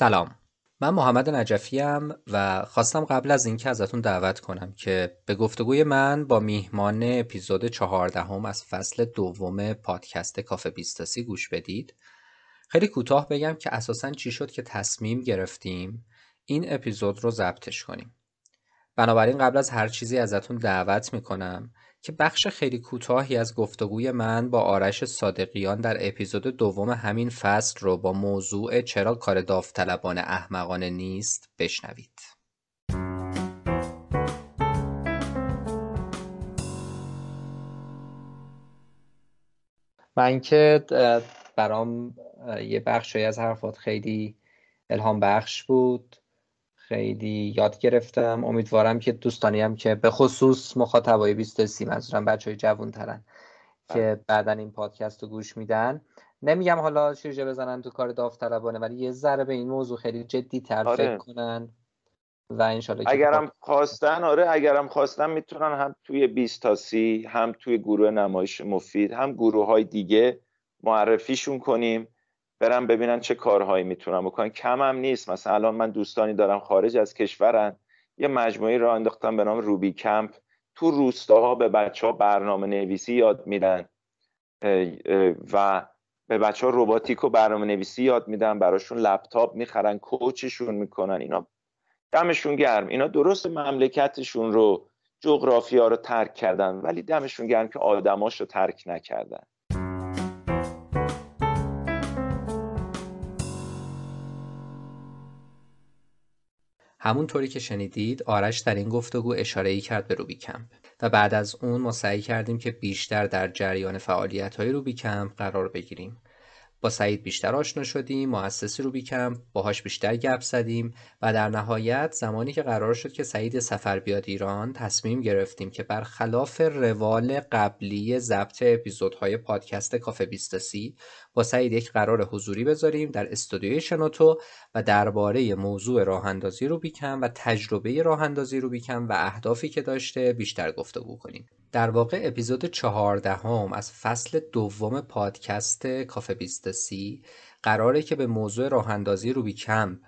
سلام. من محمد نجفی و خواستم قبل از اینکه ازتون دعوت کنم که به گفتگوی من با میهمان اپیزود چهاردهم از فصل دوم پادکست کافه بیستاسی گوش بدید. خیلی کوتاه بگم که اساسا چی شد که تصمیم گرفتیم این اپیزود رو ضبطش کنیم. بنابراین قبل از هر چیزی ازتون دعوت می‌کنم که بخش خیلی کوتاهی از گفتگوی من با آرش صادقیان در اپیزود دوم همین فصل رو با موضوع چرا کار داوطلبانه احمقانه نیست بشنوید. من که برام یه بخشی از حرفات خیلی الهام بخش بود خیلی یاد گرفتم امیدوارم که دوستانی هم که به خصوص مخاطبای 23 منظورم بچه های جوون ترن که بله. بعدا این پادکست رو گوش میدن نمیگم حالا شیرجه بزنن تو کار داوطلبانه ولی یه ذره به این موضوع خیلی جدی تر آره. فکر کنن و انشالله اگرم خواستن آره اگرم خواستن می‌تونن هم توی 20 تا سی هم توی گروه نمایش مفید هم گروه های دیگه معرفیشون کنیم برم ببینن چه کارهایی می‌تونن بکنن کم هم نیست. مثلا الان من دوستانی دارم خارج از کشورن. یه مجموعی را انداختم به نام روبی کمپ. تو روستاها به بچه ها برنامه نویسی یاد میدن و به بچه ها روباتیک و برنامه نویسی یاد میدن. براشون لپتاپ می‌خرن کوچشون می‌کنن. اینا دمشون گرم. اینا درست مملکتشون رو جغرافیا رو ترک کردن. ولی دمشون گرم که آدماش رو ترک نکردن. همونطوری که شنیدید آرش در این گفتگو اشاره ای کرد به روبی کمپ و بعد از اون ما سعی کردیم که بیشتر در جریان فعالیت های روبی کمپ قرار بگیریم. با سعید بیشتر آشنا شدیم مؤسس روبی کمپ باهاش بیشتر گپ زدیم و در نهایت زمانی که قرار شد که سعید سفر بیاد ایران تصمیم گرفتیم که برخلاف روال قبلی ضبط اپیزودهای پادکست کافه بیستسی با سعید یک قرار حضوری بذاریم در استودیوی شنوتو و درباره موضوع راه اندازی روبیکم و تجربه راه اندازی روبیکم و اهدافی که داشته بیشتر گفتگو کنیم. در واقع اپیزود چهاردهم از فصل دوم پادکست کافه بیستسی قراره که به موضوع راه اندازی روبیکمپ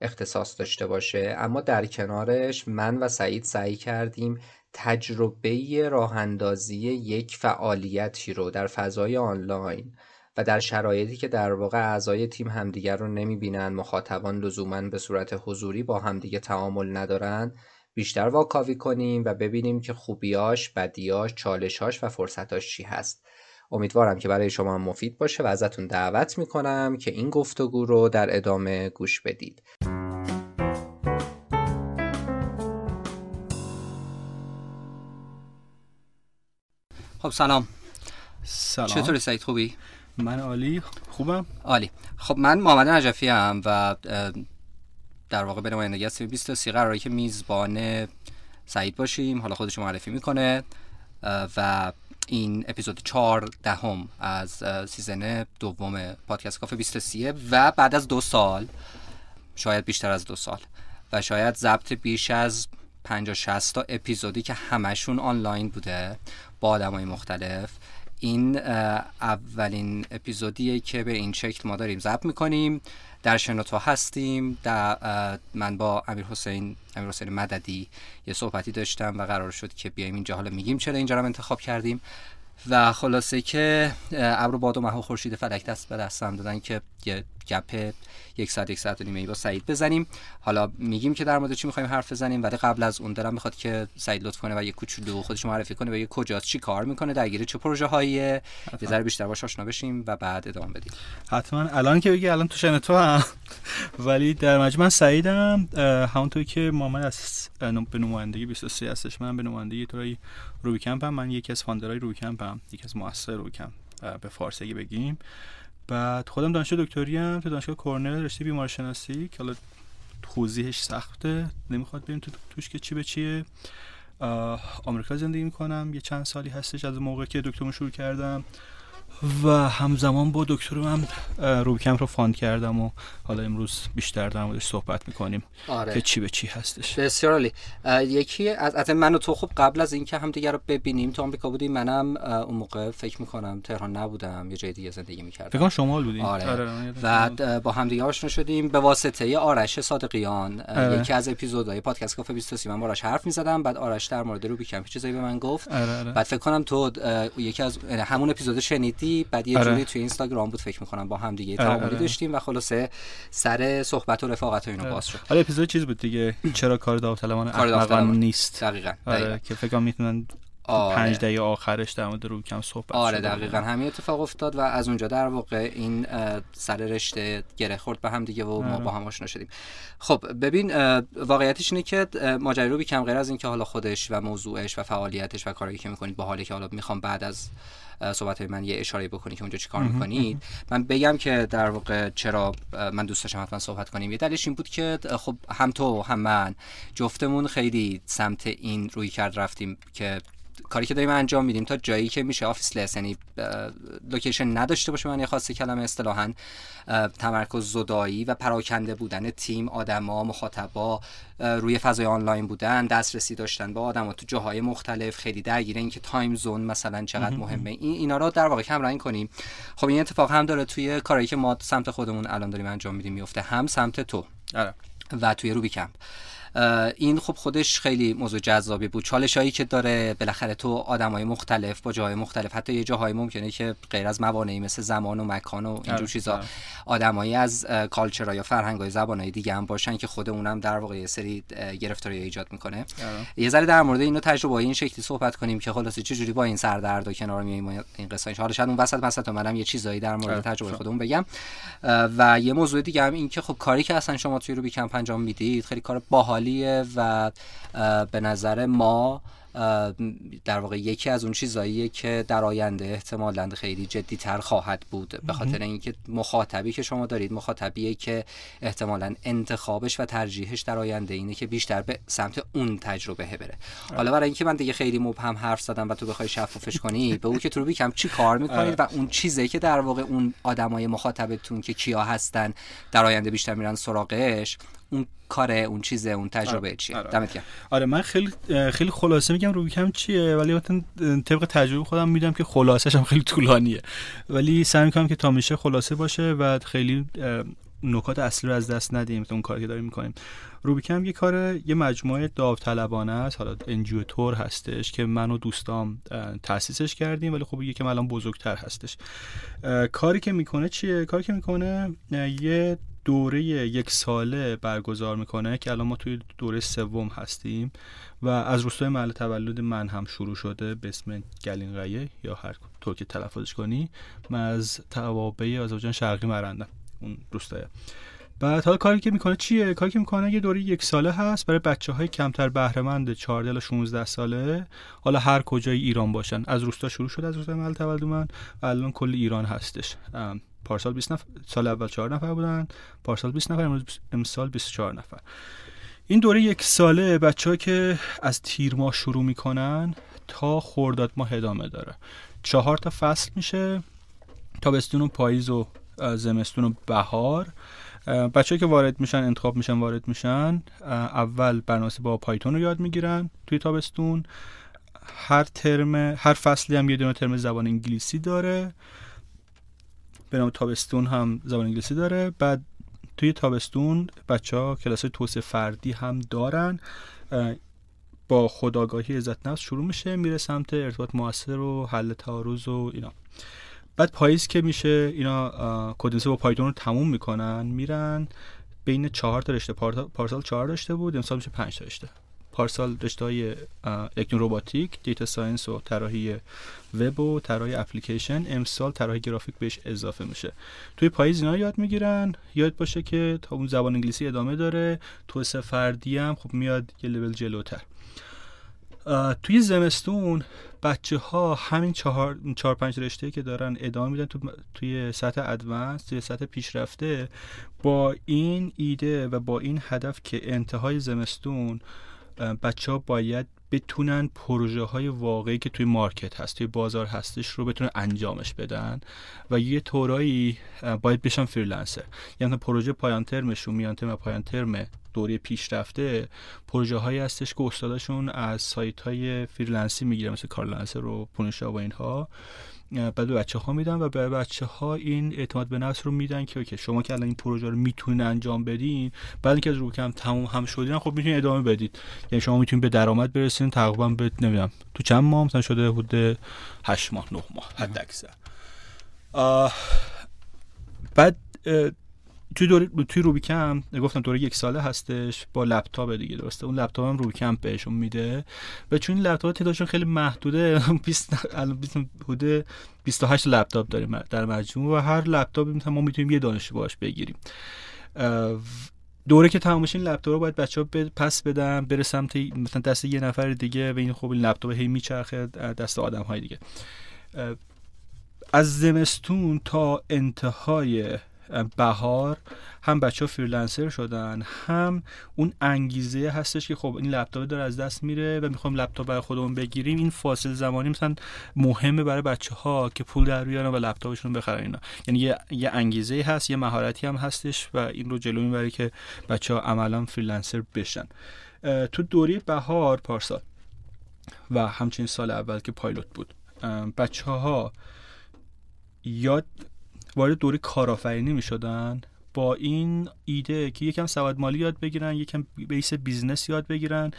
اختصاص داشته باشه اما در کنارش من و سعید سعی کردیم تجربه راه اندازی یک فعالیتی رو در فضای آنلاین و در شرایطی که در واقع اعضای تیم همدیگر رو نمی‌بینن مخاطبان لزوما به صورت حضوری با همدیگه تعامل ندارن بیشتر واکاوی کنیم و ببینیم که خوبیاش، بدیاش، چالشاش و فرصتاش چی هست. امیدوارم که برای شما مفید باشه و ازتون دعوت می‌کنم که این گفتگو رو در ادامه گوش بدید. خب سلام سلام چطوری سعید خوبی؟ من عالی. خوبم؟ عالی. خب من محمد نجفی هم و در واقع به نمایندگی از 23 قراره که میزبان سعید باشیم حالا خودش معرفی می‌کنه و این اپیزود 4 دهم از سیزن دوم پادکست کافه 23 و بعد از دو سال شاید بیشتر از دو سال و شاید ضبط بیش از 50 60 تا اپیزودی که همشون آنلاین بوده با آدمای مختلف. این اولین اپیزودیه که به این شکل ما داریم ضبط می‌کنیم. در شنوتو هستیم. در من با امیر حسین امیر حسین مددی یه صحبتی داشتم و قرار شد که بیایم اینجا. حالا میگیم چرا اینجا رو انتخاب کردیم. و خلاصه که ابر و باد و مه و خورشید فلک دست به دستم دادن که یه گپ یک ساعت یک ساعت و نیمه با سعید بزنیم. حالا میگیم که در مورد چی می‌خوایم حرف بزنیم ولی قبل از اون دارم می‌خواد که سعید لطف کنه و یه کوچولو خودش معرفی کنه و یه کجاست چی کار می‌کنه درگیر چه پروژه هایی یه ذره بیشتر باش آشنا بشیم و بعد ادامه بدیم. حتما. الان که بگی الان تو شن تو هم. ولی در مجمع سعیدم همونطور که محمد از به نمایندگی 23 هستش من به نمایندگی تو روی کمپ هم من یکی از فاندرای روی کمپ هم یکی از مؤسسای روی کمپ به فارسی بگیم. بعد خودم دانشجو دکتری هم تو دانشگاه کرنل رشته بیمار شناسی که حالا توضیحش سخته نمی‌خواد بریم تو توش که چی به چیه. آمریکا زندگی می‌کنم یه چند سالی هستش از موقع که دکترمو شروع کردم. و همزمان با دکتر من روبیکمپ رو found کردم و حالا امروز بیشتر در موردش صحبت می‌کنیم آره. که چی به چی هستش بسیار عالی یکی از من و تو خب قبل از اینکه هم دیگه رو ببینیم تو آمریکا بودیم منم اون موقع فکر می‌کنم تهران نبودم یه جای دیگه زندگی می‌کردم فکر شمال بودیم آره. آره. و با هم دیگه آشنا شدیم به واسطه آرش صادقیان آره. یکی از اپیزودهای پادکست کافه 23 من باراش حرف می‌زدم بعد آرش در مورد روبی کمپ چیزایی به من گفت آره. آره. بعد فکر کنم تو یکی از یعنی همون اپیزود شنیدی بعد یه آره. جوری توی اینستاگرام بود فکر می‌کنم با هم دیگه تعاملی آره. داشتیم و خلاصه سر صحبت و رفاقت و اینو باز شد. حالا اپیزود چیز بود دیگه؟ چرا کار داوطلبانه احمقانه نیست؟ دقیقاً, آره که فکر کنم می‌تونن آره. پنج دقیقه آخرش در مورد روی کم صحبت آره دقیقا. همین اتفاق افتاد و از اونجا در واقع این سر رشته گره خورد به هم دیگه و ما آره. با هم آشنا شدیم. خب ببین واقعیتش اینه که ماجرا روبیکمپ غیر از اینکه حالا خودش و موضوعش و فعالیتش و کاری که می‌کنید با حالی که حالا می‌خوام بعد از صحبت های من یه اشاره بکنید که اونجا چیکار می‌کنید. من بگم که در واقع چرا من دوست داشتم حتما صحبت کنیم. یه دلیلش این بود که خب هم تو هم من جفتمون خیلی سمت این رویکرد رفتیم که کاری که داریم انجام میدیم تا جایی که میشه officeless یعنی location نداشته باشه من یه خاصی کلمه اصطلاحا تمرکز زدایی و پراکنده بودن تیم آدما مخاطبا روی فضای آنلاین بودن دسترسی داشتن با آدما تو جاهای مختلف خیلی درگیر اینکه time zone مثلا چقدر مهمه. این اینا رو در واقع کم رنگ کنیم. خب این اتفاق هم داره توی کاری که ما سمت خودمون الان داریم انجام میدیم میفته هم سمت تو آره. و توی روبیکمپ این خب خودش خیلی موضوع جذابی بود. چالش هایی که داره بالاخره تو آدمای مختلف با جاهای مختلف حتی یه جاهای ممکنه که غیر از موانعی مثل زمان و مکان و اینجور آره، چیزا آره. آدمایی از کالچر یا فرهنگ های زبان دیگه هم باشن که خود اونم در واقع یه سری گرفتاری ایجاد می‌کنه. آره. یه ذره در مورد اینو تجربه این شکلی صحبت کنیم که خلاصه چه جوری با این سردرد و کنار میایم این قصه حالا شاید اون وسط مثلا منم یه چیزایی در مورد تجربه خودمون بگم. و یه موضوع دیگه هم این که خب کاری که اصلا شما توی رو بی کمپ انجام می‌دید خیلی کار باحالیه و به نظر ما در واقع یکی از اون چیزاییه که در آینده احتمالا خیلی جدی تر خواهد بود. به خاطر اینکه مخاطبی که شما دارید مخاطبیه که احتمالا انتخابش و ترجیحش در آینده اینه که بیشتر به سمت اون تجربه بره. حالا برای اینکه من دیگه خیلی مبهم حرف زدم و تو بخوای شفافش کنی به اون که تو کم چی کار می‌کنید و اون چیزی که در واقع اون آدمای مخاطبتون که کیا هستن در آینده بیشتر میرن سراغش اون کاره اون چیزه اون تجربه آره. چیه؟ آره. دمت گرم. آره من خیلی خیلی خلاصه میگم روی کم چیه ولی مثلا طبق تجربه خودم میدم که خلاصش هم خیلی طولانیه. ولی سعی می‌کنم که تا میشه خلاصه باشه و خیلی نکات اصلی رو از دست ندیم اون کاری که داریم می‌کنیم. روبیکم یه کار یه مجموعه داوطلبانه است حالا انجیو تور هستش که من و دوستام تاسیسش کردیم ولی خب یکم الان بزرگتر هستش. کاری که می‌کنه چیه؟ کاری که می‌کنه یه دوره یک ساله برگزار می‌کنه که الان ما توی دوره سوم هستیم و از روستای محل تولد من هم شروع شده به اسم گلینقیه یا هر طور که تلفظش کنی. من از توابع آذربایجان شرقی مرندم اون روستایه. بعد حالا کاری که می‌کنه چیه؟ کاری که می‌کنه یه دوره یک ساله هست برای بچه های کمتر بهرهمند 14 تا 16 ساله. حالا هر کجای ایران باشن. از روستا شروع شده از روستای محل تولد من. الان کل ایران هستش. پارسال 20 نفر سال اول 4 نفر بودن پارسال 20 نفر امروز امسال 24 نفر. این دوره یک ساله بچه که از تیر ماه شروع می‌کنن تا خورداد ماه ادامه داره. چهار تا فصل میشه تابستون و پاییز و زمستون و بهار. بچه که وارد میشن انتخاب میشن وارد میشن اول برنامه با پایتون رو یاد می‌گیرن توی تابستون. هر ترم هر فصلی هم یه دونه ترم زبان انگلیسی داره. به نام تابستون هم زبان انگلیسی داره. بعد توی تابستون بچه ها کلاس توسعه فردی هم دارن. با خودآگاهی عزت نفس شروع میشه میره سمت ارتباط موثر و حل تعارض و اینا. بعد پاییز که میشه اینا کدنویسی با پایتون رو تموم می‌کنن میرن. بین چهار تا رشته پارسال چهار رشته بود امسال میشه پنج تا رشته. پارسال رشته های الکترونیک روباتیک data science و طراحی وب و طراحی اپلیکیشن امسال طراحی گرافیک بهش اضافه میشه. توی پاییز اینا یاد می‌گیرن. یاد باشه که تا اون زبان انگلیسی ادامه داره. تو فردی هم خب میاد یه لول جلوتر. توی زمستون بچه ها همین چهار, چهار پنج رشته که دارن ادامه میدن تو توی سطح ادوانس توی سطح پیشرفته با این ایده و با این هدف که انتهای زمستون بچه ها باید بتونن پروژه های واقعی که توی مارکت هست توی بازار هستش رو بتونن انجامش بدن و یه طورایی باید بشن freelancer. یعنی پروژه پایان ترمشون میان ترم پایان ترم دوره پیشرفته پروژه هایی هستش که استاداشون از سایت های فریلنسی می‌گیره مثل کارلنسر و پونیشا و اینها. بعد به بچه ها میدن و به بچه ها این اعتماد به نفس رو میدن که okay شما که الان این پروژه رو می‌تونین انجام بدین بعد اینکه روبیکمپ تموم هم شدین خب می‌تونید ادامه بدید یعنی شما می‌تونید به درآمد برسین تقریبا به نمی‌دونم تو چند ماه مثلا شده بوده 8 ماه 9 ماه حد اکثر بعد توی دوره توی روبیکم گفتم دوره یک ساله هستش با لپتاپ دیگه درسته. اون لپتاپ هم روبیکم بهشون میده. و چون لپتاپ تعدادشون خیلی محدوده 20 الان 20 حدود 28 لپتاپ داریم در مجموع و هر لپتاپ ما می‌تونیم یه دانش باش بگیریم. دوره که تمام این لپتاپ رو باید بچه ها پس بدن بره سمت مثلا دست یه نفر دیگه و این خب لپتاپ هی میچرخه دست آدم های دیگه از زمستون تا انتهای بهار هم بچه ها freelancer شدن هم اون انگیزه هستش که خب این لپتاپ داره از دست میره و می‌خوایم لپتاپ برای خودمون بگیریم. این فاصله زمانی مثلا مهمه برای بچه ها که پول در بیارن و لپتاپشون بخرن اینا. یعنی یه, یه انگیزه هست یه مهارتی هم هستش و این رو جلو می‌بره که بچه ها عملا freelancer بشن. تو دوره بهار پارسال و همچنین سال اول که پایلوت بود بچه ها یاد وارد دوره کارآفرینی می شدن با این ایده که یکم سواد مالی یاد بگیرن یکم base business یاد بگیرن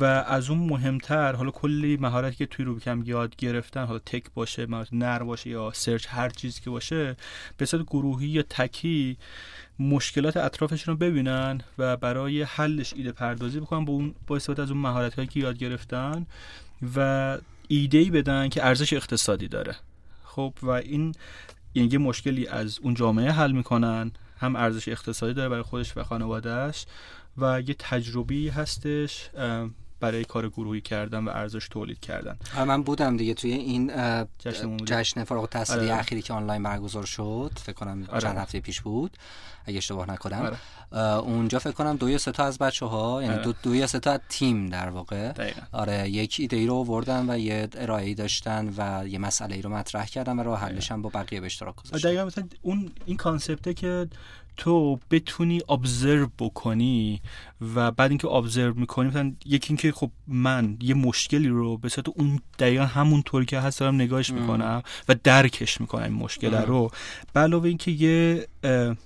و از اون مهمتر حالا کلی مهارتی که توی روبیکمپ یاد گرفتن حالا tech باشه مهارت نرم باشه یا search هر چیزی که باشه به صورت گروهی یا تکی مشکلات اطرافشون رو ببینن و برای حلش ایده پردازی بکنن با اون با استفاده از اون مهارت هایی که یاد گرفتن و ایده ای بدن که ارزش اقتصادی داره. خب و این یعنی یه مشکلی از اون جامعه حل می‌کنن هم ارزش اقتصادی داره برای خودش و خانوادهش و یه تجربی هستش برای کار گروهی کردن و ارزش تولید کردن. من بودم دیگه توی این جشن, جشن فارغ التحصیلی آره. اخیری که آنلاین برگزار شد فکر کنم آره. چند هفته پیش بود اگه اشتباه نکنم. آره. اونجا فکر کنم دو یا سه تا از بچه ها یعنی دو, دو یا سه تا تیم در واقع. آره یک ایده ای رو آوردن و یه ارائه داشتن و یه مسئله ای رو مطرح کردن و راه حلش هم با بقیه به اشتراک گذاشتن. دقیقاً مثلا اون این کانسپته که تو بتونی ابزرو بکنی و بعد اینکه ابزرو می‌کنی مثلا یکی اینکه خب من یه مشکلی رو به صورت اون دقیقا همون طوری که هست دارم نگاهش می‌کنم و درکش می‌کنم این مشکل رو. علاوه اینکه یه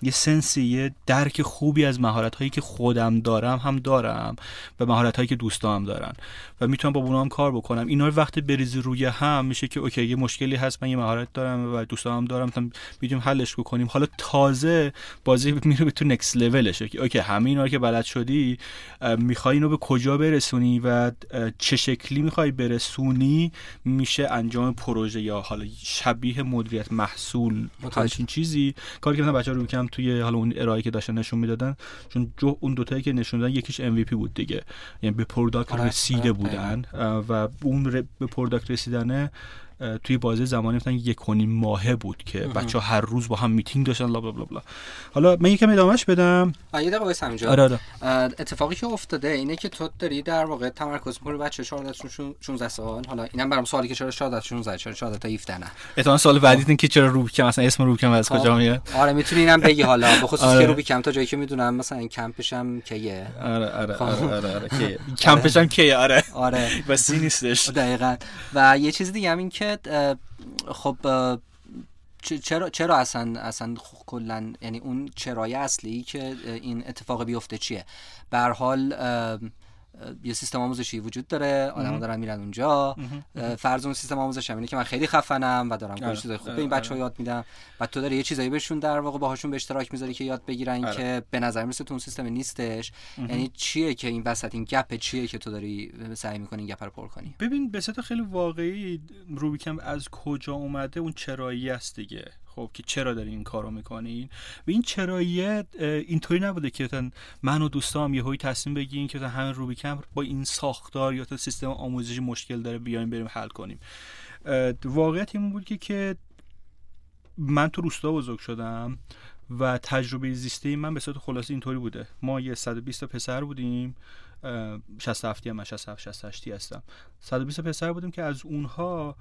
یه سنسی یه درک خوبی از مهارت هایی که خودم دارم هم دارم و مهارت هایی که دوستام دارن و می‌تونم با اونها هم کار بکنم. اینا رو وقتی بریزی روی هم میشه که okay یه مشکلی هست من یه مهارت دارم و دوستام هم دارم مثلا می‌تونیم حلش بکنیم. حالا تازه بازی میره به تو next level شه که okay همه اینا رو که بلد شدی می‌خوای اینو به کجا برسونی و چه شکلی می‌خوای برسونی میشه انجام پروژه یا حالا شبیه مدیریت محصول همچین چیزی؟ کاری که مثلا روبیکمپ توی حالا اون ارائه که داشتن نشون می‌دادن چون جو اون دوتایی که نشون دادن یکیش MVP بود دیگه. یعنی به product آره، رسیده آره، بودن. و اون به product رسیدنه توی بازه‌ی زمانی مثلا یک و ماهه بود که بچه ها هر روز با هم میتینگ داشتن blah blah blah. حالا من یکم ادامهش بدم. یه دقیقه همینجا آره آره. اتفاقی که افتاده اینه که تو داری در واقع تمرکز می‌کنی بچه 14 16 سال. حالا اینم برام سوالی که چرا 14 16 چرا 14 تا 17 نه؟ احتمال سال بعدی این که چرا روبیکمپ؟ مثلا اسم روبیکمپ از کجا میاد؟ آره می‌تونی اینم بگی حالا. به خصوص آره. که روبیکم تا جایی که می‌دونم مثلا این کمپش هم کیه. آره آره آره آره, آره. کیه. کمپش هم کیه؟ آره. آره. بس نیستش. دقیقاً. و یه چیز دیگه هم این که خب چرا چرا اصلا اصلا کلا یعنی اون چرای اصلی که این اتفاق بیفته چیه؟ به حال یه سیستم آموزشی وجود داره آدما دارن میرن اونجا فرض اون سیستم آموزش اینه که من خیلی خفنم و دارم کلی آره. چیزای خوب به این آره. بچه‌ها یاد میدم و تو داری یه چیزایی بهشون در واقع باهاشون به اشتراک می‌ذاری که یاد بگیرن آره. که به نظر می‌رسه تو اون سیستم نیستش یعنی چیه که این وسط این گپ چیه که تو داری سعی می‌کنی این گپ رو پر کنی ببین به خیلی واقعی روبیکم از کجا اومده اون چرایی است دیگه خب که چرا داری این کارو می‌کنین و این چراییت اینطوری نبوده که من و دوستام یه هایی تصمیم بگیریم که همین روبیکم با این ساختار یا تا سیستم آموزشی مشکل داره بیایم بریم حل کنیم. واقعیت این بود که که من تو روستا بزرگ شدم و تجربه زیسته من به صورت خلاصه اینطوری بوده. ما یه 120 تا پسر بودیم. 67 هم من 67 68 هستم. 120 پسر بودیم که از اونها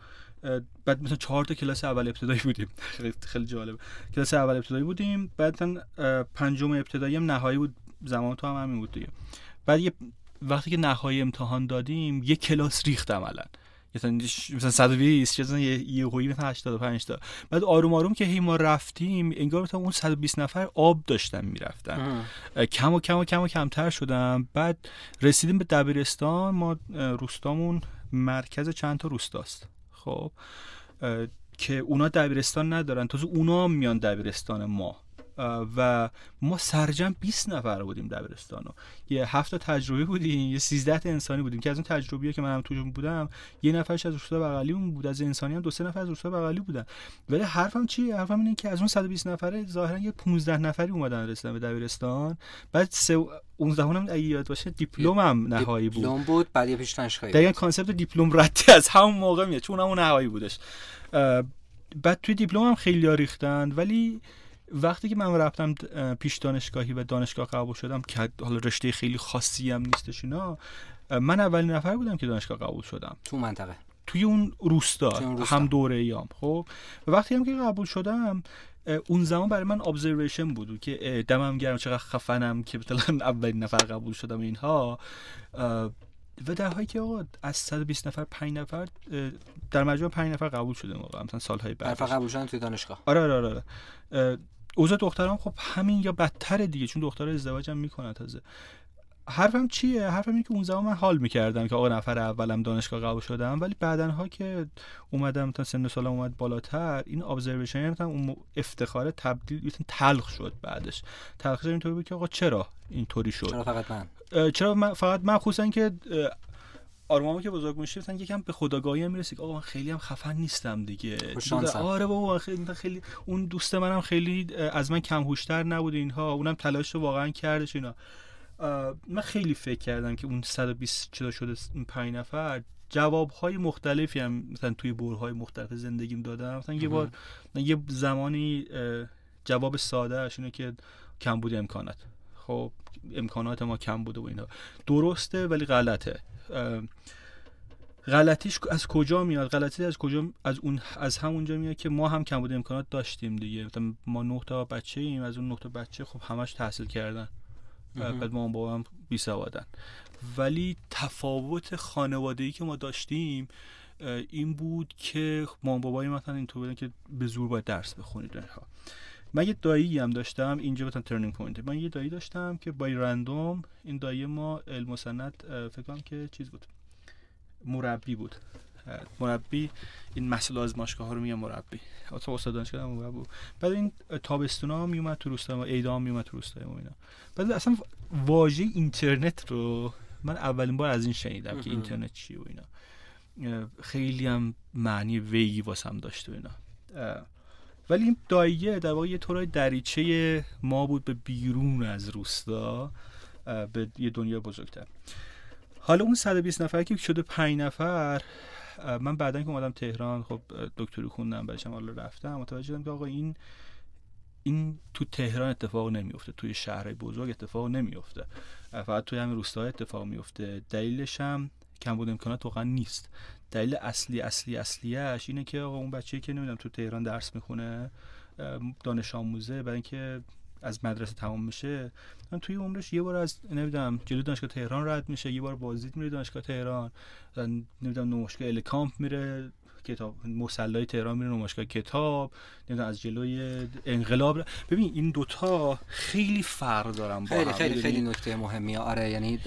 بعد مثلا چهار تا کلاس اول ابتدایی بودیم. خیلی جالب. کلاس اول ابتدایی بودیم بعد پنجم ابتدایی هم نهایی بود. زمان تو هم همین بود دیگه. بعد یه وقتی که نهایی امتحان دادیم یه کلاس ریخت عملا مثلا مثلا 120 مثلا یه یه هویی مثلا 85 تا. بعد آروم آروم که هی ما رفتیم انگار مثلا اون 120 نفر آب داشتن می‌رفتن. کم و کم و کم و کمتر شدم. بعد رسیدیم به دبیرستان. ما روستامون مرکز چند تا روستاست؟ خب که اونا دبیرستان ندارن. تازه اونا میان دبیرستان ما. و ما سرجم 20 نفر بودیم دبیرستان یه هفت تجربه بودیم یه 13 تا انسانی بودیم که از اون تجربیه که منم توشون بودم یه نفرش از روستا بغلی بود از انسانی هم دو سه نفر از روستا بغلی بودن. ولی حرفم چیه حرفم اینه که از اون 120 نفره ظاهرا یه 15 نفری اومدن رسیدن به دبیرستان. بعد سه اون زمان هم اگه یاد باشه دیپلم هم نهایی بود. دیپلم بود بعد یه پیش دانشگاهی دقیقاً concept دیپلم ردی از همون موقع میاد چون اون نهایی بودش. بعد توی دیپلم هم خیلی ریختن ولی وقتی که من رفتم پیش دانشگاهی و دانشگاه قبول شدم که حالا رشته خیلی خاصی هم نیستش اینا من اولین نفر بودم که دانشگاه قبول شدم. تو منطقه. توی اون روستا, روستا. هم دوره ایام خب؟ و وقتی هم که قبول شدم اون زمان برای من ابزرویشن بود که دمم گرم چقدر خفنم که مثلا اولین نفر قبول شدم اینها. و در حالی که آقا از 120 نفر 5 نفر در مجموع 5 نفر قبول شده موقع مثلا سالهای بعد قبول شدن توی دانشگاه. آره آره آره, آره. اوضاع دختران خب همین یا بدتر دیگه چون دختر ازدواج هم می‌کنن تازه. حرفم چیه؟ حرفم اینه که اون زمان من حال می‌کردم که آقا نفر اولم دانشگاه قبول شدم ولی بعدنها که اومدم تا سن سالم اومد بالاتر این ابزرویشن یعنی اون افتخار تبدیل تلخ شد بعدش. تلخ شد اینطوری بود که آقا چرا اینطوری شد؟ چرا فقط من؟ چرا من فقط من خصوصا که آرمامو که بزرگ میشه مثلا یکم به خداگاهی هم می‌رسی آقا من خیلی هم خفن نیستم دیگه. آره بابا خیلی خیلی اون دوست منم خیلی از من کم هوشتر نبود اینها. اونم تلاش رو واقعا کردش اینا. من خیلی فکر کردم که اون 120 چرا شده این 5 نفر جواب های مختلفی هم مثلا توی های مختلف زندگیم دادم. مثلا یه بار یه زمانی جواب ساده اینه که کم بود امکانات. خب امکانات ما کم بوده و اینا درسته ولی غلطه. غلطیش از کجا میاد؟ غلطی از کجا از اون از همونجا میاد که ما هم کم بوده امکانات داشتیم دیگه. مثلا ما نه تا بچه ایم از اون نه تا بچه خب همش تحصیل کردن. بعد مامان بابام بی سوادن ولی تفاوت خانوادگی که ما داشتیم این بود که ما بابای مثلا اینطور بودن که به زور باید درس بخونید اینها. من یه دایی هم داشتم اینجا مثلا turning point من یه دایی داشتم که by random این دایی ما علم و صنعت فکر کنم که چیز بود. مربی بود. مربی این مسئله آزمایشگاه ها رو میگم مربی. تو استاد دانشگاه مربی. بود بعد این تابستونا هم میومد تو روستا ما ایدام میومد تو روستا ما اینا. بعد اصلا واژه اینترنت رو من اولین بار از این شنیدم که اینترنت چیه و اینا. خیلی هم معنی ویگی واسم داشت و اینا. ولی این دایه در واقع یه طورای دریچه ما بود به بیرون از روستا به یه دنیا بزرگتر. حالا اون 120 نفر که شده 5 نفر من بعدا که اومدم تهران خب دکتری خوندم بعدشم حالا رفتم. متوجه شدم که آقا این این تو تهران اتفاق نمیفته توی شهرهای بزرگ اتفاق نمیفته فقط توی همین روستاها اتفاق میفته دلیلش هم کمبود امکانات واقعا نیست. دلیل اصلی اصلی اصلیش اینه که آقا اون بچه‌ای که نمی‌دونم تو تهران درس می‌خونه دانش آموزه برای اینکه از مدرسه تمام میشه من توی عمرش یه بار از نمی‌دونم جلو دانشگاه تهران رد میشه یه بار بازدید میره دانشگاه تهران نمی‌دونم نمایشگاه الکامپ میره. کتاب مسلای تهران میره نمایشگاه کتاب نمی‌دونم از جلوی انقلاب. ببین این دوتا خیلی فرق دارن با خیلی خیلی خیلی نکته مهمیه آره یعنی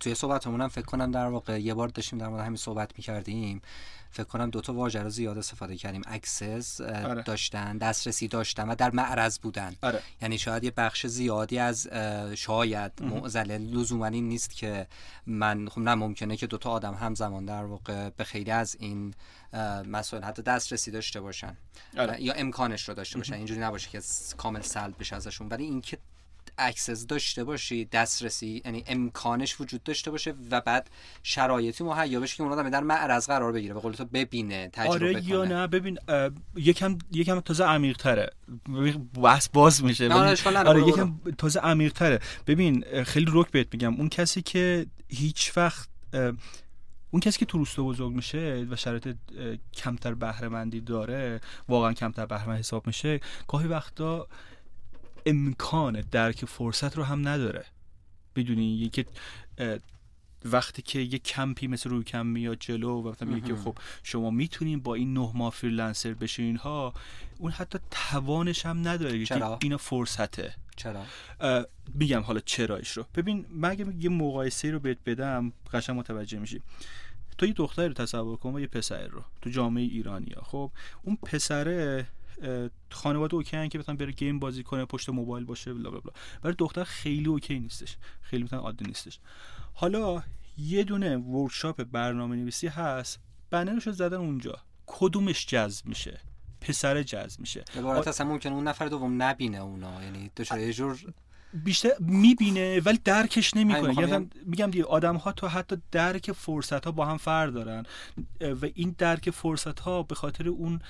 توی صحبتمون هم فکر کنم در واقع یه بار داشتیم در مورد همین صحبت می‌کردیم. فکر کنم دو تا واژه رو زیاد استفاده کردیم. access آره. داشتن دسترسی داشتن و در معرض بودن. آره. یعنی شاید یه بخش زیادی از شاید معضل لزوما این نیست که من خب نه ممکنه که دو تا آدم همزمان در واقع به خیلی از این مسائل حتی دسترسی داشته باشن. آره. یا امکانش رو داشته باشن. اینجوری نباشه که کامل سلب بشه ازشون. ولی اینکه access داشته باشی دسترسی یعنی امکانش وجود داشته باشه و بعد شرایطی مهیا بشه که اون آدم در معرض قرار بگیره. به قول تو ببینه تجربه آره یا نه ببین یکم یکم تازه عمیق تره بحث باز میشه. آره یکم تازه عمیق تره ببین خیلی رک بهت میگم. اون کسی که هیچ وقت اون کسی که تو روستا بزرگ میشه و شرایط کمتر بهره داره واقعا کمتر بهره حساب میشه گاهی وقتا امکان درک فرصت رو هم نداره. بدونی یکی وقتی که یه کمپی مثل روبیکمپ میاد جلو و مثلا میگه که خب شما می‌تونین با این نه ماه freelancer بشین اینها اون حتی توانش هم نداره چرا؟ اینا فرصته. چرا؟ میگم حالا چرایش رو. ببین مگه یه مقایسه رو بهت بدم قشنگ متوجه میشی. تو یه دختر رو تصور کن و یه پسر رو تو جامعه ایرانیا خب اون پسره خانواده okay که مثلا بره game بازی کنه پشت موبایل باشه blah blah blah. برای دختر خیلی اوکی نیستش. خیلی مثلا عادی نیستش. حالا یه دونه ورکشاپ برنامه نویسی هست. بنرش زدن اونجا. کدومش جذب میشه؟ پسر جذب میشه. به اصلا ممکنه اون نفر دوم نبینه اونا. یعنی دچار یه جور بیشتر می‌بینه ولی درکش نمی‌کنه. یعنی میگم دیگه آدم ها تو حتی درک فرصت ها با هم فرق دارن. و این درک فرصت ها به خاطر اون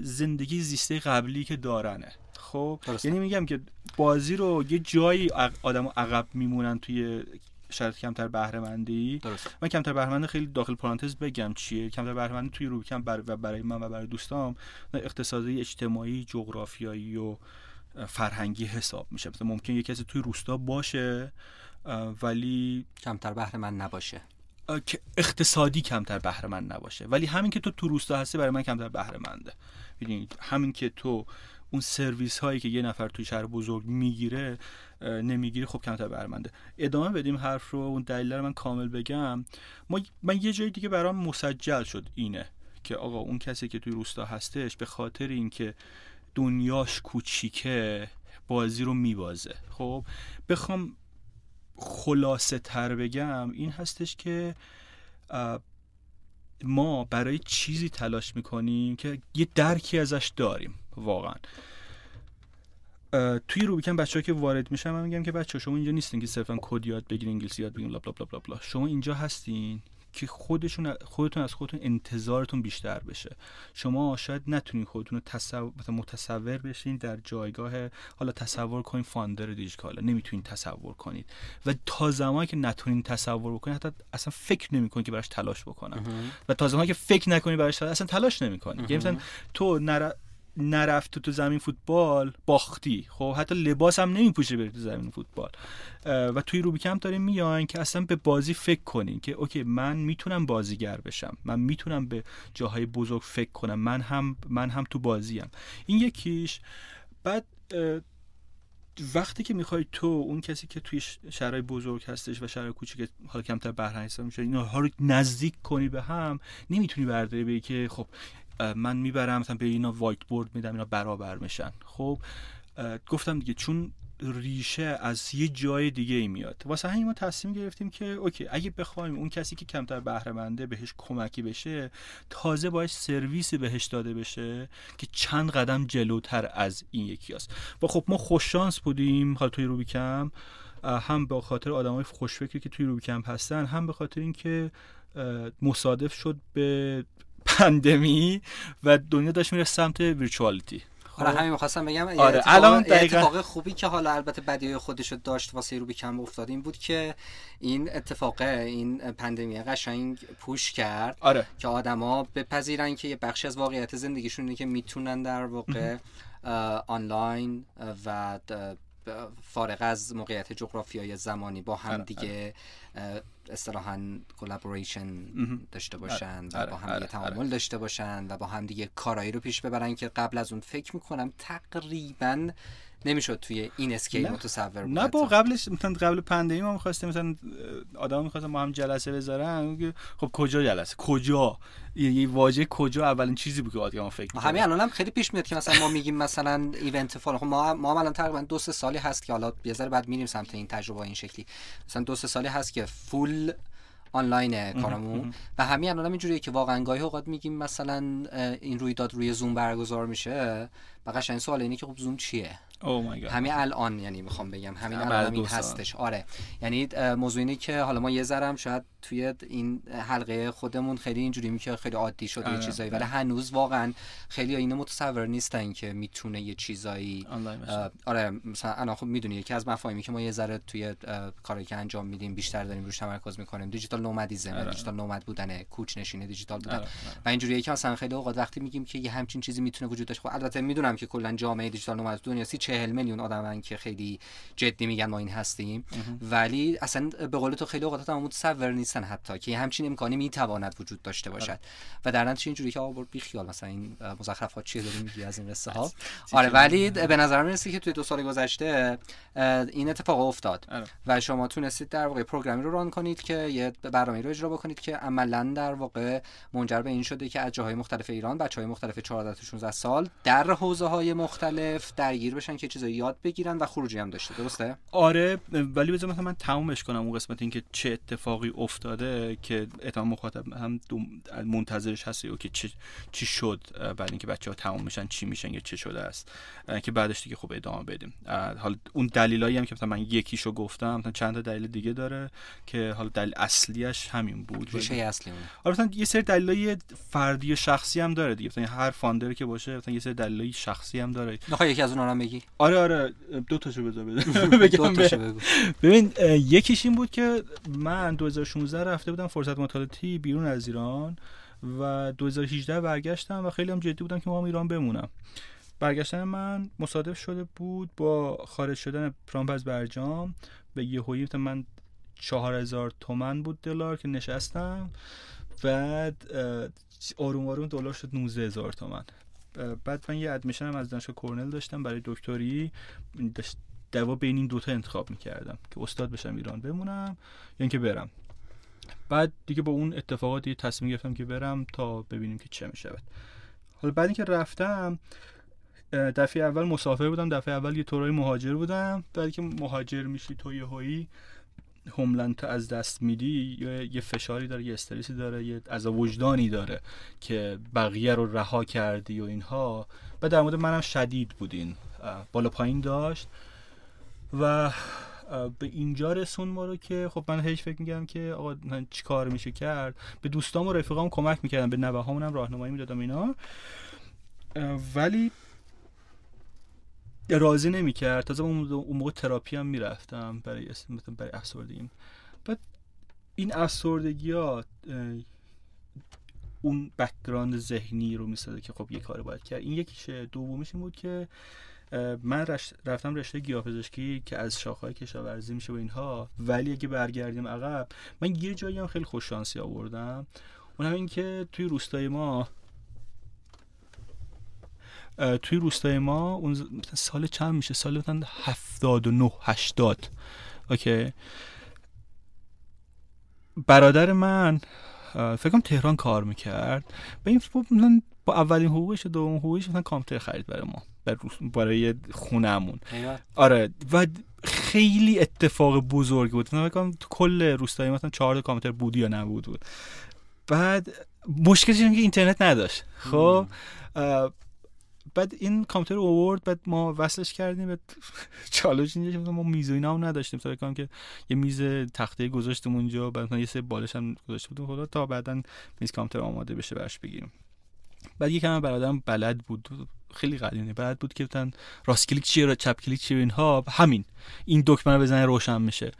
زندگی زیسته قبلی که دارنه. خب؟ یعنی میگم که بازی رو یه جایی آدم عقب میمونن توی شرط کمتر بهره مندی من کمتر بهره خیلی داخل پرانتز بگم چیه. کمتر بهره مندی توی روبیکم بر و برای من و برای دوستام اقتصادی اجتماعی جغرافیایی و فرهنگی حساب میشه. مثلا ممکن یه کسی توی روستا باشه ولی کمتر بهره من نباشه. که اقتصادی کمتر بهره من نباشه. ولی همین که تو تو روستا هستی برای من کمتر بهره منده. همین که تو اون سرویس هایی که یه نفر توی شهر بزرگ می‌گیره نمی‌گیره خب کمتر برمنده ادامه بدیم حرف رو. اون دلیل رو من کامل بگم. ما من یه جای دیگه برام مسجل شد اینه که آقا اون کسی که توی روستا هستش به خاطر اینکه دنیاش کوچیکه بازی رو میبازه. خب بخوام خلاصه تر بگم این هستش که ما برای چیزی تلاش می‌کنیم که یه درکی ازش داریم واقعا. توی روبیکن بچه که وارد میشن من میگم که بچه شما اینجا نیستین که صرفا کد یاد بگیرین انگلیسی یاد بگیرین بلا. شما اینجا هستین که خودشون خودتون از خودتون انتظارتون بیشتر بشه. شما شاید نتونین خودتون رو تصور متصور بشین در جایگاه حالا تصور کنین فاندر دیجیکالا نمی‌تونین تصور کنید. و تا زمانی که نتونین تصور بکنید حتی اصلا فکر نمی‌کنید که براش تلاش بکنن. و تا زمانی که فکر نکنید براش تلاش اصلا تلاش نمی‌کنید یعنی مثلا تو نرفت تو زمین فوتبال باختی. خب حتی لباس هم نمیپوشه بری تو زمین فوتبال. و توی روبیکم داریم میان که اصلا به بازی فکر کنین که اوکی من می‌تونم بازیگر بشم. من می‌تونم به جاهای بزرگ فکر کنم. من هم من هم تو بازیم. این یکیش. بعد وقتی که می‌خوای تو اون کسی که توی شهرهای بزرگ هستش و شهرهای کوچیک حالا کمتر بهره میشه اینا رو نزدیک کنی به هم نمی‌تونی برداری بگی که خب من می‌برم مثلا به اینا وایت بورد میدم اینا برابر میشن. خب گفتم دیگه چون ریشه از یه جای دیگه ای میاد. واسه همین ما تصمیم گرفتیم که اوکی اگه بخوایم اون کسی که کمتر بهره منده بهش کمکی بشه تازه باش سرویسی بهش داده بشه که چند قدم جلوتر از این یکی است و خب ما خوششانس بودیم حالا توی روبیکم هم به خاطر آدمای خوشفکری که توی روبیکم هستن هم به خاطر اینکه مصادف شد به پندمی و دنیا داشت میره سمت ویرچوالیتی آره همین می‌خواستم بگم آره الان دقیقا... اتفاق خوبی که حالا البته بدی خودش رو داشت واسه رو کم افتاد این بود که این اتفاق این pandemic قشنگ push کرد آره. که آدما بپذیرن که یه بخشی از واقعیت زندگیشون اینه که می‌تونن در واقع آنلاین و فارغ از موقعیت جغرافیایی زمانی با هم آره، دیگه آره. اصطلاحا collaboration داشته آره، باشن و با هم دیگه تعامل داشته باشن و با هم دیگه کارایی رو پیش ببرن که قبل از اون فکر می‌کنم تقریبا نمی‌شد توی این scale متصور بود نه با قبلش مثلا قبل pandemic ما می‌خواستیم مثلا آدم می‌خواستن ما هم جلسه بذارن. خب کجا جلسه؟ کجا؟ یه واژه کجا؟ اولین چیزی بود که آدم فکر همین الان هم خیلی پیش میاد که مثلا ما میگیم مثلا event فلان خب ما ما الان تقریبا دو سه سالی هست که حالا یه ذره بعد میریم سمت این تجربه این شکلی. مثلا دو سه سالی هست که full online کارمون و همین الان اینجوریه که واقعا گاهی اوقات میگیم مثلا این رویداد روی زوم برگزار میشه. و قشنگ سوال اینه که خب زوم چیه؟ Oh همین الان یعنی می‌خوام بگم. همین الان این هستش. آره. یعنی موضوع اینه که حالا ما یه ذرم شاید توی این حلقه خودمون خیلی اینجوری که خیلی عادی شده یه آره، چیزایی ولی آره. هنوز واقعا خیلی این متصور نیستن که می‌تونه یه چیزایی آره مثلا انا خب می‌دونی یکی از مفاهیمی که ما یه ذره توی کاری که انجام میدیم بیشتر داریم روش تمرکز می‌کنیم. دیجیتال نومدیزم آره. دیجیتال نومد بودن کوچ نشینه دیجیتال بودن. و اینجوریه که مثلا خیلی اوقات وقتی میگیم که یه همچین چیزی می‌تونه وجود داشته خب البته می‌دونم که کلا جامعه دیجیتال نومد دنیا سی 40 میلیون آدمن که خیلی جدی میگن ما این هستیم. ولی اصلا به قول تو خیلی اوقات هم متصور نیستن حتی که همچین امکانی می‌تواند وجود داشته باشد. آره. و در نتیجه اینجوری که آقا بی خیال مثلا این مزخرفات چیه داری میگی از این قصه ها؟ آره ولی به نظر می‌رسه که توی دو سال گذشته این اتفاق افتاد. آره. و شما تونستید در واقع پروگرامی رو ران کنید که یه برنامه رو اجرا بکنید که عملا در واقع منجر به این شده که از جاهای مختلف ایران بچهای مختلف 14 تا 16 سال در حوزه های مختلف درگیر بشن که چیزایی یاد بگیرن و خروجی هم داشته درسته؟ آره ولی بذار مثلا من تمومش کنم اون قسمت اینکه چه اتفاقی افتاده که اتمام مخاطب هم منتظرش هستی و که چی, چی شد بعد اینکه بچه ها تموم میشن چی میشن یا چه شده است. که بعدش دیگه خوب ادامه بدیم. حالا اون دلیلایی هم که مثلا من یکیشو گفتم مثلا چند تا دلیل دیگه داره که حالا دلیل اصلیش همین بود. ریشه اصلی آره مثلا یه سری دلایل فردی و شخصی هم داره دیگه. مثلا هر فاندر که باشه مثلا یه سری دلایل شخصی هم داره. می‌خوای یکی از اونها رو بگی؟ آره آره دو تاشو بذار بگم ببین یکیش این بود که من 2016 رفته بودم فرصت مطالعاتی بیرون از ایران و 2018 برگشتم و خیلی هم جدی بودم که ما هم ایران بمونم. برگشتن من مصادف شده بود با خارج شدن پرامپ از برجام. به یهویی من چهار هزار تومن بود دلار که نشستم. بعد آروم آروم دلار شد 19 هزار تومن. بعد من یه ادمیشن هم از دانشگاه کورنل داشتم. برای دکتری دوا بین این دوتا انتخاب می‌کردم که استاد بشم ایران بمونم یا اینکه برم. بعد دیگه با اون اتفاقاتی تصمیم گرفتم که برم تا ببینیم که چه می‌شود. حالا بعد اینکه رفتم دفعه اول مسافر بودم. دفعه اول یه طورای مهاجر بودم. بعد که مهاجر میشی تو یه هوملند از دست میدی یه فشاری داره یه استرسی داره یه از وجدانی داره که بقیه رو رها کردی و اینها. بعد در مورد منم شدید بودین. بالا پایین داشت. و به اینجا رسون ما رو که خب من هیچ فکر میگم که آقا چی کار میشه کرد. به دوستام و رفیقام کمک می‌کردم به نوه هم راهنمایی می‌دادم اینا. ولی راضی نمی‌کرد. تازه اون موقع تراپی هم می‌رفتم برای مثلا برای افسردگی بعد این افسردگی ها اون background ذهنی رو می‌سازه که خب یه کار باید کرد. این یکیشه. دومیش این بود که من رفتم رشته گیاهپزشکی که از شاخهای کشاورزی میشه و اینها. ولی اگه برگردیم عقب من یه جایی هم خیلی خوش شانسی آوردم. اون هم این که توی روستای ما توی روستای ما اون سال چند میشه؟ سال مثلا 79 80 اوکی. برادر من فکرم تهران کار می‌کرد. به این من با اولین حقوقش و دوم حقوقش مثلا کامپیوتر خرید برای ما برای خونهمون. آره. و خیلی اتفاق بزرگ بود. فکر تو کل روستایی مثلا چهار کامپیوتر بود یا نبود بود. بعد مشکلش اینه که اینترنت نداشت. خب؟ بعد این کامپیوتر اوورد بعد ما وصلش کردیم بعد چالش اینجا ما میز و اینا هم نداشتیم. تا کنم که یه میز تخته گذاشتیم اونجا بعد یه سه بالش هم گذاشته بودیم. خدا تا بعدا میز کامپیوتر آماده بشه برش بگیریم. بعد یکم برادرم بلد بود. خیلی قدیمی بعد بود که بتن راست کلیک چیه چپ کلیک چیه؟ اینها همین. این دکمه رو بزنه روشن میشه.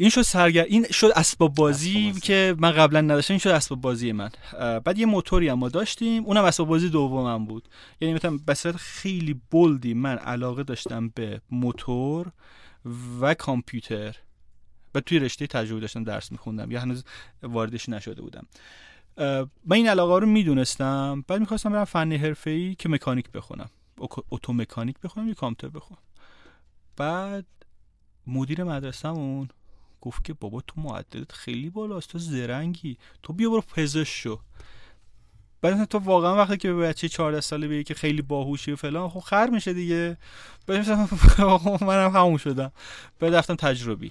این شد سرگر این شد اسباب بازی که من قبلا نداشتم این شد اسباب بازی من. بعد یه موتوری هم ما داشتیم اونم اسباب بازی دومم بود. یعنی مثلا به خیلی بولدی من علاقه داشتم به موتور و کامپیوتر. و توی رشته تجربه داشتم درس میخوندم. یا هنوز واردش نشده بودم. من این علاقه رو می‌دونستم. بعد می‌خواستم برم فنی حرفه‌ای که مکانیک بخونم. اتو مکانیک بخونم یا کامپیوتر بخونم. بعد مدیر مدرسهمون گفت که بابا تو معدلت خیلی بالاست تو زرنگی. تو بیا برو پزشک شو. بعد تو واقعا وقتی که به بچه 14 ساله بگی که خیلی باهوشی و فلان خب خر میشه دیگه. بعد منم همون شدم. بعد رفتم تجربی.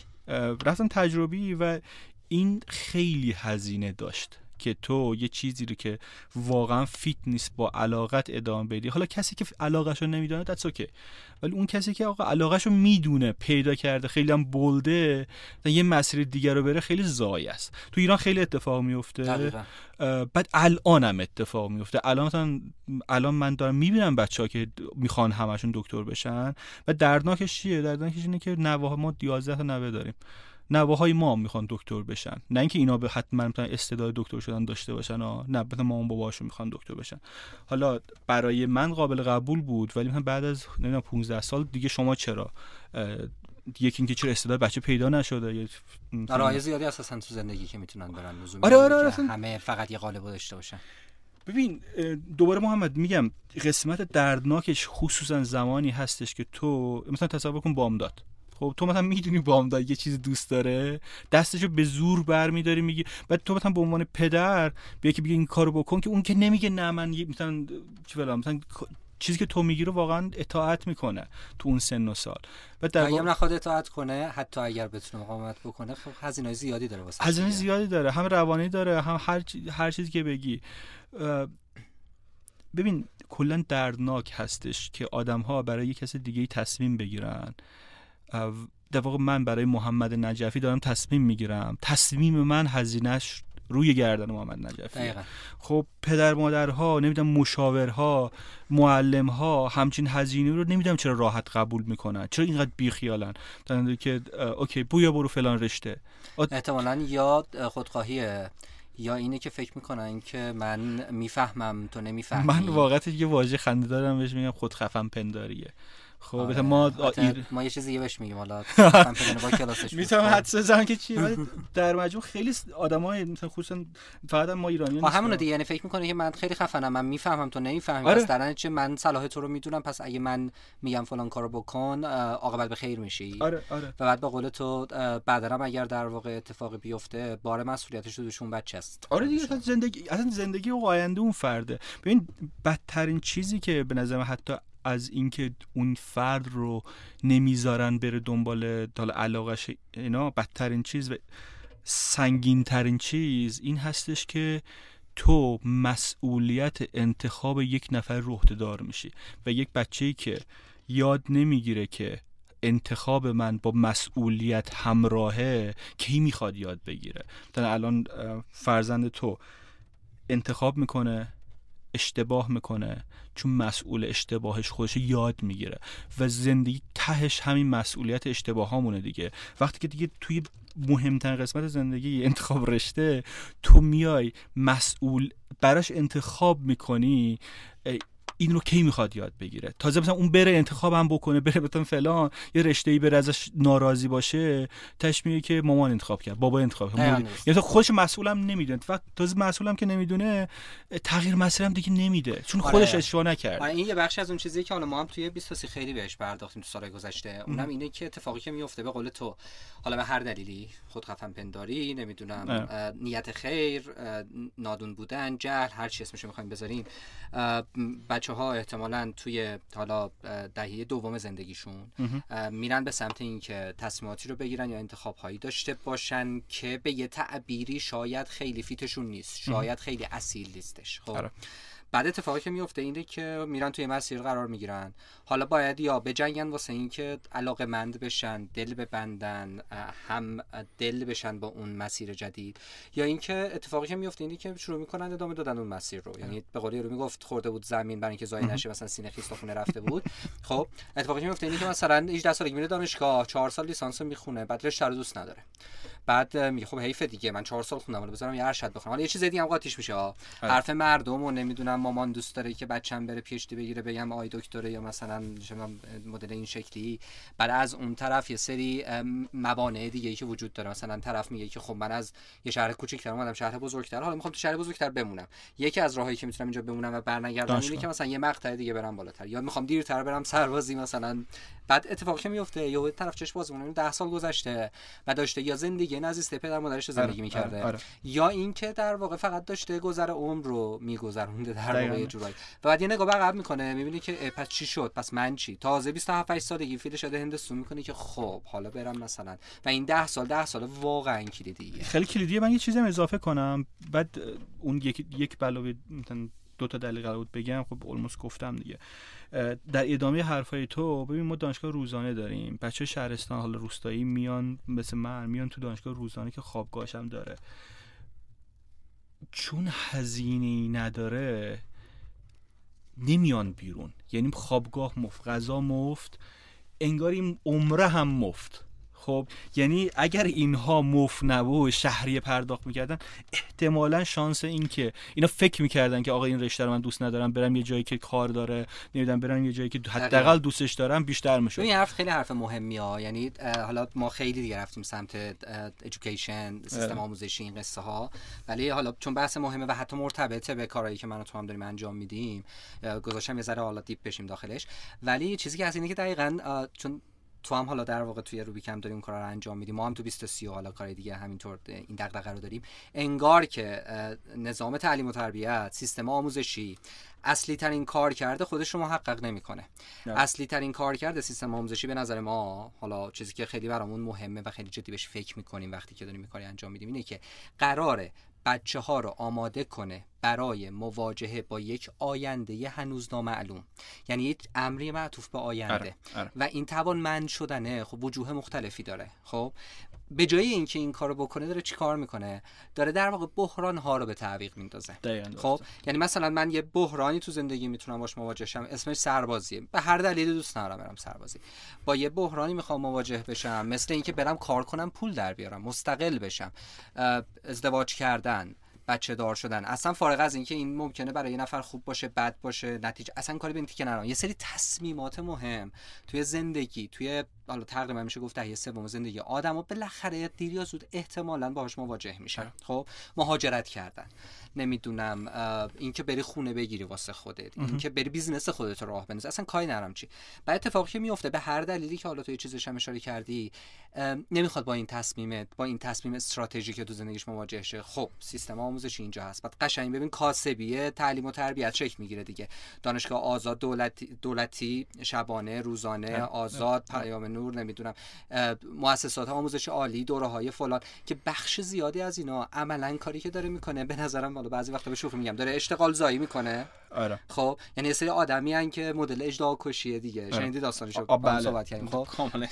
رفتم تجربی و این خیلی هزینه داشت. که تو یه چیزی رو که واقعا فیت نیست با علاقت ادامه بدی. حالا کسی که علاقش رو نمی‌دونه دتس اوکی ولی اون کسی که آقا علاقش رو می‌دونه پیدا کرده خیلی هم بلده یه مسیر دیگر رو بره خیلی زای است. تو ایران خیلی اتفاق میفته بعد الان هم اتفاق میفته الان الان من دارم می‌بینم بچه ها که می‌خوان همشون دکتر بشن. و دردناکش چیه؟ دردناکش اینه که نوه ما 11 تا نوه داریم. نواهای ما می‌خوان دکتر بشن. نه اینکه اینا به حتما استعداد دکتر شدن داشته باشن ها نه مثلا مامان باباشون می‌خوان دکتر بشن. حالا برای من قابل قبول بود ولی من بعد از نمی‌دونم 15 سال دیگه شما چرا؟ یکی اینکه چرا استعداد بچه پیدا نشده؟ یا آره زیادی اساسا تو زندگی که می‌تونن برن لزومی آره آره, آره همه فقط یه قالب داشته باشن. ببین دوباره محمد میگم قسمت دردناکش خصوصا زمانی هستش که تو مثلا تصور کن بامداد. خب تو مثلا می‌دونی بامداد یه چیز دوست داره؟ دستشو به زور برمیداری میگی بعد تو مثلا به عنوان پدر بیا که بگی این کارو بکن که اون که نمیگه نه من مثلا چه مثلا چیزی که تو میگی رو واقعا اطاعت می‌کنه تو اون سن و سال. و در واقع نخواد اطاعت کنه حتی اگر بتونه مقاومت بکنه خب هزینه زیادی داره واسه هزینه زیادی داره هم روانی داره هم هر هر چیزی که بگی. ببین کلا دردناک هستش که آدم ها برای کس دیگه تصمیم بگیرن. در واقع من برای محمد نجفی دارم تصمیم می‌گیرم. تصمیم من هزینهش روی گردن محمد نجفی خب پدر مادرها نمی‌دونم مشاورها معلمها همچین هزینه رو نمی‌دونم چرا راحت قبول می‌کنن. چرا اینقدر بیخیالن؟ که اوکی بویا برو فلان رشته. احتمالا یا خودخواهیه یا اینه که فکر می‌کنن که من می‌فهمم تو نمی‌فهمی. من واقعا یه واژه خنده دارم بهش میگم خودخفم پنداریه. خب آره. ما ایر... ما یه چیزی بهش میگیم حالا می‌تونم حدس بزنم که چی در مجموع خیلی آدمای مثلا خصوصا فقط ما ایرانی ها همون دیگه یعنی فکر می‌کنه که من خیلی خفنم من می‌فهمم تو نمی‌فهمی. آره. پس چه من صلاح تو رو می‌دونم پس اگه من میگم فلان کارو بکن عاقبت به خیر میشی. آره آره. و بعد به قول تو بعدرم اگر در واقع اتفاقی بیفته بار مسئولیتش رو دوشون بچه است آره دیگه اصلا زندگی اصلا زندگی و آینده اون فرده. ببین بدترین چیزی که به نظر حتی از اینکه اون فرد رو نمی‌ذارن بره دنبال حالا علاقش اینا بدترین چیز و سنگین ترین چیز این هستش که تو مسئولیت انتخاب یک نفر رو دار میشی و یک بچه که یاد نمی‌گیره که انتخاب من با مسئولیت همراهه کی می‌خواد یاد بگیره. الان فرزند تو انتخاب می‌کنه اشتباه می‌کنه چون مسئول اشتباهش خودش یاد می‌گیره و زندگی تهش همین مسئولیت اشتباه همونه دیگه. وقتی که دیگه توی مهمترین قسمت زندگی انتخاب رشته تو میای مسئول براش انتخاب می‌کنی این رو کی می‌خواد یاد بگیره؟ تازه مثلا اون بره انتخاب هم بکنه بره بتون فلان یه رشته ای بره ازش ناراضی باشه تش میگه که مامان انتخاب کرد بابا انتخاب کرد. یعنی خودش مسئولم نمی‌دونه. فقط تازه مسئولم که نمی‌دونه تغییر مسیرم دیگه نمیده. چون آره. خودش اشتباه نکرد آره این یه بخش از اون چیزی که حالا ما هم توی 20 خیلی بهش پرداختیم تو سال گذشته. اونم اینه که اتفاقی که میفته به قول تو حالا به هر دلیلی خود خفن پنداری نمی‌دونم نیت خیر نادون بودن جهل هر چی اسمشو می‌خوایم بذاریم بچه ها احتمالا توی حالا دهه دوم زندگیشون میرن به سمت اینکه تصمیماتی رو بگیرن یا انتخاب هایی داشته باشن که به یه تعبیری شاید خیلی فیتشون نیست شاید خیلی اصیل نیستش. خب. آره. بعد اتفاقی که میفته اینه که میرن توی مسیر قرار می‌گیرن. حالا باید یا بجنگن واسه اینکه علاقه مند بشن دل ببندن هم دل بشن با اون مسیر جدید. یا اینکه اتفاقی که میفته اینه که شروع می‌کنن ادامه دادن اون مسیر رو. یعنی به قولی رو می‌گفت خورده بود زمین برای اینکه زای نشه مثلا سینه خونه رفته بود. خب اتفاقی که میفته اینه که مثلا 18 سالگی میره دانشگاه 4 سال لیسانس می‌خونه بعد رشته رو دوست نداره. بعد میگه خب حیف دیگه من چهار سال خوندم حالا بذارم یه ارشد بخونم. حالا یه چیز دیگه هم قاطیش میشه آره. حرف مردم و نمی‌دونم مامان دوست داره که بچم بره پیشتی بگیره بگم آی دکتره یا مثلا مدل این شکلی. بعد از اون طرف یه سری موانع دیگه ای که وجود داره. مثلا طرف میگه که خب من از یه شهر کوچیک‌تر اومدم شهر بزرگتر حالا می‌خوام تو شهر بزرگتر بمونم. یکی از راهایی که می‌تونم اینجا بمونم و برنگردم اینه که مثلا یه مقطع دیگه برم بالاتر. یا می‌خوام دیرتر برم سربازی مثلا. بعد اتفاقی که میفته یه طرف چش باز می‌کنه 10 سال گذشته و داشته یا زندگی نزدیک پدر مادرش زندگی آره، می‌کرده. آره، آره. یا اینکه در واقع فقط داشته گذر عمر رو میگذرونده در واقع جورایی. و بعد یه نگاه عقب می‌کنه می‌بینی که پس چی شد؟ پس من چی؟ تازه 27 8 سالگی فیل شده هندستون می‌کنه که خب حالا برم مثلا. و این 10 سال 10 سال واقعا کلیدیه خیلی کلیدیه. من یه چیزی اضافه کنم. بعد اون یک یک علاوه دو تا دلیل قرار بود بگم خب اولموس گفتم دیگه. در ادامه حرفای تو ببین ما دانشگاه روزانه داریم. بچه شهرستان حالا روستایی میان مثل من میان تو دانشگاه روزانه که خوابگاهش داره. چون هزینه نداره نمیان بیرون. یعنی خوابگاه مفت غذا مفت انگار این عمره هم مفت. خب یعنی اگر اینها مف نبود شهری پرداخت می‌کردن احتمالا شانس این که اینا فکر می‌کردن که آقا این رشته رو من دوست ندارم برم یه جایی که کار داره نمی‌دونم برم یه جایی که حداقل دوستش دارم بیشتر میشه این حرف خیلی حرف مهمی ها. یعنی حالا ما خیلی دیگه رفتیم سمت ادویکیشن سیستم آموزشی این قصه ها. ولی حالا چون بحث مهمه و حتی مرتبطه به کارهایی که من و تو هم داریم انجام میدیم گذاشتم یه ذره حالا دیپ بشیم داخلش. ولی چیزی که از اینه که دقیقاً چون تو هم حالا در واقع توی روبی کم داریم اون کارا رو انجام میدیم ما هم تو 2030 حالا کار دیگه همینطور این دغدغه رو داریم. انگار که نظام تعلیم و تربیت سیستم آموزشی اصلی ترین کار کرده خودش رو محقق نمی‌کنه. اصلی ترین کار کرده سیستم آموزشی به نظر ما حالا چیزی که خیلی برامون مهمه و خیلی جدی بهش فکر می‌کنیم وقتی که داریم کاری انجام میدیم اینه که قراره بچه ها رو آماده کنه برای مواجهه با یک آینده هنوز نامعلوم یعنی یک امری معطوف به آینده. اره، اره. و این توانمند شدنه خب وجوه مختلفی داره. خب به جای اینکه این کارو بکنه داره چیکار می‌کنه؟ داره در واقع بحران ها رو به تعویق میندازه. خب یعنی مثلا من یه بحرانی تو زندگی می‌تونم باش مواجه شم اسمش سربازیه. به هر دلیلی دوست ندارم برم سربازی. با یه بحرانی می‌خوام مواجه بشم مثل اینکه برم کار کنم پول در بیارم مستقل بشم. ازدواج کردن بچه دار شدن. اصلا فارغ از اینکه این ممکنه برای یه نفر خوب باشه بد باشه نتیجه اصلا کاری به این تیکه ندارم. یه سری تصمیمات مهم توی زندگی توی حالا تقریبا میشه گفت یه سوم زندگی آدمو بالاخره دیر یا زود احتمالا باهاش مواجه میشن. خب مهاجرت کردن. نمی‌دونم اینکه بری خونه بگیری واسه خودت اینکه بری business خودت راه بندازی اصلا کاری ندارم چی. بعد اتفاقی که میفته به هر دلیلی که حالا تو یه چیزش هم اشاره کردی نمی‌خواد با این تصمیمت با این تصمیم استراتژیک که تو زندگیش مواجه شه. خب سیستم آموزشی اینجا هست. بعد قشنگ ببین کاسبیه تعلیم و تربیت شکل می‌گیره دیگه. دانشگاه آزاد دولتی دولتی شبانه روزانه آزاد پیام نور نمی‌دونم مؤسسات آموزش عالی دوره های فلان که بخش زیادی از اینا عملا کاری که داره می‌کنه به نظرم حالا بعضی وقتا به شوخی میگم داره اشتغال زایی می‌کنه. آره. خب یعنی سری آدمی ان که مدل اجدها کشیه دیگه. آره. شنیدی داستانشو؟ بله. صحبت کردیم. خب؟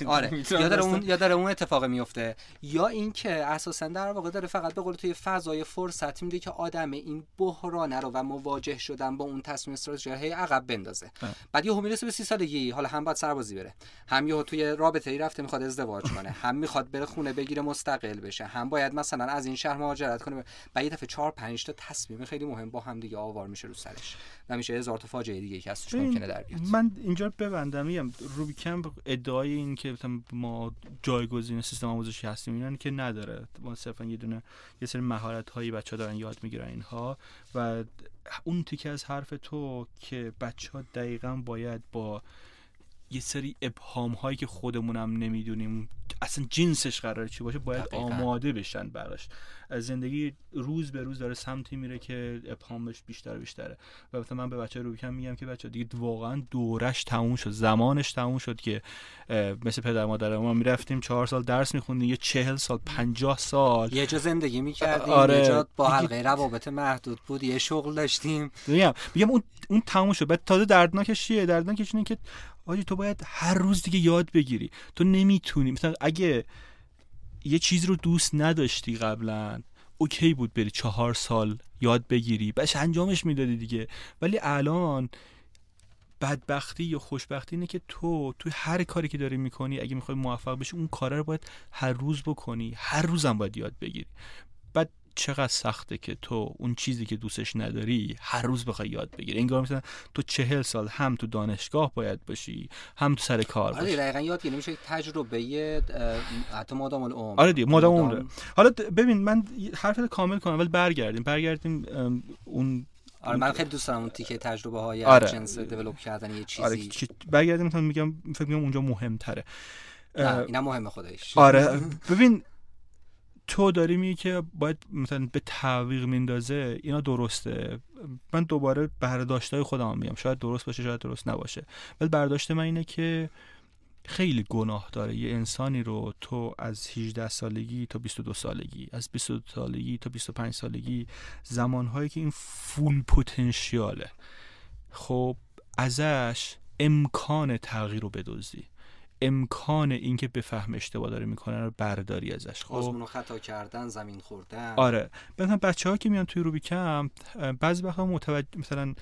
آره. یا داره اون یا داره اون اتفاق میفته یا اینکه اساسا در واقع داره فقط به قول توی فضای فرصت میده که آدم این بحران رو و مواجه شدن با اون تصمیم استراتژی عقب بندازه. بعد یهو می‌رسه به 30 سالگی. حالا هم باید سربازی بره. هم یهو توی رابطه ای رفته می‌خواد ازدواج کنه. هم می‌خواد بره خونه بگیره مستقل بشه. هم باید مثلا از این شهر مهاجرت کنه. بعد یه دفعه 4 5 تا تصمیم خیلی مهم با هم دیگه آوار میشه رو سرش. و میشه هزار تا فاجعه دیگه که هستش ممکنه در بیاد. من اینجا ببندم میگم روبی کمپ ادعای این که ما جایگزین سیستم آموزشی هستیم اینا که نداره. ما صرفا یه دونه یه سری مهارت هایی بچه دارن یاد می‌گیرن اینها و اون تیکه از حرف تو که بچه ها دقیقا باید با یه سری ابهام هایی که خودمونم نمی‌دونیم. اصلا جنسش قراره چی باشه؟ باید آماده بشن براش. زندگی روز به روز داره سمتی میره که ابهامش بیشتر و بیشتره. و مثلا من به بچه روبیکم میگم که بچه دیگه واقعا دورش تموم شد. زمانش تموم شد که مثل پدر مادر ما می‌رفتیم چهار سال درس میخوندیم یه چهل سال پنجاه سال. یه جا زندگی می‌کردیم آره. یه جا با حلقه روابط محدود بود یه شغل داشتیم. میگم میگم اون اون تموم شد. بعد تازه دردناکش چیه؟ دردناکش اینه که آجی تو باید هر روز دیگه یاد بگیری. تو نمی‌تونی. مثلا اگه یه چیز رو دوست نداشتی قبلا اوکی بود بری چهار سال یاد بگیری. بش انجامش می‌دادی دیگه. ولی الان بدبختی یا خوشبختی اینه که تو توی هر کاری که داری می‌کنی اگه می‌خوای موفق بشی اون کار رو باید هر روز بکنی. هر روزم باید یاد بگیری. چقدر سخته که تو اون چیزی که دوستش نداری هر روز بخوای یاد بگیری. انگار مثلا تو چهل سال هم تو دانشگاه باید باشی هم تو سر کار آره باشی. دقیقاً یاد گیری میشه تجربه حتی مادام العمر. آره دیگه مادام عمر حالا ببین من حرفت کامل کنم ولی برگردیم. برگردیم اون آره من خیلی دوست دارم اون تیکه تجربه های آره. جنس دیولپ کردن یه چیزی. آره برگردیم مثلا میگم فکر میگم اونجا مهمتره. نه اینا مهمه خودش آره. ببین تو داری میگی که باید مثلا به تعویق میندازه اینا درسته. من دوباره برداشتای خودم میگم. شاید درست باشه شاید درست نباشه. ولی برداشت من اینه که خیلی گناه داره. یه انسانی رو تو از 18 سالگی تا 22 سالگی از 22 سالگی تا 25 سالگی زمانهایی که این فول پتانسیاله. خب ازش امکان تغییر رو بدزدی. امکان اینکه بفهم اشتباه داره می‌کنه رو برداری ازش. خب. خطا کردن زمین خوردن. آره. مثلا بچه ها که میان توی روبی بعضی وقتا متوجه مثلا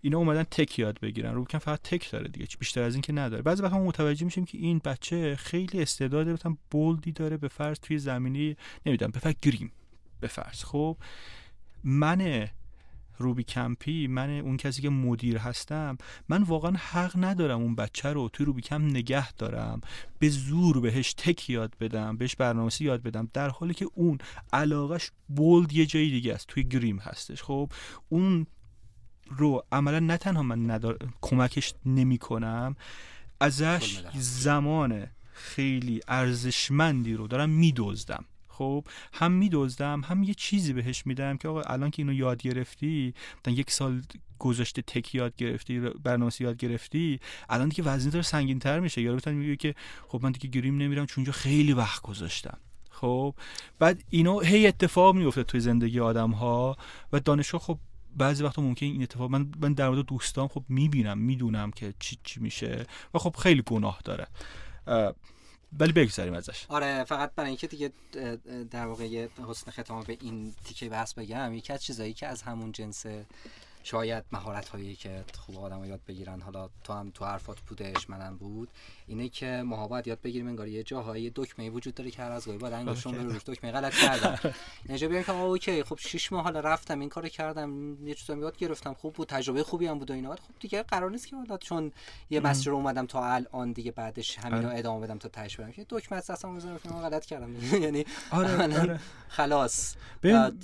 اینا اومدن تک یاد بگیرن. روبی کم فقط تک داره دیگه بیشتر از این که نداره. بعضی وقتا متوجه میشیم که این بچه خیلی استعداد مثلا بولدی داره به فرض توی زمینی نمی‌دونم به فرض گریم به فرض. خب من روبی کمپی من اون کسی که مدیر هستم من واقعا حق ندارم اون بچه رو توی روبی کم نگه دارم. به زور بهش تک یاد بدم بهش برنامه‌نویسی یاد بدم در حالی که اون علاقش بولد یه جایی دیگه است توی گریم هستش. خب اون رو عملا نه تنها من ندار... کمکش نمی کنم ازش زمان خیلی ارزشمندی رو دارم میدزدم. خب هم میدزدم هم یه چیزی بهش میدم که آقا الان که اینو یاد گرفتی تا یک سال گذاشته تک یاد گرفتی برنامه یاد گرفتی الان دیگه وزن داره سنگین تر میشه. یارو بتون میگه که خب من دیگه گریم نمیرم چون خیلی وقت گذاشتم. خب بعد اینو هی اتفاق میفته توی زندگی آدم ها و دانشجو خب بعضی وقتا ممکن این اتفاق من من در مورد دوستام خب می‌بینم می‌دونم که چی چی میشه و خب خیلی گناه داره. ولی بگذاریم ازش. آره فقط برای اینکه دیگه در واقع حسن ختام به این تیکه بحث بگم یکی از چیزایی که از همون جنس شاید مهارت هایی که خوب آدم یاد بگیرن. حالا تو هم تو حرفات بودش منم بود. اینه که ما باید یاد بگیریم انگار یه جاهای دکمه وجود داره که هر از گاهی باید انگشتون بره روش دکمه غلط کردم اینجا بیان که اوکی. خب 6 ماه حالا رفتم این کارو کردم یه چیزا یاد گرفتم. خوب بود تجربه خوبی هم بود و اینا. خب دیگه قرار نیست که حالا چون یه مسیر رو اومدم تا الان دیگه بعدش همینا آره. ادامه بدم تا تهش برم. که دکمه از دستم من غلط کردم. یعنی آره, آره. خلاص.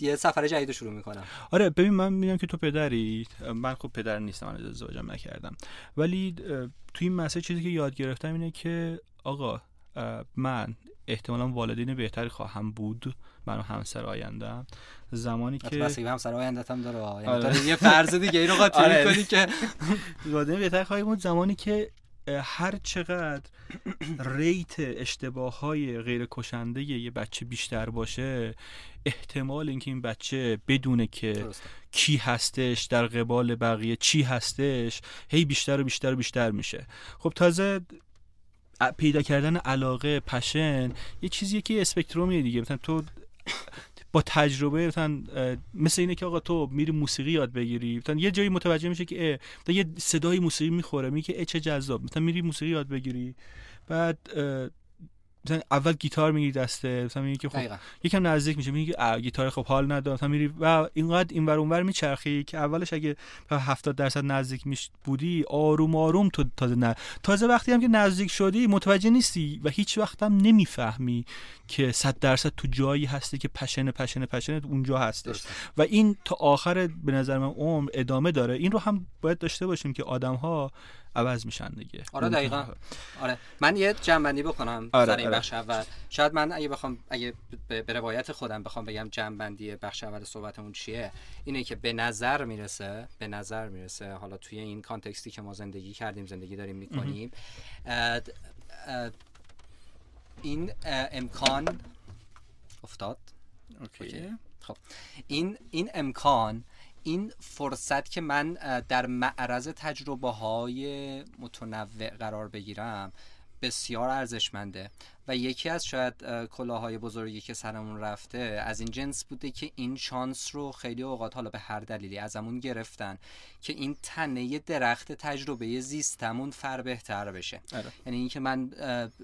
یه سفر جدید شروع می‌کنم. آره ببین من میگم که تو پدری من خب پدر نیستم من ازدواجم نکردم. ولی تو این مسئله چیزی که یاد گرفتم اینه که آقا من احتمالا والدین بهتری خواهم بود. من همسر آیندم زمانی که بس همسر آیندت هم داره. یعنی آره. یه فرض دیگه اینو قاطی آره. کنی که والدین بهتری خواهی بود. زمانی که هر چقدر ریت اشتباه های غیر کشنده یه بچه بیشتر باشه احتمال اینکه این بچه بدونه که کی هستش در قبال بقیه چی هستش هی بیشتر و بیشتر و بیشتر میشه. خب تازه پیدا کردن علاقه پشن یه چیزیه که اسپکترومیه دیگه. مثلا تو با تجربه مثلا مثل اینه که آقا تو میری موسیقی یاد بگیری. مثلا یه جایی متوجه میشه که یه صدای موسیقی می‌خوره میگه چه جذاب. مثلا میری موسیقی یاد بگیری. بعد مثلا اول گیتار می‌گیری دسته مثلا میگی که خب یکم نزدیک میشه میگی گیتار خب حال نداره مثلا میری و اینقدر اینور اونور میچرخی که اولش اگه 70 درصد نزدیک میش بودی آروم آروم تو تازه نه. تازه وقتی هم که نزدیک شدی متوجه نیستی و هیچ وقت هم نمی‌فهمی که 100 درصد تو جایی هستی که پشن پشن پشن اونجا هستش. و این تا آخر به نظر من عمر ادامه داره. این رو هم باید داشته باشیم که آدم ها عوض میشن دیگه. آره دقیقا. آره. من یه جنبندی بکنم آره در این آره. بخش اول. شاید من اگه بخوام اگه به روایت خودم بخوام بگم جنبندی بخش اول صحبتمون چیه اینه که به نظر می‌رسه به نظر می‌رسه حالا توی این کانتکستی که ما زندگی کردیم زندگی داریم می‌کنیم این امکان افتاد. اوکی. خب. این این امکان این فرصت که من در معرض تجربه های متنوع قرار بگیرم بسیار ارزشمنده و یکی از شاید کلاهای بزرگی که سرمون رفته از این جنس بوده که این شانس رو خیلی اوقات حالا به هر دلیلی ازمون گرفتن که این تنه درخت تجربه زیستمون فر بهتر بشه آره. یعنی اینکه من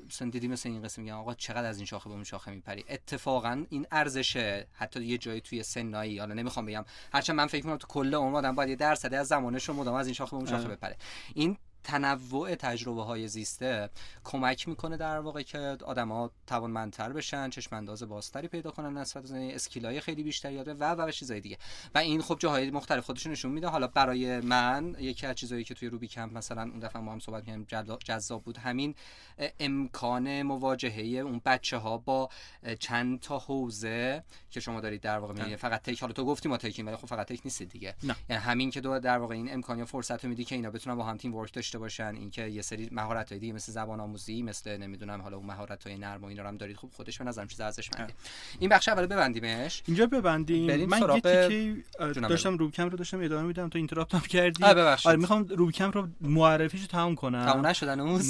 مثلا دیدی مثل این قسم میگم آقا چقدر از این شاخه به اون شاخه میپری اتفاقا این ارزشه حتی یه جایی توی سنایی حالا نمی‌خوام بگم هرچند من فکر می‌کنم تو کل عمر آدم باید یه درصدی از زمانش رو مدام از این شاخه به اون شاخه آره. بپره این تنوع تجربه های زیسته کمک می‌کنه در واقع که آدما توانمندتر بشن چشم انداز بازتری پیدا کنن نسبت به اسکیلای خیلی بیشتری یاد و و چیزای دیگه. و این خب جاهای مختلف خودش نشون میده. حالا برای من یکی از چیزایی که توی روبی کمپ مثلا اون دفعه ما هم صحبت کردیم جذاب بود همین امکان مواجهه اون بچه ها با چند تا حوزه که شما دارید در واقع میگه فقط تک حالا تو گفتی ما تکیم ولی خب فقط تک نیست دیگه. یعنی همین که دو در واقع این امکان یا فرصت میدی که اینا بتونن با هم تیم ورک داشته باشن اینکه یه سری مهارت های دیگه مثل زبان آموزی مثل نمی‌دونم حالا اون مهارت های نرم و اینا رو هم دارید. خب خودش به نظرم چیز ارزشمندی این بخش اول ببندیمش. اینجا ببندیم. من یه تیکه داشتم روبکم رو داشتم ادامه میدم. تو اینتراپت هم کردی. آره می‌خوام روبکم رو معرفیشو تموم کنم. تموم نشدن اون؟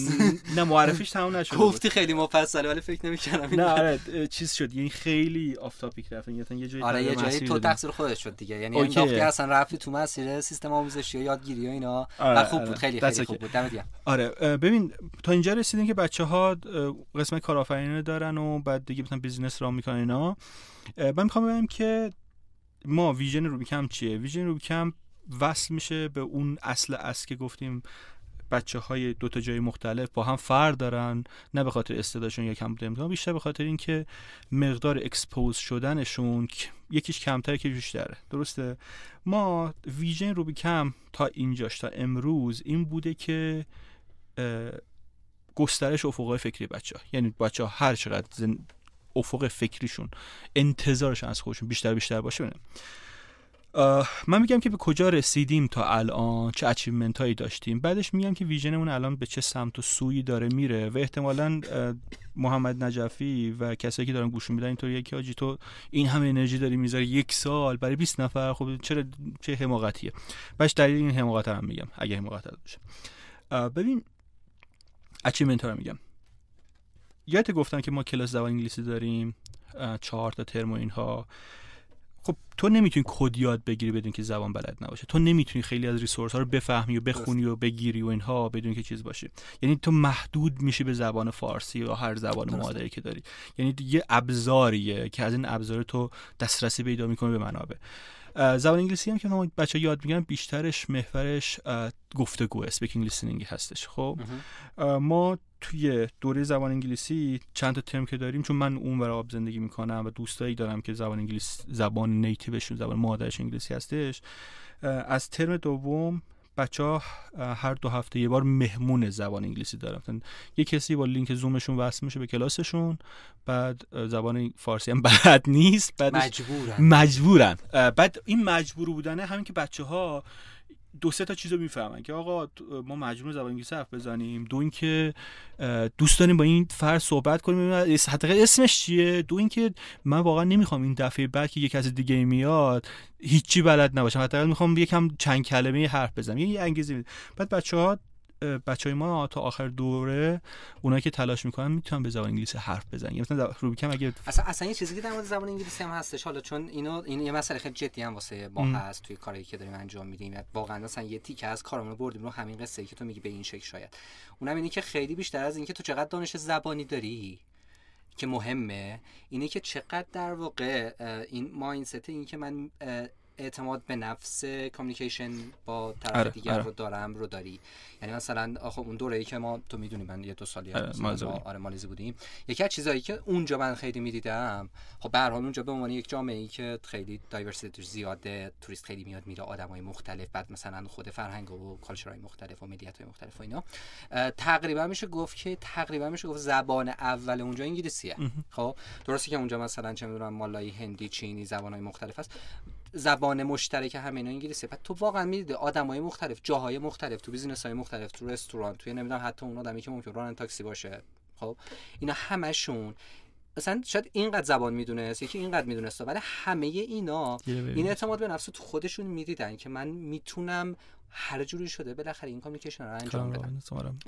نه معرفیش تموم نشد گفتی خیلی مفصله ولی فکر نمی‌کردم نه آره چیز شد. یعنی خیلی off topic رفتن یه جایی آره یه جایی تو تقصیر خودت شد دیگه. یعنی انداختی اصلا رفتی تو مسیر سیستم آموزشی و یادگیری و اینا. آره خوب بود. آره. خیلی خیلی خوب بود. دمت آره ببین تا اینجا رسیدیم که بچه ها قسمت کارآفرینی دارن و بعد دیگه مثلا business را می‌کنن اینا. من می‌خوام بگم که ما vision روبیکمپ چیه؟ vision روبیکمپ وصل میشه به اون اصل اصل که گفتیم بچه های دو تا جای مختلف با هم فرق دارن نه به خاطر استعدادشون یا کم بوده بیشتر به خاطر اینکه مقدار expose شدنشون یکیش کمتر که بیشتره. درسته؟ ما vision روبیکمپ تا اینجاش تا امروز این بوده که گسترش افقای فکری بچه ها یعنی بچه ها هر چقدر افق فکریشون انتظارشون از خودشون بیشتر بیشتر باشه من میگم که به کجا رسیدیم تا الان؟ چه achievement هایی داشتیم؟ بعدش میگم که vision مون الان به چه سمت و سویی داره میره و احتمالا محمد نجفی و کسایی که دارن گوش میدن اینطوریه که آجی تو این همه انرژی داری می‌ذاری یک سال برای 20 نفر خب چرا چه حماقتیه؟ باش دلیل این حماقت هم میگم اگه حماقت باشه. ببین achievement ها رو میگم. یادت گفتم که ما کلاس زبان انگلیسی داریم چهار تا ترم و اینها. خب تو نمی‌تونی کد یاد بگیری بدون که زبان بلد نباشه. تو نمی‌تونی خیلی از resource ها رو بفهمی و بخونی و بگیری و اینها بدون که چیز باشه. یعنی تو محدود میشی به زبان فارسی یا هر زبان مادری که داری. یعنی یه ابزاریه که از این ابزار تو دسترسی پیدا می‌کنه به منابع. زبان انگلیسی هم که بچه یاد میگن بیشترش محورش گفتگو speaking listening هستش. خب؟ ما توی دوره زبان انگلیسی چند تا ترم که داریم چون من اون ور آب زندگی می‌کنم و دوستایی دارم که زبان انگلیس زبان native شون زبان مادرش انگلیسی هستش از ترم دوم بچه ها هر دو هفته یه بار مهمون زبان انگلیسی دارن. یه کسی با لینک زومشون وصل میشه به کلاسشون بعد زبان فارسی هم بلد نیست بعد مجبورن. مجبورن. بعد این مجبور بودنه همین که بچه ها دو سه تا چیزو می‌فهمن که آقا ما مجبور زبان انگلیسی حرف بزنیم. دو اینکه دوست داریم با این فرد صحبت کنیم. حتی اسمش چیه؟ دو اینکه من واقعا نمی‌خوام این دفعه بعد که یک کس دیگه میاد هیچی بلد نباشم. حتی می‌خوام یکم چند کلمه حرف بزنم. یه انگیزه میده. بعد بچه ها بچه های ما تا آخر دوره اونایی که تلاش می‌کنن می‌تونن به زبان انگلیسی حرف بزنن. مثلا روبیکم اگه اصلا اصلا یه چیزی که در مورد زبان انگلیسی هم هستش. حالا چون اینو این یه مسئله خیلی جدی هم واسه ما هست توی کاری که داریم انجام میدیم. واقعا اصلا یه تیکه از کارمون بردیم رو همین قصه ای که تو میگی به این شکل شاید. اونم اینه که خیلی بیشتر از اینکه تو چقدر دانش زبانی داری که مهمه اینه که چقدر در واقع این مایندست این که من اعتماد به نفس کامیکیشن با طرف آره، دیگر آره. رو دارم رو داری. یعنی مثلا خب اون دوره ای که ما تو می‌دونی من یه دو سالی آره ما آره مالزی بودیم. یکی از چیزایی که اونجا من خیلی می‌دیدم خب به هر حال اونجا به عنوان یک جامعه ای که خیلی دایورسیتی زیاده توریست خیلی میاد میره آدمای مختلف بعد مثلا خود فرهنگ و کالچرهای مختلف و ملیت های مختلف و اینا تقریبا میشه گفت که تقریبا میشه گفت زبان اول اونجا انگلیسیه. خب درسته که اونجا مثلا چه می‌دونم مالایی هندی چینی زبانهای مختلف هست. زبان مشترک همه انگلیسیه بعد تو واقعا می‌دید آدمای مختلف جاهای مختلف تو بیزینس های مختلف تو رستوران توی نمی‌دونم حتی اون آدمی که ممکن راننده تاکسی باشه. خب؟ اینا همشون مثلا شاید اینقدر زبان می‌دونست یکی اینقدر می‌دونست ولی همه اینا این اعتماد به نفس تو خودشون می‌دیدن که من می‌تونم هر جوری شده بالاخره این کامیکیشن رو انجام بدم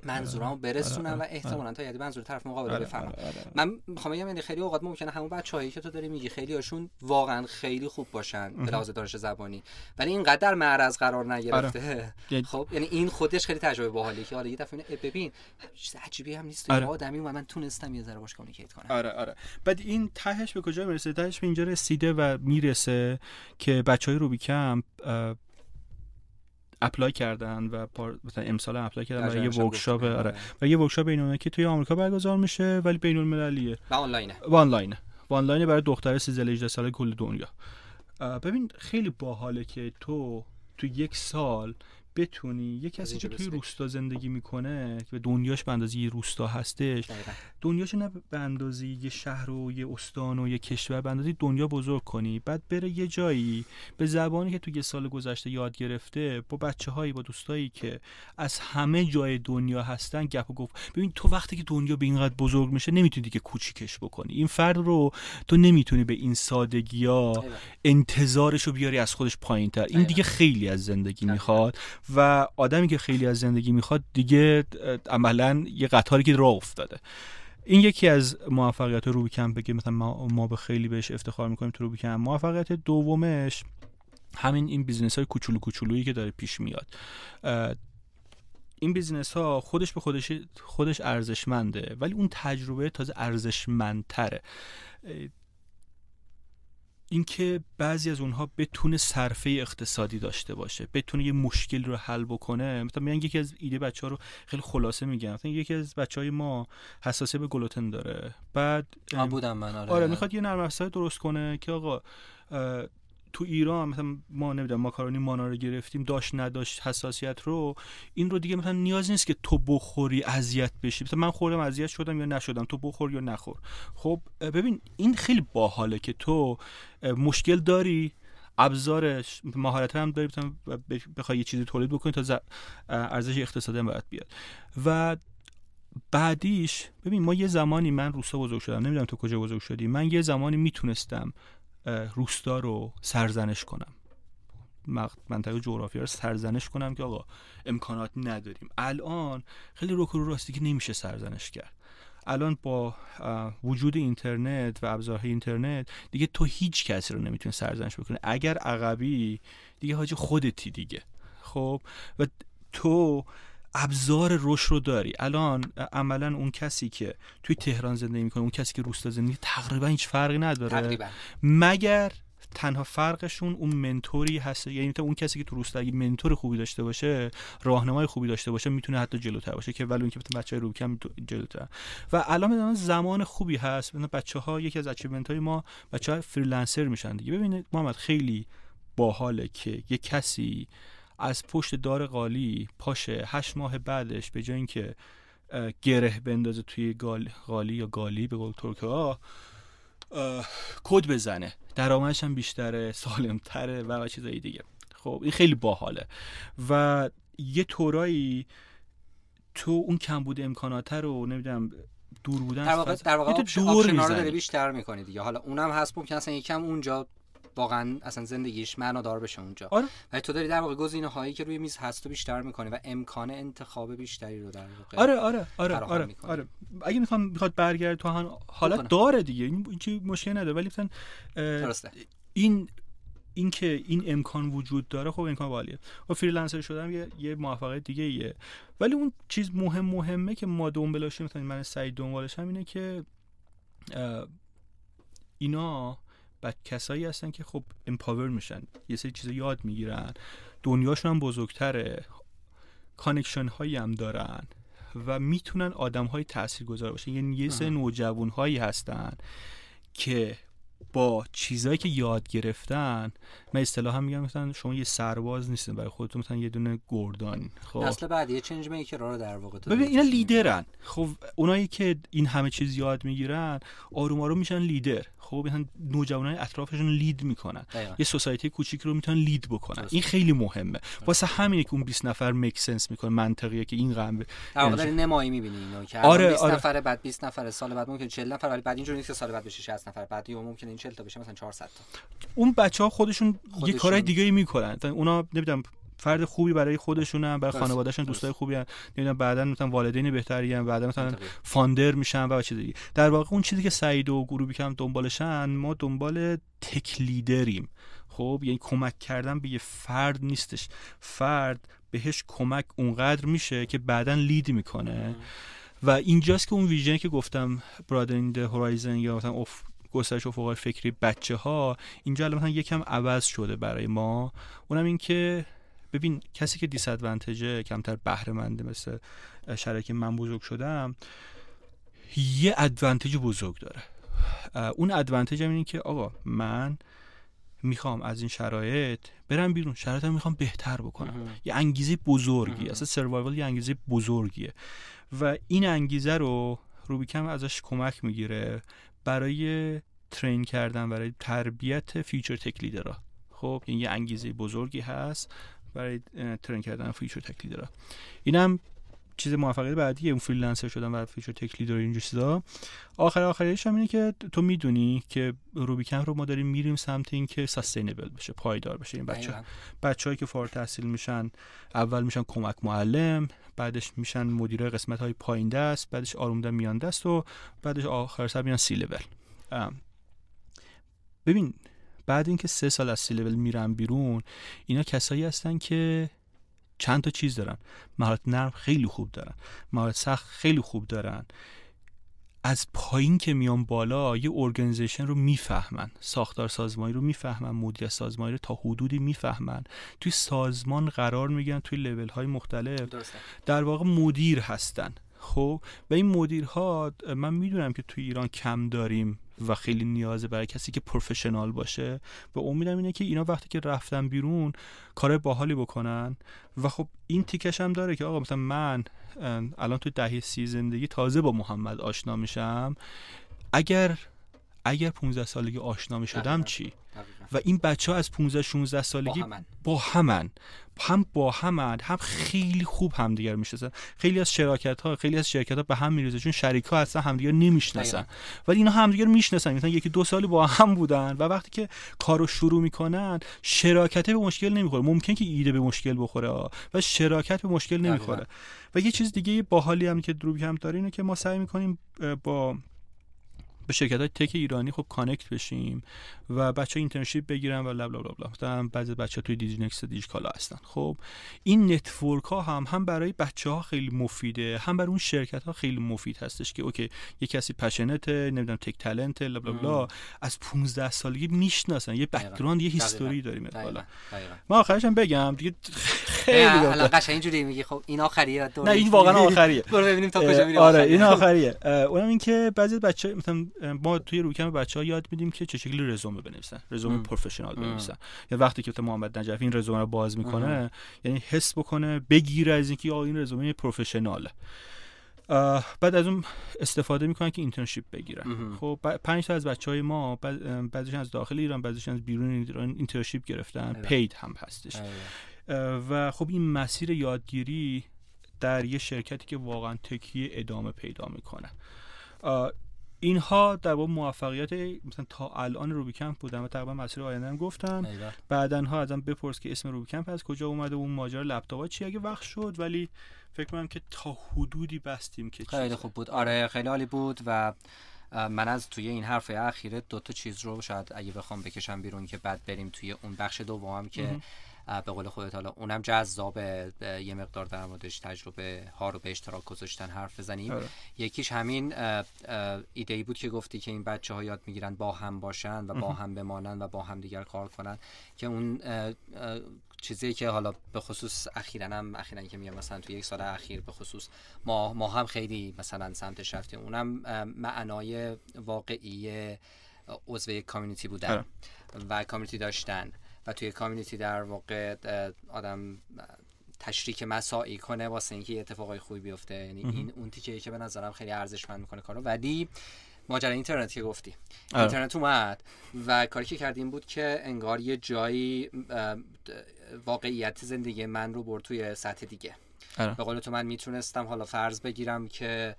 منظورمو آره. برسونم آره، و آره. احتمالاً تا یعنی منظور طرف مقابل رو بفهمم من می‌خوام بگم یعنی خیلی اوقات ممکنه همون بچه‌هایی که تو داری میگی خیلی هاشون واقعا خیلی خوب باشن به لحاظ دانش زبانی. ولی اینقدر معرض قرار نگرفته. یعنی خب یعنی این خودش خیلی تجربه باحالیه که حالا یه دفعه ببین چیز عجیبی هم نیست. آره. آدمی و من تونستم یه ذره باش کامیکیت کنم. آره آره. بعد این تهش به کجا می‌رسه؟ تهش به اینجا رسیده و می‌رسه که بچه‌های روبیکمپ apply کردن و مثلا امسال apply کردن برای یه workshop آره. و یه workshop بین‌المللی که توی آمریکا برگزار میشه ولی بین المللیه. و آنلاینه. و آنلاینه. و آنلاینه برای دختر 13 18 ساله کل دنیا. ببین خیلی باحاله که تو تو یک سال بتونی. یه کسی که توی روستا زندگی می‌کنه که دنیاش به اندازه یه روستا هستش دنیاش نه به اندازه یه شهر و یه استان و یه کشور به اندازه دنیا بزرگ کنی. بعد بره یه جایی به زبانی که تو یه سال گذشته یاد گرفته با بچه هایی با دوستایی که از همه جای دنیا هستن گپ و گفت. ببین تو وقتی که دنیا به اینقدر بزرگ میشه نمی‌تونی که کوچیکش بکنی. این فرد رو تو نمی‌تونی به این سادگی ها انتظارش رو بیاری از خودش پایین تر این دیگه خیلی از زندگی می‌خواد. و آدمی که خیلی از زندگی می‌خواد دیگه عملا یه قطاری که راه افتاده. این یکی از موفقیت روبی کم بگه مثلا ما, ما به خیلی بهش افتخار می‌کنیم تو روبی کم موفقیت دومش همین این business های کوچولو کوچولویی که داره پیش میاد. این business ها خودش به خودش خودش ارزشمنده ولی اون تجربه تازه ارزشمندتره. اینکه بعضی از اونها بتونه صرفه اقتصادی داشته باشه بتونه یه مشکل رو حل بکنه. مثلا میگن یکی از ایده بچه ها رو خیلی خلاصه میگم. مثلا یکی از بچه های ما حساسیت به گلوتن داره. بعد بودم من آره, آره می‌خواد یه نرم افزار درست کنه که آقا تو ایران مثلا ما نمی‌دونم ماکارونی مانا رو گرفتیم داشت نداشت حساسیت رو این رو دیگه مثلا نیاز نیست که تو بخوری اذیت بشی. مثلا من خوردم اذیت شدم یا نشدم تو بخور یا نخور. خب ببین این خیلی باحاله که تو مشکل داری ابزارش مهارت هم داری بخوای یه چیزی تولید بکنی تا ارزش اقتصادی هم باید بیاد. و بعدیش ببین ما یه زمانی من روستا بزرگ شدم نمی‌دونم تو کجا بزرگ شدی من یه زمانی می‌تونستم روستا رو سرزنش کنم. منطقه جغرافیا رو سرزنش کنم که آقا امکانات نداریم. الان خیلی روکرو راستی که نمیشه سرزنش کرد. الان با وجود اینترنت و ابزارهای اینترنت دیگه تو هیچ کسی رو نمی‌تونی سرزنش بکنی. اگر عقبی دیگه حاجی خودتی دیگه. خب؟ و تو ابزار رشد رو داری. الان عملا اون کسی که توی تهران زندگی می‌کنه اون کسی که روستا زندگی تقریبا هیچ فرقی نداره. تقریبا. مگر تنها فرقشون اون mentor ی هست یعنی اون کسی که تو روستا اگه mentor خوبی داشته باشه راهنمای خوبی داشته باشه می‌تونه حتی جلوتر باشه که ولی اون که بچه‌های روبیکمپ جلوتر. و الان زمان خوبی هست. بچه ها یکی از achievement های ما بچه ها freelancer میشن دیگه. ببینید محمد خیلی باحاله که یه کسی از پشت دار قالی پاشه هشت ماه بعدش به جای اینکه گره بندازه توی قالی یا گالی به قول ها کد بزنه. درآمدش هم بیشتره سالمتره و چیزایی دیگه. خب این خیلی باحاله. و یه طورایی تو اون کم بوده امکانات رو نمی‌دونم دور بودن در واقع در واقع دور رو داره بیشتر می‌کنی دیگه. حالا اونم هست ممکن اصلا یکم اونجا واقعا اصلا زندگیش معنادار بشه اونجا. آره. و تو داری در واقع گزینه هایی که روی میز هست بیشتر می‌کنی و امکان انتخاب بیشتری رو در واقع آره آره آره آره, آره. اگه می‌خوام می‌خواد برگرد تو هم حالت داره دیگه. این چی مشکل نداره. ولی مثلا این این که این امکان وجود داره خب امکان عالیه و freelancer شدم یه, یه موفقیت دیگه ایه. ولی اون چیز مهم مهمه که ما دنبالش مثلا من سعید دنبالش هم اینه که اینا بعد کسایی هستن که خب empower میشن. یه سری چیزا یاد می‌گیرن. دنیاشون هم بزرگتره. connection هایی هم دارن. و می‌تونن آدم های تأثیر گذار باشن. یعنی یه سری نوجوان هایی هستن که با چیزایی که یاد گرفتن من اصطلاحا میگم مثلا شما یه سرباز نیستین برای خودتون مثلا یه دونه گردان. خب. اصل بعد یه change maker رو در واقع ببین اینا لیدرن. خب اونایی که این همه چیز یاد می‌گیرن آروم آروم میشن لیدر. خب مثلا نوجوانای اطرافشون لید می‌کنن. یه سوسایتی کوچیک رو می‌تونن لید بکنن. این خیلی مهمه. واسه همینه که اون 20 نفر میک سنس می‌کنه منطقیه که این قم در واقع نمایی می‌بینی اینو که آره 20 آره. نفر بعد 20 نفر سال بعد ممکن 40 نفر ولی بعد اینجوری نیست که سال بعد بشه 60 نفر. بعد یا ممکنه این 40 تا بشه مثلا 400 تا. اون بچه ها خودشون, خودشون... یه کارهای دیگه ای می‌کنن. اونا نمی‌دونم فرد خوبی برای خودشونن برای خانوادهشون دوستای خوبی ان نمی‌دونم بعدا مثلا والدین بهتری ان بعدا مثلا فاندر میشن و چیز دیگه در واقع اون چیزی که سعید و گروهی کم دنبالشن ما دنبال تک لیدریم. خب یعنی کمک کردن به یه فرد نیستش. فرد بهش کمک اونقدر میشه که بعدا لید می‌کنه. و اینجاست که اون ویژنی که گفتم برادرینگ هورایزن یا مثلا اوف گسترش افق فکری بچه ها اینجا الان مثلا یکم عوض شده برای ما. اونم این که ببین کسی که دیس کمتر بهره منده مثل شرایطی من بزرگ شدم یه advantage بزرگ داره. اون advantage هم اینه که آقا من می‌خوام از این شرایط برم بیرون. شرایطم می‌خوام بهتر بکنم. یه انگیزه بزرگی اصلا survival یه انگیزه بزرگیه. و این انگیزه رو روبیکمپ ازش کمک می‌گیره. برای train کردن برای تربیت future tech leader ها خب یعنی یه انگیزه بزرگی هست برای train کردن future tech leader ها اینم چیز موفقیت بعدی اون freelancer شدن و future tech leader این چیزا. آخر آخرش هم اینه که تو می‌دونی که روبیکمپ رو ما داریم میریم سمت این که sustainable بشه پایدار بشه. این بچه بچه‌هایی که فارغ تحصیل میشن اول میشن کمک معلم بعدش میشن مدیر قسمت های پایین دست بعدش آروم آروم میان دست و بعدش آخر سر میان سی لول. ببین بعد اینکه سه سال از سی لول میرن بیرون اینا کسایی هستن که چند تا چیز دارن. مهارت نرم خیلی خوب دارن. مهارت سخت خیلی خوب دارن. از پایین که میان بالا یه ارگانیزیشن رو می‌فهمن. ساختار سازمانی رو می‌فهمن مدیریت سازمانی رو تا حدودی می‌فهمن. توی سازمان قرار میگن توی لول های مختلف. در واقع مدیر هستن. خب و این مدیرها من می‌دونم که توی ایران کم داریم و خیلی نیازه برای کسی که پروفشنال باشه و امیدم اینه که اینا وقتی که رفتن بیرون کار باحالی بکنن و خب این تیکش هم داره که آقا مثلا من الان تو دهه سی زندگی تازه با محمد آشنا میشم. اگر اگر 15 سالگی آشنا می شدم چی؟ و این بچه ها از 15 16 سالگی با همن. با همن. هم با همن هم خیلی خوب همدیگر می‌شناسن. خیلی از شراکت ها خیلی از شرکت ها به هم میریزه چون شریک ها اصلا همدیگر نمی‌شناسن. ولی اینا همدیگر می‌شناسن. مثلا یکی دو سالی با هم بودن و وقتی که کارو شروع می‌کنن شراکت به مشکل نمی‌خوره. ممکن که ایده به مشکل بخوره و شراکت به مشکل نمی‌خوره. و یه چیز دیگه باحالی هم که در روبی کمپ داره اینه که ما سعی می‌کنیم با به شرکت های تک ایرانی خب connect بشیم و بچه internship بگیرن و bla bla bla مثلا بعضی بچه توی دیجی‌نکست دیجیکالا هستن. خب این network ها هم هم برای بچه ها خیلی مفیده هم برای اون شرکت ها خیلی مفید هستش که اوکی یه کسی پشنته نمی‌دونم tech talent bla bla از 15 سالگی می‌شناسن. یه background یه history داریم. بالا ما آخرش هم بگم دیگه خیلی الان قشنگ اینجوری میگی. خب این آخریه نه این واقعا آخریه. برو ببینیم تا کجا میریم. آره این آخریه. اونم این که بعضی بچه مثلا ما توی روکم بچه ها یاد میدیم که چه شکلی رزومه بنویسن رزومه professional بنویسن. یا وقتی که محمد نجفی این رزومه رو باز می‌کنه یعنی حس بکنه بگیره از اینکه آقا این رزومه professional ه. بعد از اون استفاده می‌کنن که internship بگیرن. خب پنج تا از بچه های ما بعضیشون از داخل ایران بعضیشون از بیرون ایران internship گرفتن paid هم هستش. و خب این مسیر یادگیری در یه شرکتی که واقعا tech یه ادامه پیدا می‌کنه. اینها در واقع موفقیت مثلا تا الان روبی کمپ بودن و تقریبا مسیر آینده هم گفتن. ها ازم بپرس که اسم روبی کمپ از کجا اومده و اون ماجرا لپتاپ چی؟ اگه وقت شد ولی فکر کنم که تا حدودی بستیم که خیلی خوب بود. آره خیلی عالی بود و من از توی این حرف اخیره دو تا چیز رو شاید اگه بخوام بکشم بیرون که بعد بریم توی اون بخش دوم که به قول خودت حالا اونم جذاب یه مقدار در موردش تجربه ها رو به اشتراک گذاشتن حرف بزنیم آره. یکیش همین ایده ای بود که گفتی که این بچه ها یاد می‌گیرن با هم باشن و با هم بمانن و با هم دیگر کار کنن که اون چیزی که حالا به خصوص اخیرا هم اخیرا که میگم مثلا تو یک سال اخیر به خصوص ما ما هم خیلی مثلا سمتش رفتیم اونم معنای واقعی عضو یک کامیونیتی بودن آره. و کامیونیتی داشتن و توی کامیونیتی در واقع آدم تشریک مساعی کنه واسه اینکه اتفاقای خوبی بیفته. یعنی این اون تیکه که به نظرم خیلی ارزشمند می‌کنه کارو. ولی ماجرا اینترنت که گفتی. آره. اینترنت اومد و کاری که کردیم بود که انگار یه جایی واقعیت زندگی من رو برد توی سطح دیگه. آره. به قول تو من می‌تونستم حالا فرض بگیرم که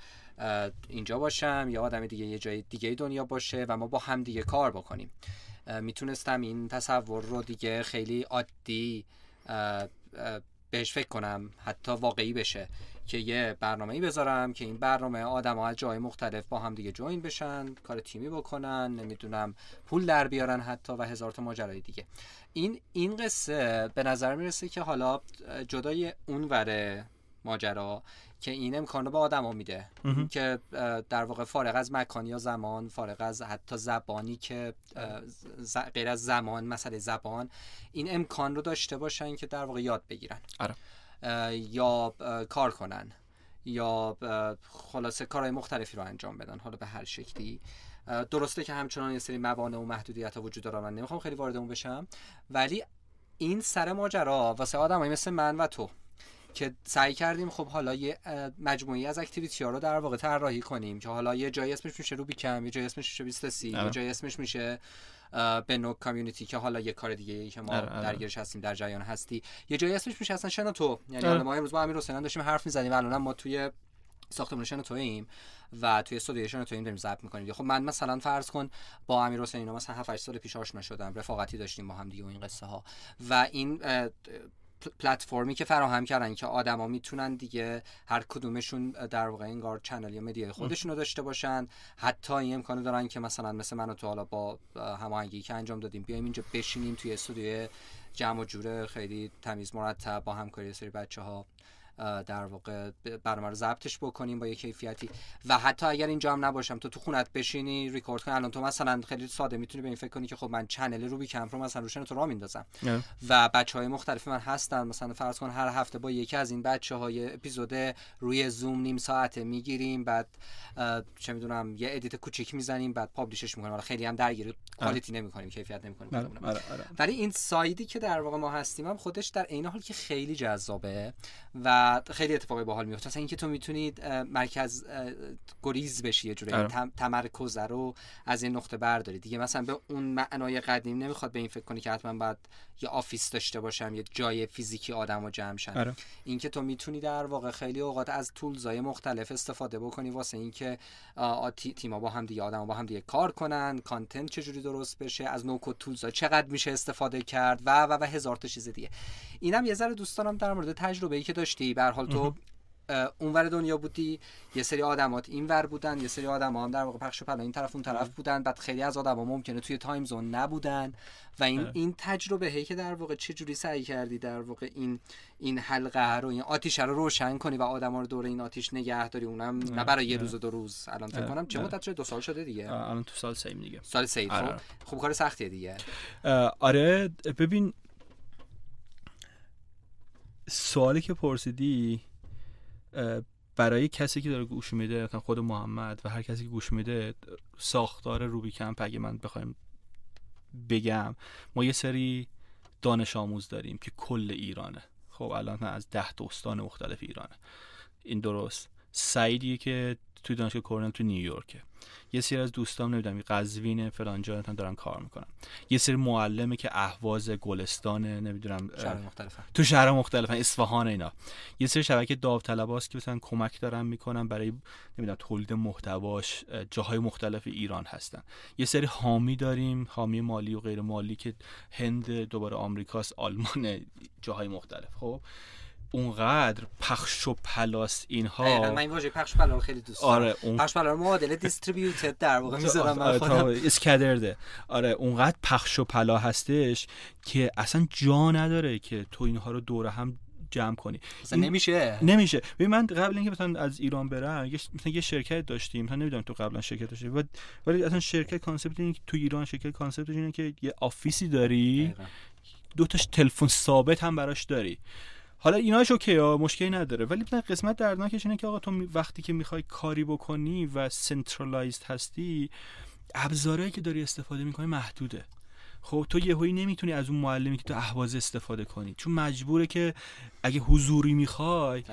اینجا باشم یا آدم دیگه یه جای دیگه دنیا باشه و ما با هم دیگه کار بکنیم. می‌تونستم این تصور رو دیگه خیلی عادی بهش فکر کنم حتی واقعی بشه که یه برنامه ای بذارم که این برنامه آدم از جای مختلف با هم دیگه جوین بشن کار تیمی بکنن نمی‌دونم پول در بیارن حتی و هزار تا ماجرای دیگه. این این قصه به نظر می‌رسه که حالا جدای اون وره ماجرا. که این امکان رو به آدما میده. که در واقع فارغ از مکان یا زمان فارغ از حتی زبانی که غیر از زمان مسئله زبان این امکان رو داشته باشن که در واقع یاد بگیرن. آره. یا کار کنن. یا خلاصه کارهای مختلفی رو انجام بدن حالا به هر شکلی. درسته که همچنان یه سری موانع و محدودیت ها وجود داره من نمی‌خوام خیلی وارد اون بشم. ولی این سر ماجرا واسه آدمایی مثل من و تو که سعی کردیم خب حالا یه مجموعی از اکتیویتی ها رو در واقع طراحی کنیم که حالا یه جایی اسمش میشه رو بیکم یه جایی اسمش میشه 23 یه جایی اسمش میشه به نوک کامیونیتی که حالا یه کار دیگه ای که ما آره، آره. درگیرش هستیم در جریان هستی. یه جایی اسمش میشه اصلا شنوتو یعنی آره. ما امروز با امیر حسین داشتیم حرف می‌زنیم و الان ما توی ساختمان ایم و توی استودیو ایم داریم ضبط می‌کنیم. خب من مثلا فرض کن با امیر حسین مثلا 7 8 سال پیش آشنا شدم رفاقتی داشتیم با هم دیگه و این قصه ها و این پلتفرمی که فراهم کردن که آدما می‌تونن دیگه هر کدومشون در واقع انگار channel یا media خودشون رو داشته باشن. حتی این امکانو دارن که مثلا مثل من و تو حالا با هماهنگی که انجام دادیم بیایم اینجا بشینیم توی استودیو جمع و جوره خیلی تمیز مرتب با همکاری سری بچه ها در واقع برنامه رو ضبطش بکنیم با یه کیفیتی. و حتی اگر اینجا هم نباشم تو تو خونت بشینی ریکورد کنی. الان تو مثلا خیلی ساده می‌تونی به این فکر کنی که خب من channel روبی کمپ رو مثلا روشن تو راه میندازم. و بچه های مختلف من هستن. مثلا فرض کن هر هفته با یکی از این بچه های اپیزود روی زوم نیم ساعته می‌گیریم. بعد چه می‌دونم یه edit کوچیک می‌زنیم. بعد publish ش می‌کنیم. خیلی هم درگیر quality نمی‌کنیم کیفیت نمی‌کنیم. آره، آره، آره. ولی این side ی که در واقع ما هستیم هم خودش در عین حال که خیلی جذابه. و خیلی اتفاقی باحال میفته مثلا اینکه تو می‌تونید مرکزگریز بشی یه جوری آره. تمرکز رو از این نقطه برداری دیگه مثلا به اون معنای قدیم نمی‌خواد به این فکر کنی که حتما باید یه office داشته باشم یه جای فیزیکی آدم و جمع شن آره. اینکه تو می‌تونی در واقع خیلی اوقات از tools ای مختلف استفاده بکنی واسه اینکه تیما با هم دیگه آدم با هم دیگه کار کنن content چجوری درست بشه از no-code tools ا چقدر میشه استفاده کرد و و و هزار تا چیز دیگه. اینم یه ذره دوست دارم در مورد تجربه ای که داشتی. به حال تو اونور دنیا بودی یه سری آدمات اینور بودن یه سری آدم هم در واقع پخش پلا این طرف اون طرف بودن. بعد خیلی از آدم ها ممکنه توی time zone نبودن. و این. این تجربه هی که در واقع چه جوری سعی کردی در واقع این این حلقه رو این آتیش رو روشن کنی و آدما رو دور این آتیش نگه داری؟ اونم نه برای یه روز و دو روز الان فکر کنم چه مدت شده؟ دو سال شده دیگه. الان تو سال سیم دیگه. سال سیم خب آره. خب کار سختیه دیگه. آره ببین سوالی که پرسیدی برای کسی که داره گوش میده خود محمد و هر کسی که گوش میده ساختار روبی کمپ اگه من بخوایم بگم ما یه سری دانش آموز داریم که کل ایرانه. خب الان از ده دوستان مختلف ایرانه. این درست. سعیدیه که توی دانشگاه کورنل تو نیویورکه. یه سری از دوستام نمی‌دونم قزوین فلان جا دارن کار می‌کنن. یه سری معلمه که اهواز گلستان نمی‌دونم شهر مختلفن. تو شهر مختلفن اصفهان اینا. یه سری شبکه داوطلباست که مثلا کمک دارن می‌کنن برای نمی‌دونم تولید محتواش جاهای مختلف ایران هستن. یه سری حامی داریم حامی مالی و غیر مالی که هند دوباره آمریکاست آلمان جاهای مختلف. خب؟ اونقدر پخش و پلاست اینها. من این واژه پخش و پلا خیلی دوست دارم. آره اون... پخش و پلا معادل distributed در واقع می‌ذارم من خودم scattered ه آره اونقدر پخش و پلا هستش که اصلا جا نداره که تو اینها رو دور هم جمع کنی. مثلا نمیشه. نمیشه. ببین من قبل اینکه مثلا از ایران برم یه مثلا یه شرکت داشتیم. مثلا نمی‌دونم تو قبلا شرکت داشتی. ولی اصلا شرکت concept اینه که تو ایران شرکت concept اینه که یه office ی داری. دو تاش تلفن ثابت هم براش داری. حالا ایناش اوکی ها مشکلی نداره. ولی قسمت دردناکش اینه که آقا تو وقتی که می‌خوای کاری بکنی و سنترالایزد هستی ابزارهایی که داری استفاده می‌کنی محدوده. خب تو یهویی نمی‌تونی از اون معلمی که تو اهواز استفاده کنی. چون مجبوره که اگه حضوری می‌خوای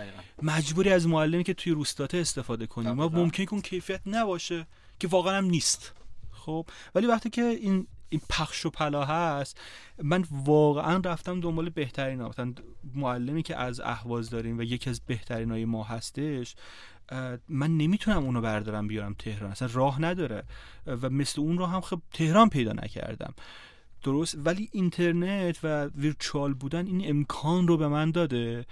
مجبوری از معلمی که توی روستاته استفاده کنی. ما ممکنه که اون کیفیت نباشه که واقعا هم نیست. خب ولی وقتی که این این پخش و پلا هست من واقعا رفتم دنبال بهترین ها مثلا معلمی که از اهواز داریم و یکی از بهترین های ما هستش من نمی‌تونم اونو بردارم بیارم تهران. اصلا راه نداره. و مثل اون رو هم خب تهران پیدا نکردم. درست؟ ولی اینترنت و ویرچوال بودن این امکان رو به من داده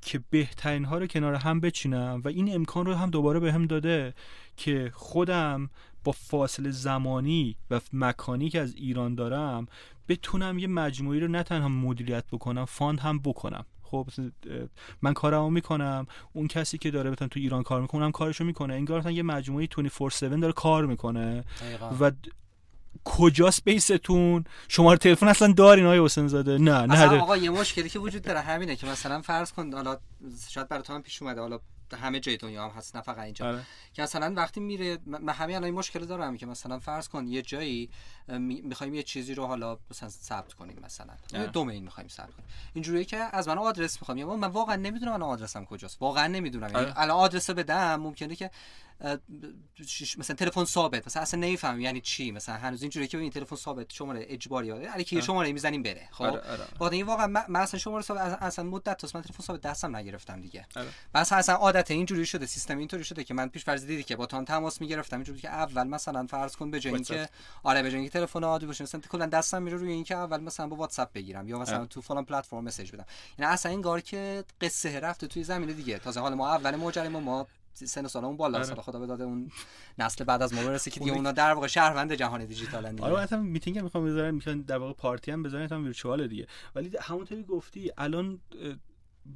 که بهترین ها رو کنار هم بچینم و این امکان رو هم دوباره به هم داده که خودم با فاصله زمانی و مکانی که از ایران دارم بتونم یه مجموعی رو نه تنها مدیریت بکنم فاند هم بکنم. خب من کارمو می‌کنم اون کسی که داره مثلا تو ایران کار می‌کنه هم کارشو می‌کنه. انگار مثلا یه مجموعه 24/7 داره کار می‌کنه. و کجاست بیستون؟ شماره تلفن اصلا دارین آقای حسین زاده نه نه. آقا یه مشکلی که وجود داره همینه که مثلا فرض کن حالا شاید برای تو هم پیش اومده حالا همه جای دنیا هم هست نه فقط اینجا آره. که مثلا وقتی میره من همین الان مشکل دارم که مثلا فرض کن یه جایی می‌خوایم یه چیزی رو حالا مثلا ثبت کنیم مثلا آره. دومین می‌خوایم ثبت کنیم اینجوریه که از من آدرس می‌خوام یا من واقعا نمی‌دونم من آدرسم کجاست واقعا نمی‌دونم یعنی آره. الان آدرس بدم ممکنه که مثلا تلفن ثابت مثلا اصلا نمیفهم یعنی چی مثلا هنوز اینجوریه که این تلفن ثابت شماره اجباری علی که شماره می‌زنیم بره خب؟ آره آره. این واقعا من اصلا شماره ثابت اصلا مدت تا من تلفن ثابت دستم نگرفتم دیگه. آره. بس اصلا عادت اینجوری شده سیستم اینطوری شده که من پیش فرض دیدی که با تام تماس می‌گرفتم اینجوری که اول مثلا فرض کن به جای اینکه آره به جای اینکه تلفن عادی باشه مثلا کلا دستم میره روی اینکه اول مثلا با واتساپ بگیرم یا مثلا تو فلان پلتفرم مسیج بدم. یعنی اصلا این کار که قصه رفته توی زمینه دیگه. تازه حال ما اول ماجرا ما سن سالمون بالا سال خدا به داده اون نسل بعد از ما برسه که دیگه اونا در واقع شهروند جهان دیجیتال دیگه. آره مثلا میتینگ می‌خوام بذارن می‌خوان در واقع party هم بذارن هم virtual دیگه. ولی همونطوری گفتی الان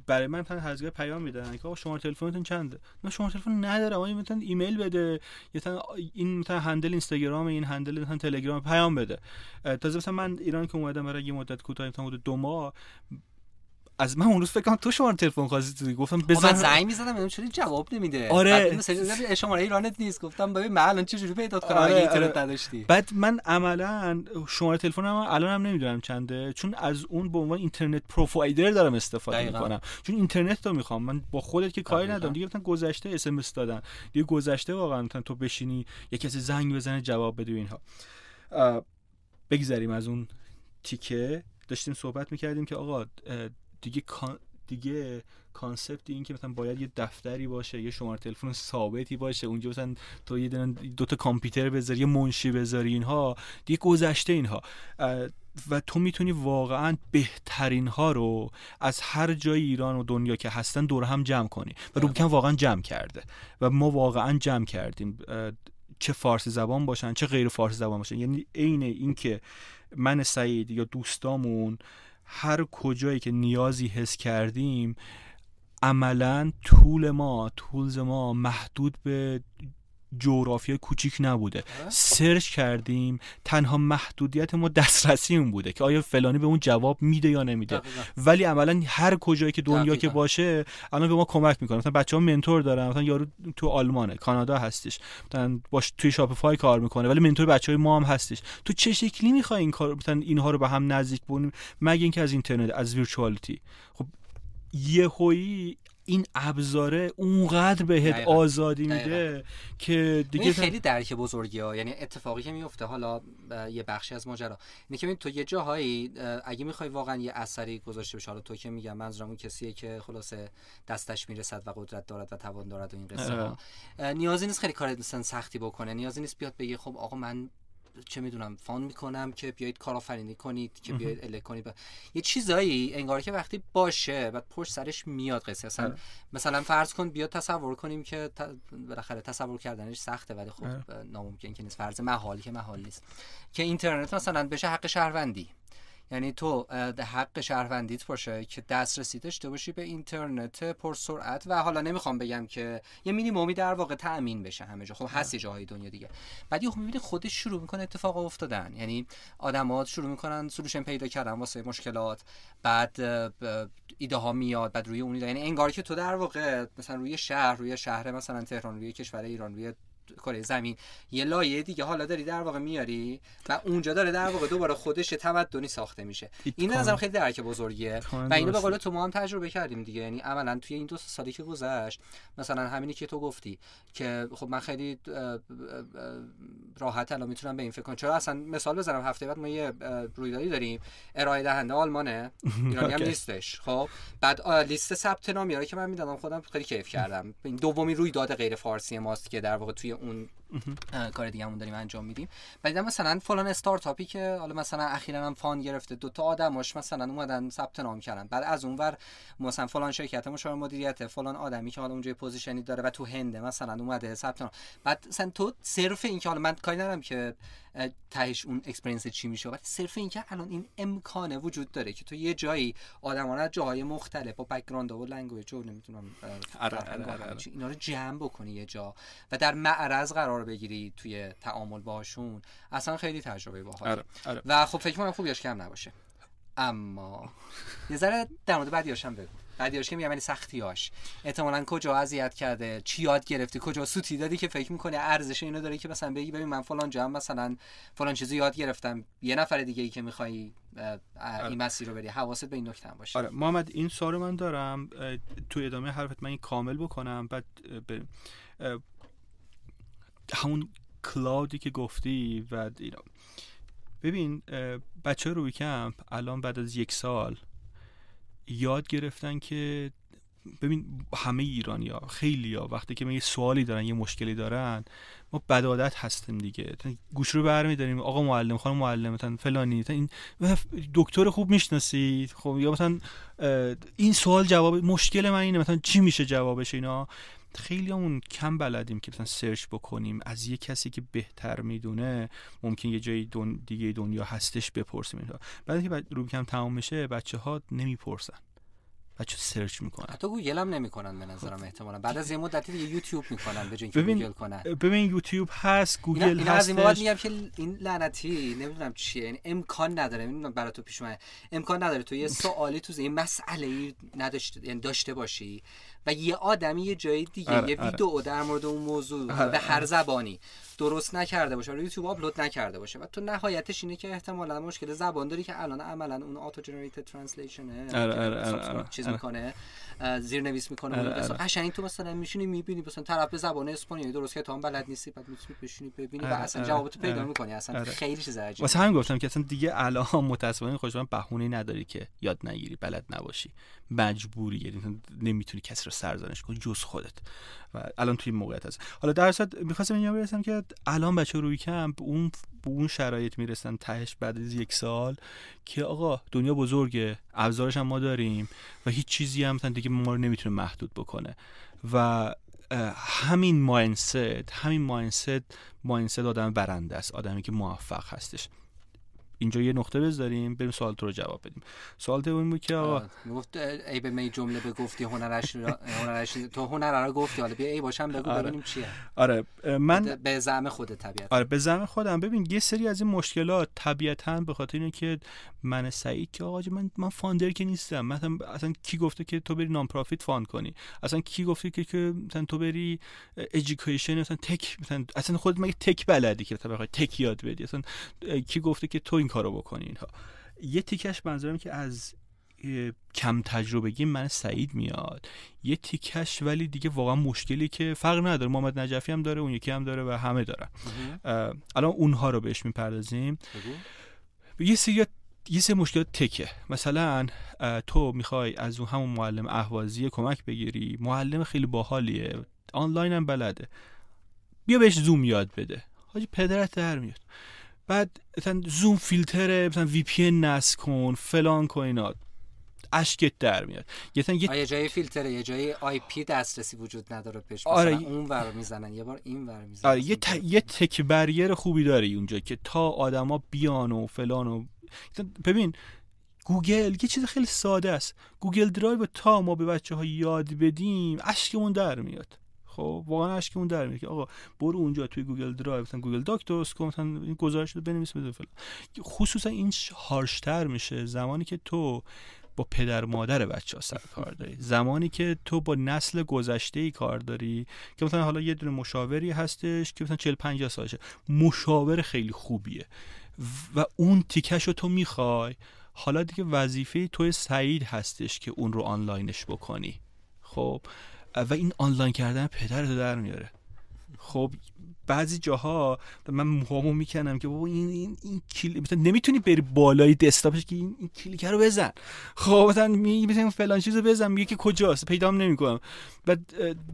برای من مثلا هزینه پیام میدن که آقا شماره تلفنتون چنده؟ من شماره تلفن ندارم آقا مثلا ایمیل بده یا این مثلا handle اینستاگرام این handle مثلا تلگرام پیام بده. تازه مثلا من ایران که اومدم برای یه مدت کوتاه مثلا دو ماه از من اون روز فکر کنم تو شماره تلفن خواستی گفتم بزن من زنگ می‌زدم ببینم چرا جواب نمیده؟ آره. بعد شماره ایرانت نیست. گفتم ببین من الان چجوری پیدا کنم؟ آره. اگه اینترنت آره. نداشتی. بعد من عملا شماره تلفنم الان هم نمی‌دونم چنده چون از اون به عنوان internet provider دارم استفاده می‌کنم. چون اینترنت رو می‌خوام. من با خودت که کاری ندارم. دیگه مثلا گذشته اس ام اس دادن. دیگه گذشته واقعا مثلا تو بشینی یه کسی زنگ بزنه جواب بده اینها. بگذریم از اون تیکه. داشتیم صحبت می‌کردیم که آقا دیگه دیگه کانسپت این که مثلا باید یه دفتری باشه یه شماره تلفن ثابتی باشه اونجا مثلا تو یه دو تا کامپیوتر بذاری یه منشی بذاری اینها دیگه گذشته اینها. و تو می‌تونی واقعا بهترین ها رو از هر جای ایران و دنیا که هستن دور هم جمع کنی. و روبکن واقعا جمع کرده. و ما واقعا جمع کردیم. چه فارسی زبان باشن چه غیر فارسی زبان باشن. یعنی عین اینکه من سعید یا دوستامون هر کجایی که نیازی حس کردیم عملا طول ما طول ما محدود به جغرافی کوچیک نبوده. سرچ کردیم تنها محدودیت ما دسترسی اون بوده که آیا فلانی به اون جواب میده یا نمیده. ولی عملا هر کجایی که دنیا که باشه الان به ما کمک می‌کنه. مثلا بچه ها منتور دارن مثلا یارو تو آلمانه کانادا هستش. مثلا باش توی شاپفای کار می‌کنه ولی منتور بچه های ما هم هستش. تو چه شکلی می‌خوای این کار مثلا اینها رو به هم نزدیک بونیم مگه اینکه از اینترنت از ویرچوالیتی. خب یهویی این ابزاره اونقدر بهت آزادی میده که دیگه خیلی درک بزرگی ها یعنی اتفاقی که میفته حالا یه بخشی از ماجرا. اینه که تو یه جاهایی اگه می‌خوای واقعا یه اثری گذاشته بشه حالا تو که میگم منظورم اون کسیه که خلاصه دستش می‌رسد و قدرت دارد و توان دارد و این قصه ها نیازی نیست خیلی کار مثلا سختی بکنه. نیازی نیست بیاد بگه خب آقا من چه می‌دونم فان می‌کنم که بیایید کارآفرینی کنید که بیایید اله کنید. یه چیزایی انگار که وقتی باشه بعد پشت سرش میاد قصه. اصلا آره. مثلا فرض کن بیاد تصور کنیم که بالاخره تصور کردنش سخته ولی خب آره. ناممکن که نیست. فرض محالی که محال نیست. که اینترنت مثلا بشه حق شهروندی. یعنی تو حق شهروندیت باشه که دسترسی داشته باشی به اینترنت پرسرعت و حالا نمی‌خوام بگم که یه مینیمومی در واقع تأمین بشه همه جا. خب هستی جاهای دنیا دیگه. بعد خب می‌بینی خودش شروع می‌کنه اتفاق افتادن. یعنی آدمات شروع می‌کنن سولوشن پیدا کردن واسه مشکلات. بعد ایده ها میاد بعد روی اون یعنی انگار که تو در واقع مثلا روی شهر روی شهر مثلا تهران روی کشور ایران روی کره زمین. یه لایه دیگه حالا داری در واقع میاری و اونجا داره در واقع دوباره خودش تمدنی ساخته میشه. این نظرم خیلی درک بزرگیه. و اینو به قول تو ما هم تجربه کردیم دیگه. یعنی عملا توی این دو سالی که گذشت مثلا همینی که تو گفتی که خب من خیلی راحت الان می‌تونم به این فکر کنم. چرا اصلا مثال بزنم هفته بعد ما یه رویدادی داریم. ارائه دهنده آلمانه. ایرانی هم نیستش. خب؟ بعد لیست ثبت نام که من می‌دادم خودم خیلی کیف کردم. این دومین رویداد غیر فارسی ماست که در واقع توی اون کار دیگه همون داریم انجام میدیم. بعد مثلا فلان استارتاپی که حالا مثلا اخیرا هم fund گرفته دو تا آدماش مثلا اومدن ثبت نام کردن. بعد از اون ور مثلا فلان شرکت مشاور مدیریت فلان آدمی که حالا اونجا position ی داره و تو هنده مثلا اومده ثبت نام. بعد مثلا تو صرف این که حالا من کاری ندارم که تهش اون experience چی میشه. ولی صرف این که الان این امکانه وجود داره که تو یه جایی آدما از جاهای مختلف با background و language و نمی‌تونم آره، آره، آره، اینا رو جمع بکنی یه جا و در معرض قرار بگیری توی تعامل باهاشون اصلا خیلی تجربه باحاله و خب فکر کنم خوبیش کم نباشه. اما یه ذره در مورد بعدیاش هم بگو. بعدیاش که میگم یعنی سختیاش احتمالاً کجا اذیت کرده چی یاد گرفتی کجا سوتی دادی که فکر می‌کنی ارزش اینو داره که مثلا بگی ببین من فلان جا مثلا فلان چیزی یاد گرفتم. یه نفر دیگه ای که می‌خوای آره. این مسیر رو بری. حواست به این نکته هم باشه. آره محمد این سوال من دارم. تو ادامه حرفت من این کامل بکنم. بعد به همون کلاودی که گفتی و ببین بچه روی کمپ الان بعد از یک سال یاد گرفتن که ببین همه ایرانیا خیلی ها وقتی که یه سوالی دارن یه مشکلی دارن ما بدادت هستیم دیگه. گوش رو برمیداریم آقا معلم خانم معلم مثلا فلانی این دکتر خوب می‌شناسید؟ خب یا مثلا این سوال جواب مشکل من اینه مثلا چی میشه جوابش اینا؟ خیلی همون کم بلدیم که مثلا search بکنیم. از یه کسی که بهتر می‌دونه ممکن یه جای دیگه دنیا هستش بپرسیم. اینها بعد که روبی کمپ تمام میشه بچه ها نمی‌پرسن. بچه search می‌کنن. حتی گوگل هم نمی‌کنن به نظرم احتمالا. بعد از یه مدتی دیگه یوتیوب می‌کنن به جای ببین گوگل کنن. ببین یوتیوب هست گوگل اینا, اینا از این بعد میگم که این لعنتی نمی‌دونم چیه. یعنی امکان نداره. نمی‌دونم برای تو پیش اومده. امکان نداره. تو یه سوالی تو این مسئله نداشته یعنی داشته باشی. و یه آدمی یه جای دیگه آره، یه آره. ویدیو در مورد اون موضوع آره، به هر زبانی درست نکرده باشه روی یوتیوب آپلود نکرده باشه. و تو نهایتش اینه که احتمالا مشکل زبان داری که الان عملا اون آتو جنریتد ترنسلیشنه چیز می‌کنه زیرنویس می‌کنه آره آره. قشنگ تو مثلا میشونی می‌بینی مثلا طرف به زبان اسپانیایی درست که تو هم بلد نیستی بعد می‌تونی بشینی ببینی و اصلا جوابتو پیدا می‌کنی. اصلا خیلی چیز عجیبه. واسه همین گفتم که اصلا دیگه الان متأسفانه خوشم بهونه نداری که یاد نگیری بلد نباشی. مجبوری یعنی نمی‌تونی کسی رو سرزنش کنی جز خودت. و الان توی موقعیت هست. حالا در اصل می‌خواستم اینجا برسم که الان بچه روی کمپ اون به اون شرایط می‌رسن تهش بعد از یک سال که آقا دنیا بزرگه ابزارش هم ما داریم و هیچ چیزی هم دیگه ما رو نمی‌تونه محدود بکنه. و همین ماینست همین mindset mindset آدم برنده است آدمی که موفق هستش. اینجا یه نقطه بذاریم بریم سوال تو رو جواب بدیم. سوال دوم بود که آقا گفت ای به می جمله به گفتی هنرش هنرش تو هنر رو گفتی. حالا بیا ای باشم بگو آره. ببینیم چیه. آره من به زعم خودت طبیعتا آره به زعم خودم. ببین یه سری از این مشکلات طبیعتا به خاطر اینه که من سعید که آقا من من founder که نیستم. مثلا اصلا کی گفته که تو بری non-profit found کنی؟ اصلا کی گفته که که مثلا تو بری ادویکیشن مثلا تک مثلا اصلا خودت مگه تک بلدی که بخوای تک یاد بدی؟ اصلا کی گفته که تو این کارو بکنی اینها. یه تیکش منظورم که از کم تجربگی من سعید میاد. یه تیکش ولی دیگه واقعا مشکلی که فرق نداره. محمد نجفی هم داره اون یکی هم داره و همه دارن. الان اونها رو بهش می‌پردازیم. یه سری یه سری مشکلات تکه. مثلا تو می‌خوای از اون همون معلم اهوازی کمک بگیری. معلم خیلی باحالیه. آنلاین هم بلده. بیا بهش زوم یاد بده. حاجی پدرت در میاد. بعد مثلا زوم فیلتره مثلا VPN نصب کن فلان کن اینا. اشکت در میاد. یه یه جای فیلتره یه جای IP دسترسی وجود نداره پیش آره اون ور می‌زنن یه بار این ور می‌زنن. آره یه, ت... یه tech barrier خوبی داره اونجا که تا آدما بیان و فلان و ببین گوگل یه چیز خیلی ساده است. Google Drive تا ما به بچه ها یاد بدیم اشکمون در میاد. خب واقعا اشکمون در میاد که آقا برو اونجا توی Google Drive مثلا Google Doc درست کن مثلا این گزارش رو بنویس بده فلان. خصوصا این harsh تر میشه زمانی که تو با پدر مادر بچه ها سر کار داری. زمانی که تو با نسل گذشته ای کار داری که مثلا حالا یه دونه مشاوری هستش که مثلا 40 50 سالشه. مشاور خیلی خوبیه. و اون تیکش رو تو می‌خوای. حالا دیگه وظیفه توی سعید هستش که اون رو آنلاینش بکنی. خب و این آنلاین کردن پدر رو در میاره. خب بعضی جاها من موهامو می‌کنم که بابا این این این کلی مثلا نمی‌تونی بری بالای دسکتاپش که این, این کلیک رو بزن. خب مثلا میگی مثلا فلان چیزو بزن میگه که کجاست؟ پیدام نمی‌کنم. و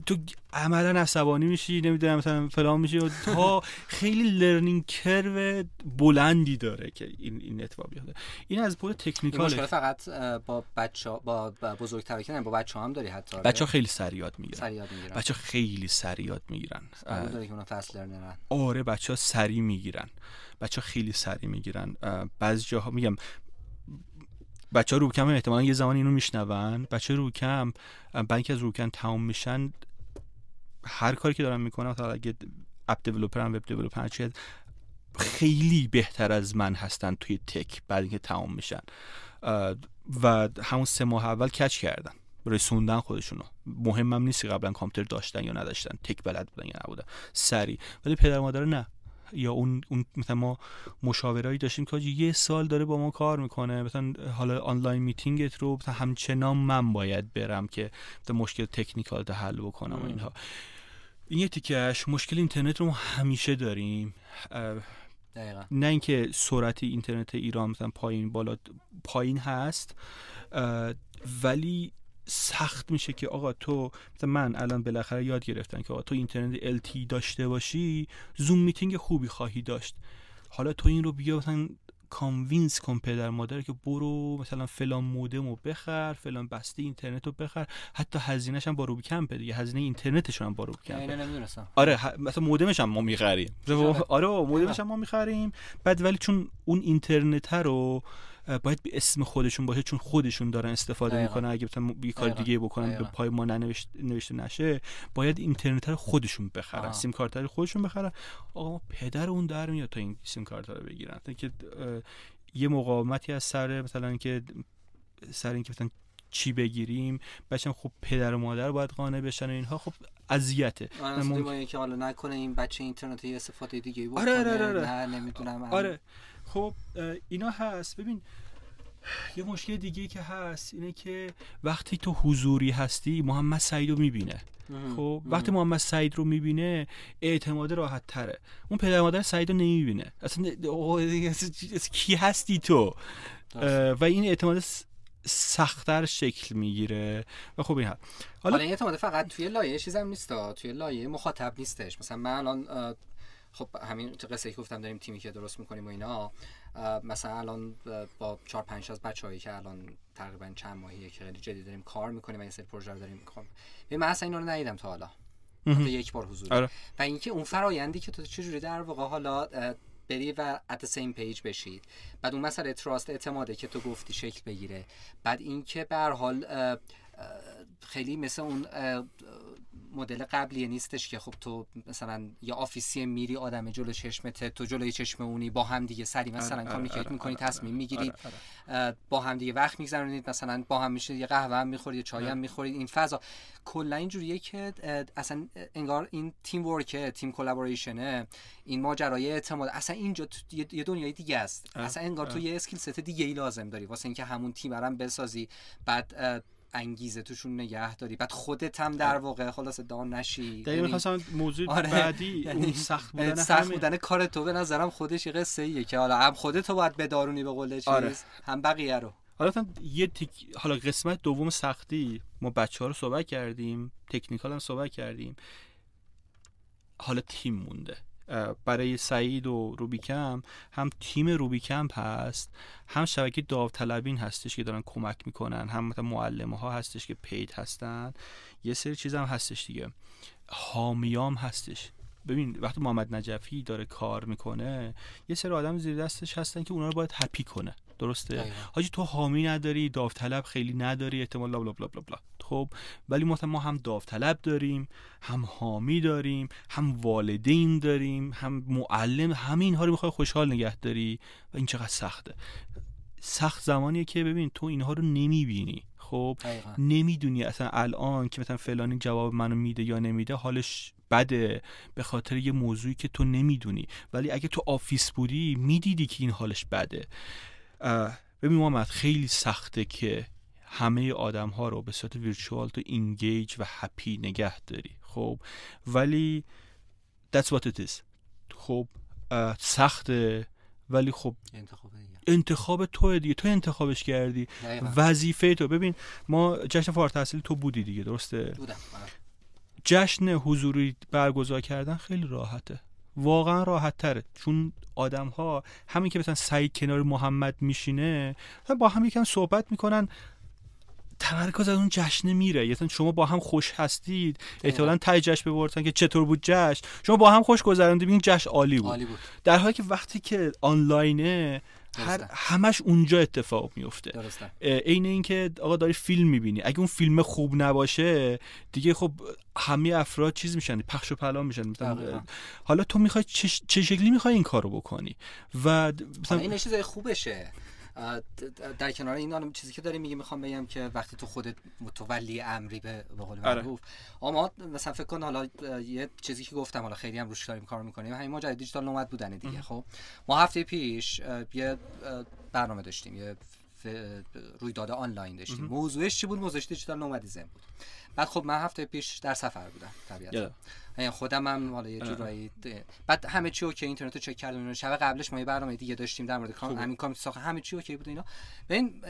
تو عملا عصبانی میشی نمی‌دونم مثلا فلان میشی و تا خیلی لرنینگ کرو بلندی داره که این این اتفاق بیفته. این از بود تکنیکال فقط با بچه با بزرگتر که با بچه هم داری حتی بچه ها خیلی سریعات می‌گیرن. سریعات می‌گیرن. بچه ها خیلی سریعات می‌گیرن. داره که اونا فست لرنرن آره بچه ها سریع می‌گیرن. بچه ها خیلی سریع می‌گیرن. بعضی جاها میگم بچه ها روکم احتمالا یه زمان اینو میشنون. بچه روکم بنک از روکم تمام میشن هر کاری که دارم می‌کنم مثلا اگه اپ دیولپر هم وب دیولپر خیلی بهتر از من هستن توی تک بعد اینکه تمام میشن. و همون سه ماه اول کچ کردن؟ رسوندن خودشونو. مهمم نیست قبلا کامپیوتر داشتن یا نداشتن تک بلد بودن یا نبودن. سری ولی پدر مادر نه. یا اون اون مثلا ما مشاورایی داشتیم که یه سال داره با ما کار می‌کنه. مثلا حالا آنلاین میتینگت رو مثلا همچنان من باید برم که مشکل technical حل بکنم و اینها. این یه تیکش مشکل اینترنت رو ما همیشه داریم دقیقا. نه اینکه سرعت اینترنت ایران مثلا پایین بالا پایین هست ولی سخت میشه که آقا تو مثلا من الان بالاخره یاد گرفتم که آقا تو اینترنت LTE داشته باشی Zoom meeting خوبی خواهی داشت حالا تو این رو بیا مثلا convince کن پدر مادر که برو مثلا فلان مودم رو بخر فلان بسته اینترنت رو بخر. حتی هزینهش هم با روبی کمپه دیگه. هزینه اینترنتشون هم با روبی کمپه آره مثلا مودمش هم ما می‌خریم. آره مودمش هم ما می‌خریم. بعد ولی چون اون اینترنت رو باید به اسم خودشون باشه چون خودشون دارن استفاده می‌کنن. اگه مثلا یه کار دیگه بکنن به پای ما ننوشته نشه باید اینترنت رو خودشون بخرن سیم کارت رو خودشون بخرن. آقا پدر اون در میاد تا این سیم کارت رو بگیرن. که یه مقاومتی از سر مثلا که سر اینکه مثلا چی بگیریم. بچه خب پدر و مادر باید قانع بشن و اینها. خب اذیته. آره مم... که حالا نکنه این بچه اینترنت یه استفاده دیگه بکنه آره آره آره. نه نمی‌دونم. آره. خب اینا هست. ببین یه مشکل دیگه که هست اینه که وقتی تو حضوری هستی محمد سعید رو می‌بینه. خب وقتی محمد سعید رو می‌بینه اعتماد راحت تره اون پدر مادر سعید رو نمی‌بینه. اصلا کی هستی تو؟ و این اعتماد سختتر شکل می‌گیره. و خب این حالا این اعتماد فقط توی لایه چیزم نیست توی لایه مخاطب نیستش. مثلا من الان خب همین قصه که گفتم داریم تیمی که درست می‌کنیم و اینا مثلا الان با چهار پنج از بچه‌هایی که الان تقریبا چند ماهیه که خیلی جدی داریم کار می‌کنیم و این سری پروژه رو داریم می‌کنیم به من اصلا اینا رو ندیدم تا حالا. تا یک بار حضور. آره. و اینکه اون فرایندی که تو چجوری در واقع حالا بری و at same page بشید بعد اون مسئله trust اعتماده که تو گفتی شکل بگیره. بعد اینکه به هر حال خیلی مثل اون مدل قبلی نیستش که خب تو مثلا یه office ی میری آدم جلو چشمت تو جلوی چشم اونی با هم دیگه سری مثلا آره، آره، communicate آره، می‌کنی تصمیم می‌گیرید با هم دیگه وقت میگذرونید مثلا با هم میشه یه قهوه هم می‌خورید یه چای هم می‌خورید این فضا. کلا اینجوریه که اصلا انگار این تیم ورکه تیم کلابوریشنه این ماجرای اعتماد اصلا اینجا یه دنیای دیگه است. اصلا انگار تو یه اسکیل ست دیگه ای لازم داری. واسه اینکه همون تیم هم بسازی بعد انگیزه توشون نگه داری. بعد خودت هم در واقع خلاص دان نشی. دقیقا یعنی می‌خواستم موضوع آره. بعدی یعنی اون سخت بودن سخت بودن کار تو به نظرم خودش یه قصه ایه که حالا هم خودت باید بدارونی به قول چیز آره. هم بقیه رو. حالا یه تیک... حالا قسمت دوم سختی ما بچه ها رو صحبت کردیم تکنیکال هم صحبت کردیم. حالا تیم مونده. برای سعید و روبیکم هم تیم روبیکمپ هست هم شبکه داوطلبین هستش که دارن کمک می‌کنن هم مثلا معلمه ها هستش که پید هستن. یه سری چیز هم هستش دیگه. حامیام هستش. ببین وقتی محمد نجفی داره کار می‌کنه یه سری آدم زیر دستش هستن که اونا رو باید هپی کنه. درسته؟ حاجی تو حامی نداری داوطلب خیلی نداری احتمال بلا بلا بلا بلا. خب ولی ما ما هم داوطلب داریم هم حامی داریم هم والدین داریم هم معلم همه اینها رو می‌خوای خوشحال نگه داری و این چقدر سخته. سخت زمانیه که ببین تو اینها رو نمی‌بینی. خب نمی‌دونی اصلا الان که مثلا فلانی جواب منو میده یا نمیده حالش بده به خاطر یه موضوعی که تو نمی‌دونی. ولی اگه تو office بودی می‌دیدی که این حالش بده. ببین محمد خیلی سخته که همه آدم ها رو به صورت virtual تو engage و happy نگه داری خب؟ ولی that's what it is. خب سخته ولی خب انتخاب, انتخاب تو دیگه. تو انتخابش کردی. وظیفه تو. ببین ما جشن فارغ تحصیل تو بودی دیگه درسته؟ بودم جشن حضوری برگزار کردن خیلی راحته. واقعا راحت تره چون آدم ها همین که مثلا سعید کنار محمد میشینه با هم یکم صحبت می‌کنن تمرکز از اون جشن میره. یعنی شما با هم خوش هستید احتمالا تای جشن ببرتن که چطور بود جشن؟ شما با هم خوش گذراندید این جشن عالی بود. عالی بود. در حالی که وقتی که آنلاینه هر همش اونجا اتفاق میفته عین اینکه آقا داری فیلم می‌بینی. اگه اون فیلم خوب نباشه دیگه خب همه افراد چیز میشن پخش و پلا میشن. مثلا. حالا تو می‌خوای چه, چه شکلی می‌خوای این کارو بکنی؟ و مثلا این چیزای خوبشه. در کنار این حالا چیزی که داری میگه می‌خوام بگم که وقتی تو خودت متولی امری به به قول آره. معروف اما مثلا فکر کن حالا یه چیزی که گفتم حالا خیلی هم روش داریم کار می‌کنیم. همین ماجرای دیجیتال نومد بودن دیگه خب؟ ما هفته پیش یه برنامه داشتیم یه رویداد آنلاین داشتیم. موضوعش چی بود؟ موضوعش digital nomadism بود. بعد خب من هفته پیش در سفر بودم طبیعتا. خودم هم حالا یه جورایی بعد همه چی okay اینترنت رو چک کردم اینا. شب قبلش ما یه برنامه دیگه داشتیم در مورد com... همین community ساخت. همه چی okay بود اینا. ببین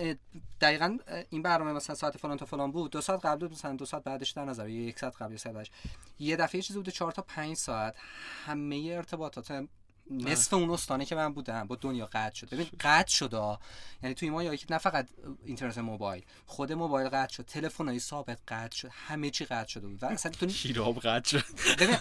دقیقا این برنامه مثلا ساعت فلان تا فلان بود. دو ساعت قبل بود، مثلا دو ساعت بعدش در نظر یک ساعت قبل یا ساعت بعدش. یه دفعه یه چیزی بوده چهار تا پنج ساعت همه ارتباطات نصف اون استانه که من بودم با دنیا قطع شد. ببین قطع شد. یعنی توی ما یا نه فقط اینترنت موبایل خود موبایل قطع شد تلفن‌های ثابت قطع شد همه چی قطع شده بود و اصلا تو شیراب قطع شد. ببین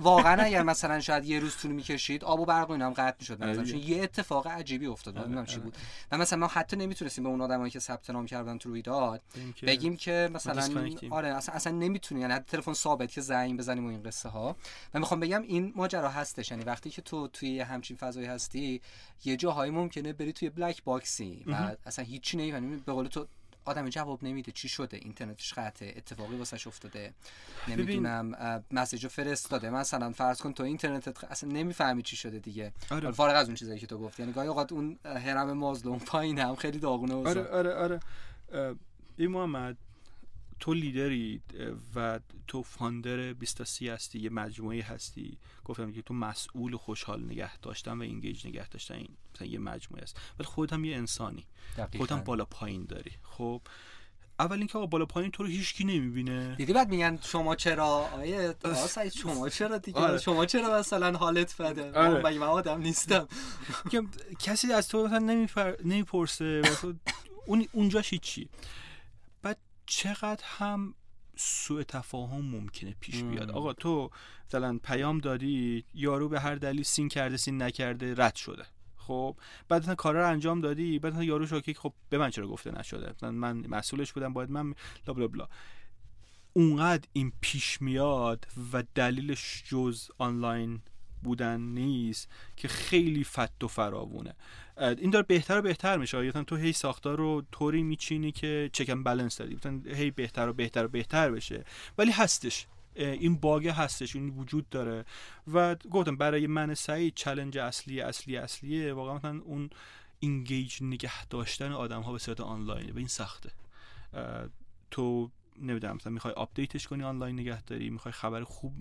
واقعا اگر مثلا شاید یه روز طول می‌کشید آب و برق و اینا هم قطع می‌شد. آره مثلا دیگه. چون یه اتفاق عجیبی افتاد. من نمی‌دونم چی بود. و مثلا ما حتی نمی‌تونستیم به اون آدمایی که ثبت نام کردن تو رویداد بگیم که مثلا. آره اصلا اصلا نمی‌تونی یعنی حتی تلفن ثابت که زنگ بزنیم و این قصه ها و می‌خوام بگم این ماجرا هستش. یعنی وقتی که تو توی یه همچین فضایی هستی یه جاهایی ممکنه بری توی بلک باکسی و اصلا هیچی نمی‌فهمی. به قول تو آدم جواب نمیده چی شده. اینترنتش قطعه اتفاقی واسش افتاده. نمی‌دونم مسیج رو فرستاده. مثلا فرض کن تو اینترنتت اصلا نمی‌فهمی چی شده دیگه. آره. فارغ از اون چیزایی که تو گفتی. یعنی گاهی اوقات اون هرم مازلوم پایین هم خیلی داغونه. آره آره آره. اه، این محمد تو لیدری و تو فاندر 20 تا 30 هستی یه مجموعه هستی. گفتم که تو مسئول خوشحال نگه داشتن و اینگیج نگه داشتن این مثلا یه مجموعه است ولی خودت هم یه انسانی. خودت هم بالا پایین داری. خب اول اینکه آقا بالا پایین تو رو هیچکی نمی‌بینه. دیدی بعد میگن شما چرا؟ آیه سعید شما چرا دیگه؟ آره. شما چرا مثلا حالت بده؟ آره. من آدم نیستم. کسی از تو مثلا نمیفر... نمی‌پرسه. اون اونجاش چی چقدر هم سوء تفاهم ممکنه پیش بیاد. آقا تو مثلا پیام دادی یارو به هر دلیل سین کرده سین نکرده رد شده. خب بعد مثلا کارا رو انجام دادی بعد مثلا یارو شاکی خب به من چرا گفته نشده؟ مثلا من مسئولش بودم باید من بلا بلا بلا. اونقدر این پیش میاد و دلیلش جز آنلاین بودن نیست که خیلی فت و فراوونه. این داره بهتر و بهتر میشه. مثلا تو هی ساختار رو طوری میچینی که چکن بالانس مثلا هی بهتر و بهتر و بهتر بشه. ولی هستش. این bug هستش. این وجود داره. و گفتم برای من سعید challenge اصلی اصلی اصلیه. واقعا مثلا اون engage نگه داشتن آدم ها به صورت آنلاینه و این سخته. تو نمی‌دونم مثلا می‌خوای update ش کنی آنلاین نگه داری می‌خوای خبر خوب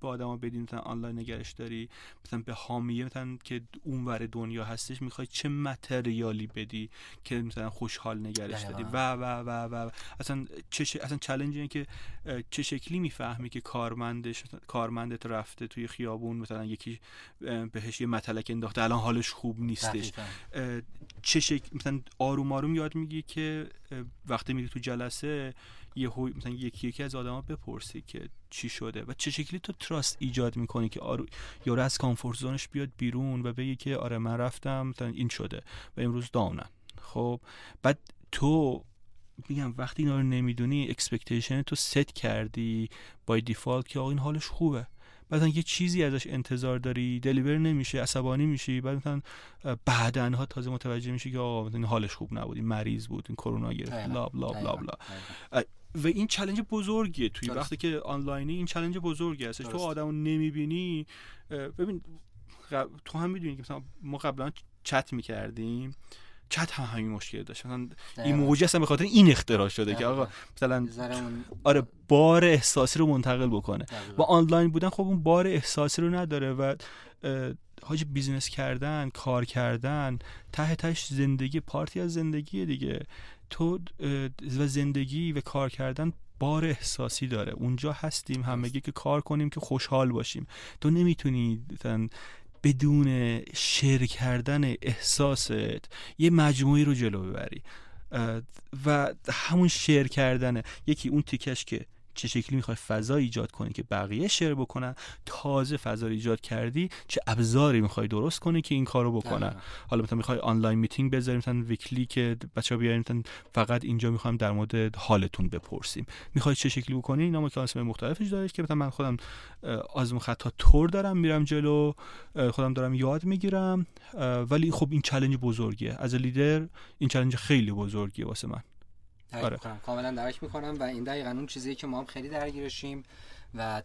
به آدما بدی مثلا آنلاین نگهش داری مثلا به حامیه مثلا که اونور دنیا هستش می‌خوای چه material ی بدی که مثلا خوشحال نگهش داری و و و و اصلا چه ش... اصلا چالش اینه که چه شکلی می‌فهمی که کارمندش کارمندت رفته توی خیابون مثلا یکی بهش یه متلک انداخته الان حالش خوب نیستش. چه شکل مثلا آروم آروم یاد میگی که وقتی میری تو جلسه یه مثلا یکی یکی از آدما بپرسی که چی شده و چه شکلی تو تراست ایجاد می‌کنی که آرو یارو از کامفورت زونش بیاد بیرون و بگه که آره من رفتم مثلا این شده و امروز down م خب بعد تو میگم وقتی اینا رو نمی‌دونی expectation تو ست کردی by default که آقا این حالش خوبه بعدا یه چیزی ازش انتظار داری deliver نمیشه عصبانی میشی بعد مثلا بعدنها تازه متوجه میشی که آقا مثلا این حالش خوب نبود این مریض بود این کرونا گرفت. بله دقیقاً. بله دقیقاً. و این challenge بزرگیه توی درست. وقتی که آنلاینی این challenge بزرگی هستش تو. آدمو نمی‌بینی ببین تو هم می‌دونی که مثلا ما قبلا چت می‌کردیم چت هم همین مشکل داشت مثلا. ایموجی اصلا به خاطر این اختراع شده که. آقا مثلا آره بار احساسی رو منتقل بکنه دقیقاً. با آنلاین بودن خب اون بار احساسی رو نداره و حاجی business کردن کار کردن ته تهش زندگی part ی از زندگی دیگه تو و زندگی و کار کردن بار احساسی داره. اونجا هستیم همگی که کار کنیم که خوشحال باشیم. تو نمی‌تونی بدون شیر کردن احساست یه مجموعی رو جلو ببری. و همون شیر کردنه. یکی اون تیکش که چه شکلی می‌خوای فضا ایجاد کنی که بقیه شیر بکنن تازه فضا ایجاد کردی چه ابزاری می‌خوای درست کنی که این کارو بکنن؟ حالا مثلا می‌خوای آنلاین میتینگ بذاریم مثلا ویکلی که بچه‌ها بیاریم مثلا فقط اینجا می‌خوایم در مورد حالتون بپرسیم. می‌خوای چه شکلی بکنی؟ اینا مکانیزم مختلفش داره که مثلا من خودم آزمون خطا تور دارم میرم جلو خودم دارم یاد می‌گیرم ولی خب این چالش بزرگیه. از لیدر این چالش خیلی بزرگیه واسه من. آره. کاملا درک می‌کنم و این دقیقا اون چیزی که ما هم خیلی درگیرشیم و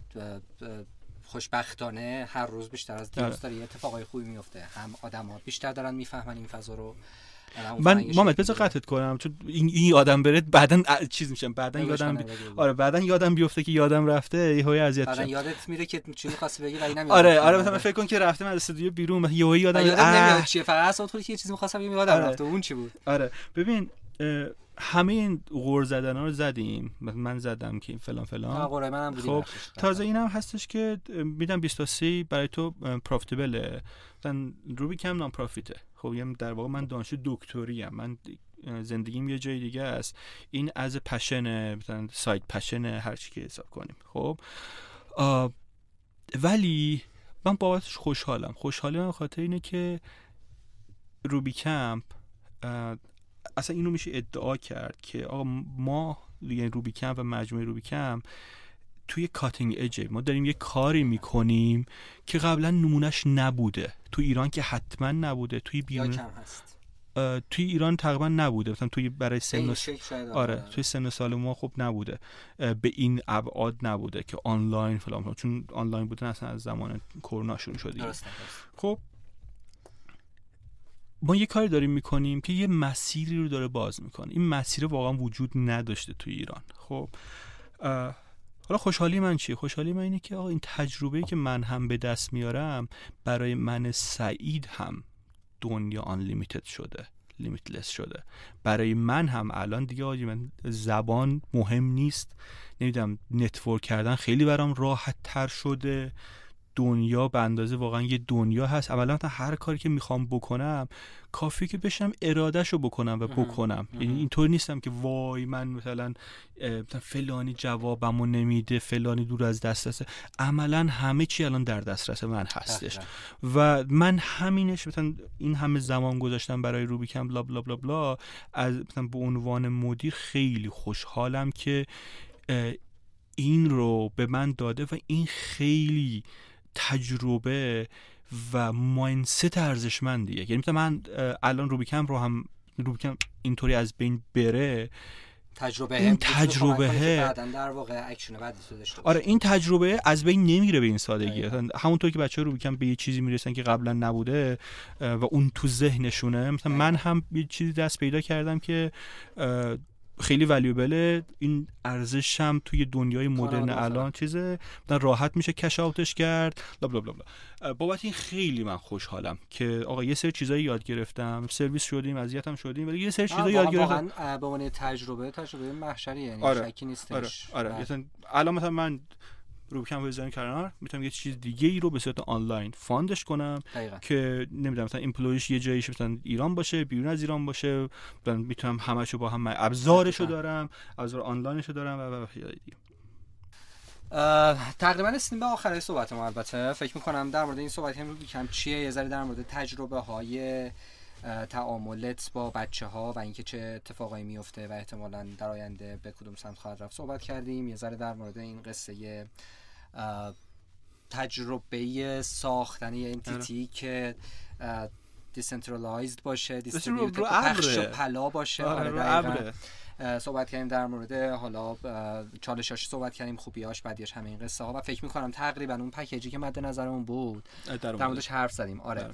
خوشبختانه هر روز بیشتر از دیروز آره. داره اتفاقای خوبی میفته هم آدم ها بیشتر دارن می‌فهمن این فضا رو من مامت بذار قطعت کنم. چون این, این آدم بره بعدا چیز میشم. بعدا یادم بی... آره بعدا یادم بیفته که یادم رفته. یه هوی اذیت بعدا یادت میره که چی می‌خواستی بگی ولی نمیاد آره آره مثلا فکر کن که رفتم از استودیو بیرون. یه هوی یادم نمیاد چیه. فقط اصلا که یه چیزی می‌خواستم بگم یادم آره. رفته. اون چی بود؟ آره. ببین همه این غور زدن ها رو زدیم. من زدم که فلان فلان. منم خب تازه اینم هستش که میدم 23 برای تو پروفیتبله مثلا روبی کم نام پروفیته خب یعنی در واقع من دانشجو دکتری ام. من زندگیم یه جای دیگه است. این از پشن مثلا سایت پشن هر چی که حساب کنیم. خب ولی من بابتش خوشحالم. خوشحالی من خاطر اینه که روبی کمپ اصلا اینو میشه ادعا کرد که آقا ما یعنی روبیکم و مجموعه روبیکم توی کاتینگ اجه ما داریم یه کاری می‌کنیم که قبلا نمونهش نبوده. تو ایران که حتما نبوده. توی بیرون هست. توی ایران تقریبا نبوده. مثلا توی برای سن و آره. توی سن سال ما خب نبوده. به این ابعاد نبوده که آنلاین فلان چون آنلاین بودن اصلا از زمان کرونا شروع شده خب ما یه کاری داریم می‌کنیم که یه مسیری رو داره باز می‌کنه. این مسیر واقعا وجود نداشته توی ایران. خب حالا خوشحالی من چیه؟ خوشحالی من اینه که آقا این تجربه که من هم به دست میارم برای من سعید هم دنیا آن شده limitless شده. برای من هم الان دیگه حاجی من زبان مهم نیست. نمی‌دونم network کردن خیلی برام راحت تر شده. دنیا به اندازه واقعا یه دنیا هست. اولا هر کاری که می‌خوام بکنم کافی که بشم ارادهشو بکنم و بکنم. یعنی اینطور نیستم که وای من مثلا فلانی جوابمو نمیده فلانی دور از دست هست عملا همه چی الان در دسترس من هستش. و من همینش مثلا این همه زمان گذاشتم برای روبیکم بلا بلا بلا بلا از مثلا به عنوان مدیر خیلی خوشحالم که این رو به من داده و این خیلی تجربه و ماینست ارزشمندیه. یعنی مثلا من الان روبیکم رو هم روبیکم اینطوری از بین بره تجربه این تجربه در واقع اکشن بعدی داشته آره این تجربه از بین نمیره به این سادگی. همونطور که بچه رو به یه چیزی می‌رسن که قبلا نبوده و اون تو ذهنشونه. مثلا من هم یه چیزی دست پیدا کردم که خیلی valuable ه این ارزش هم توی دنیای مدرن الان چیزه. راحت میشه کش آوتش کرد. بله بله بله بابت این خیلی من خوشحالم که آقا یه سری چیزایی یاد گرفتم. سرویس شدیم اذیتم شدیم ولی یه سری چیزایی یاد گرفتم. به عنوان تجربه تجربه محشری یعنی آره. شکی نیستش. آره, آره. الان مثلا من روبی کمپ بزنیم کنار می‌تونم یه چیز دیگه ای رو به صورت آنلاین found ش کنم دقیقا. که نمی‌دونم مثلا employee ش یه جاییش مثلا ایران باشه بیرون از ایران باشه می‌تونم همشو با هم ابزارشو دارم ابزار آنلاینشو دارم و و تقریبا رسیدیم به آخر صحبت ما البته. فکر می‌کنم در مورد این صحبت هم کم چیه؟ یه ذره در مورد تجربه های تعاملت با بچه ها و اینکه چه اتفاقایی میفته و احتمالا در آینده به کدوم سمت خواهد رفت صحبت کردیم. یه ذره در مورد این قصه تجربه ساختن یه entity آره. که decentralized باشه distributed پخش و پلا باشه. آره, آره صحبت کردیم در مورد حالا چالشاش صحبت کردیم خوبیاش بدیاش همه این قصه ها و فکر می‌کنم تقریبا اون پکیجی که مد نظرمون بود در موردش حرف زدیم. آره.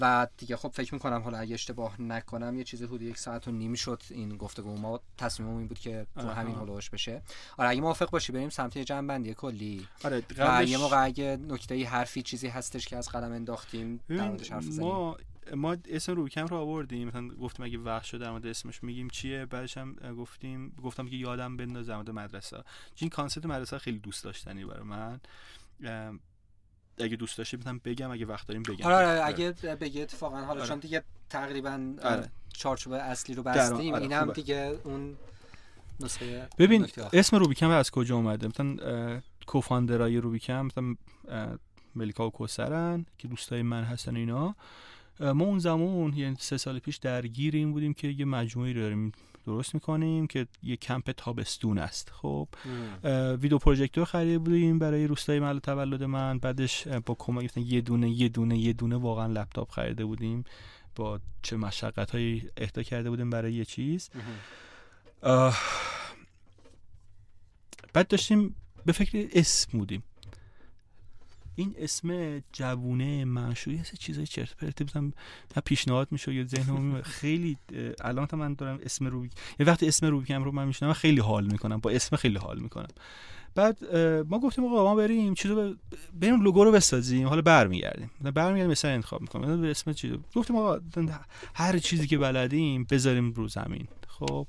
و دیگه خب فکر می‌کنم حالا اگه اشتباه نکنم یه چیزی حدود یک ساعت و نیم شد این گفتگو ما. تصمیممون این بود که تو همین هولوش بشه. آره اگه موافق باشی بریم سمت جمع بندی کلی. آره قبلش... یه موقع اگه نکته حرفی چیزی هستش که از قلم انداختیم در موردش حرف ما ما اسم روبیکم رو آوردیم مثلا گفتیم اگه وقت شده در مورد اسمش میگیم چیه؟ بعدش هم گفتیم گفتم که یادم بندازه در مورد مدرسه. این کانسپت مدرسه خیلی دوست داشتنی برای من. اگه دوست داشتی می‌تونم بگم اگه وقت داریم بگم. آره, آره اگه بگی اتفاقا حالا آره. چون دیگه تقریبا آره. چارچوب اصلی رو بستیم آره. اینم دیگه اون نسخه ببین اسم روبیکم از کجا اومده؟ مثلا کوفاندرای روبیکم مثلا ملیکا و کوسرن که دوستای من هستن اینا. ما اون زمان یعنی سه سال پیش درگیر این بودیم که یه مجموعی رو داریم درست می‌کنیم که یه کمپ تابستون است. خب ویدیو پروژکتور خریده بودیم برای روستای محل تولد من. بعدش با کمک یه دونه یه دونه یه دونه واقعا لپتاپ خریده بودیم. با چه مشقت هایی اهدا کرده بودیم برای یه چیز. بعد داشتیم به فکر اسم بودیم. این اسم جوونه معشوقی هست چیزای چرت پرت بزنم پیشنهاد میشه یا ذهنم خیلی الان تا من دارم اسم روبیک یه وقتی اسم روبیکم رو من میشنم خیلی حال می‌کنم. با اسم خیلی حال می‌کنم. بعد ما گفتیم آقا ما بریم چیزو بریم لوگو رو بسازیم. حالا برمیگردیم. برمیگردیم مثلا انتخاب می‌کنیم. اسم چیزو گفتیم آقا هر چیزی که بلدیم بذاریم رو زمین. خب؟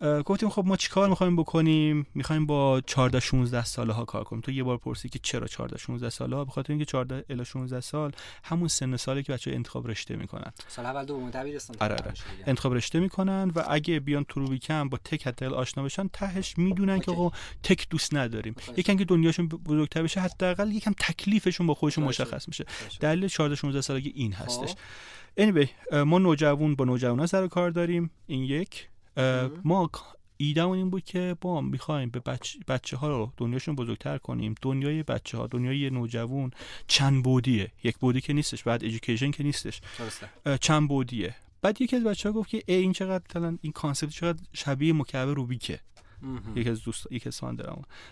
گفتیم خب ما چیکار می‌خوایم بکنیم؟ می‌خوایم با 14 16 ساله ها کار کنیم. تو یه بار پرسی که چرا 14 16 ساله ها؟ بخاطر اینکه 14 الی 16 سال همون سن سالی که بچه انتخاب رشته می‌کنن. سال اول دوم دبیرستان. آره آره. انتخاب رشته می‌کنن و اگه بیان تو روبیکم با تک حداقل آشنا بشن تهش می‌دونن که آقا تک دوست نداریم. یکم که دنیاشون بزرگتر بشه حداقل یکم تکلیفشون با خودشون مشخص میشه. دلیل 14 16 سالگی این هستش. خب. anyway ما نوجوان با نوجوانا سر کار داریم. این یک. ما ایدمون این بود که با می‌خوایم به بچه, بچه ها رو دنیاشون بزرگتر کنیم. دنیای بچه ها دنیای نوجوان چند بعدیه. یک بعدی که نیستش بعد education که نیستش. چند بعدیه. بعد یکی از بچه ها گفت که ای این چقدر این concept چقدر شبیه مکعب روبیکه. یکی از دوست یکی از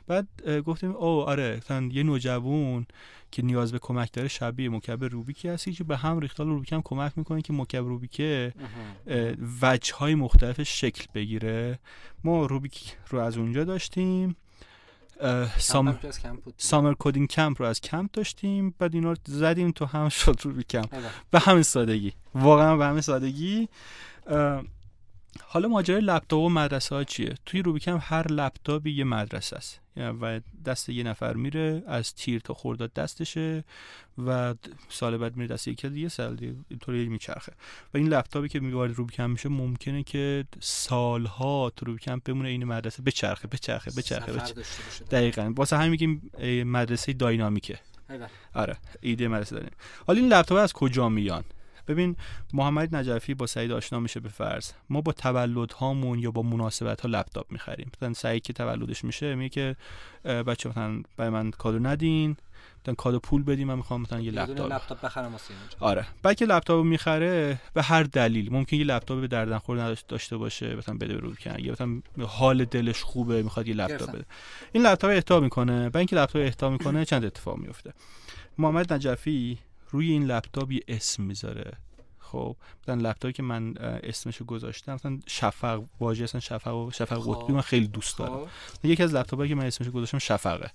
بعد گفتیم او آره مثلا یه نوجوان که نیاز به کمک داره شبیه مکعب روبیکی هستی که به هم ریخته حالا روبی کمپ کمک می‌کنه که مکعب روبیکه وجه های مختلف شکل بگیره. ما روبیک رو از اونجا داشتیم summer summer coding camp رو از کمپ داشتیم. بعد اینا رو زدیم تو هم شد روبی کمپ به همین سادگی. واقعا به همین سادگی. حالا ماجرای لپتاپ و مدرسه ها چیه؟ توی روبی کمپ هر لپتاپی یه مدرسه است. و دست یه نفر میره از تیر تا خورداد دستشه و سال بعد میره دست یکی دیگه سال دیگه اینطوری میچرخه. و این لپتاپی که وارد روبی کمپ میشه ممکنه که سالها تو روبی کمپ بمونه این مدرسه بچرخه بچرخه بچرخه, بچرخه. دقیقا. واسه همین میگیم مدرسه dynamic ه. آره ایده مدرسه داریم. حالا این لپتاپ از کجا میان؟ ببین محمد نجفی با سعید آشنا میشه به فرض. ما با تولد هامون یا با مناسبت ها لپتاپ می‌خریم. مثلا سعید که تولدش میشه میگه که بچه مثلا برای من کادو ندین. مثلا کادو پول بدین من می‌خوام مثلا یه لپتاپ. لپتاپ بخرم آره. بعد که لپتاپ می‌خره به هر دلیل ممکن یه لپتاپ به درد نخور داشته باشه مثلا بده روبی کمپ یا مثلا حال دلش خوبه می‌خواد یه لپتاپ بده. این لپتاپ اهدا می‌کنه. بعد اینکه لپتاپ اهدا می‌کنه چند اتفاق میفته محمد نجفی روی این لپتاپ یه اسم می‌ذاره. خب مثلا لپتاپی که من اسمشو گذاشتم مثلا شفق واژه اصلا شفق و شفق خب. قطبی من خیلی دوست دارم. خب. یکی از لپتاپایی که من اسمشو گذاشتم شفقه.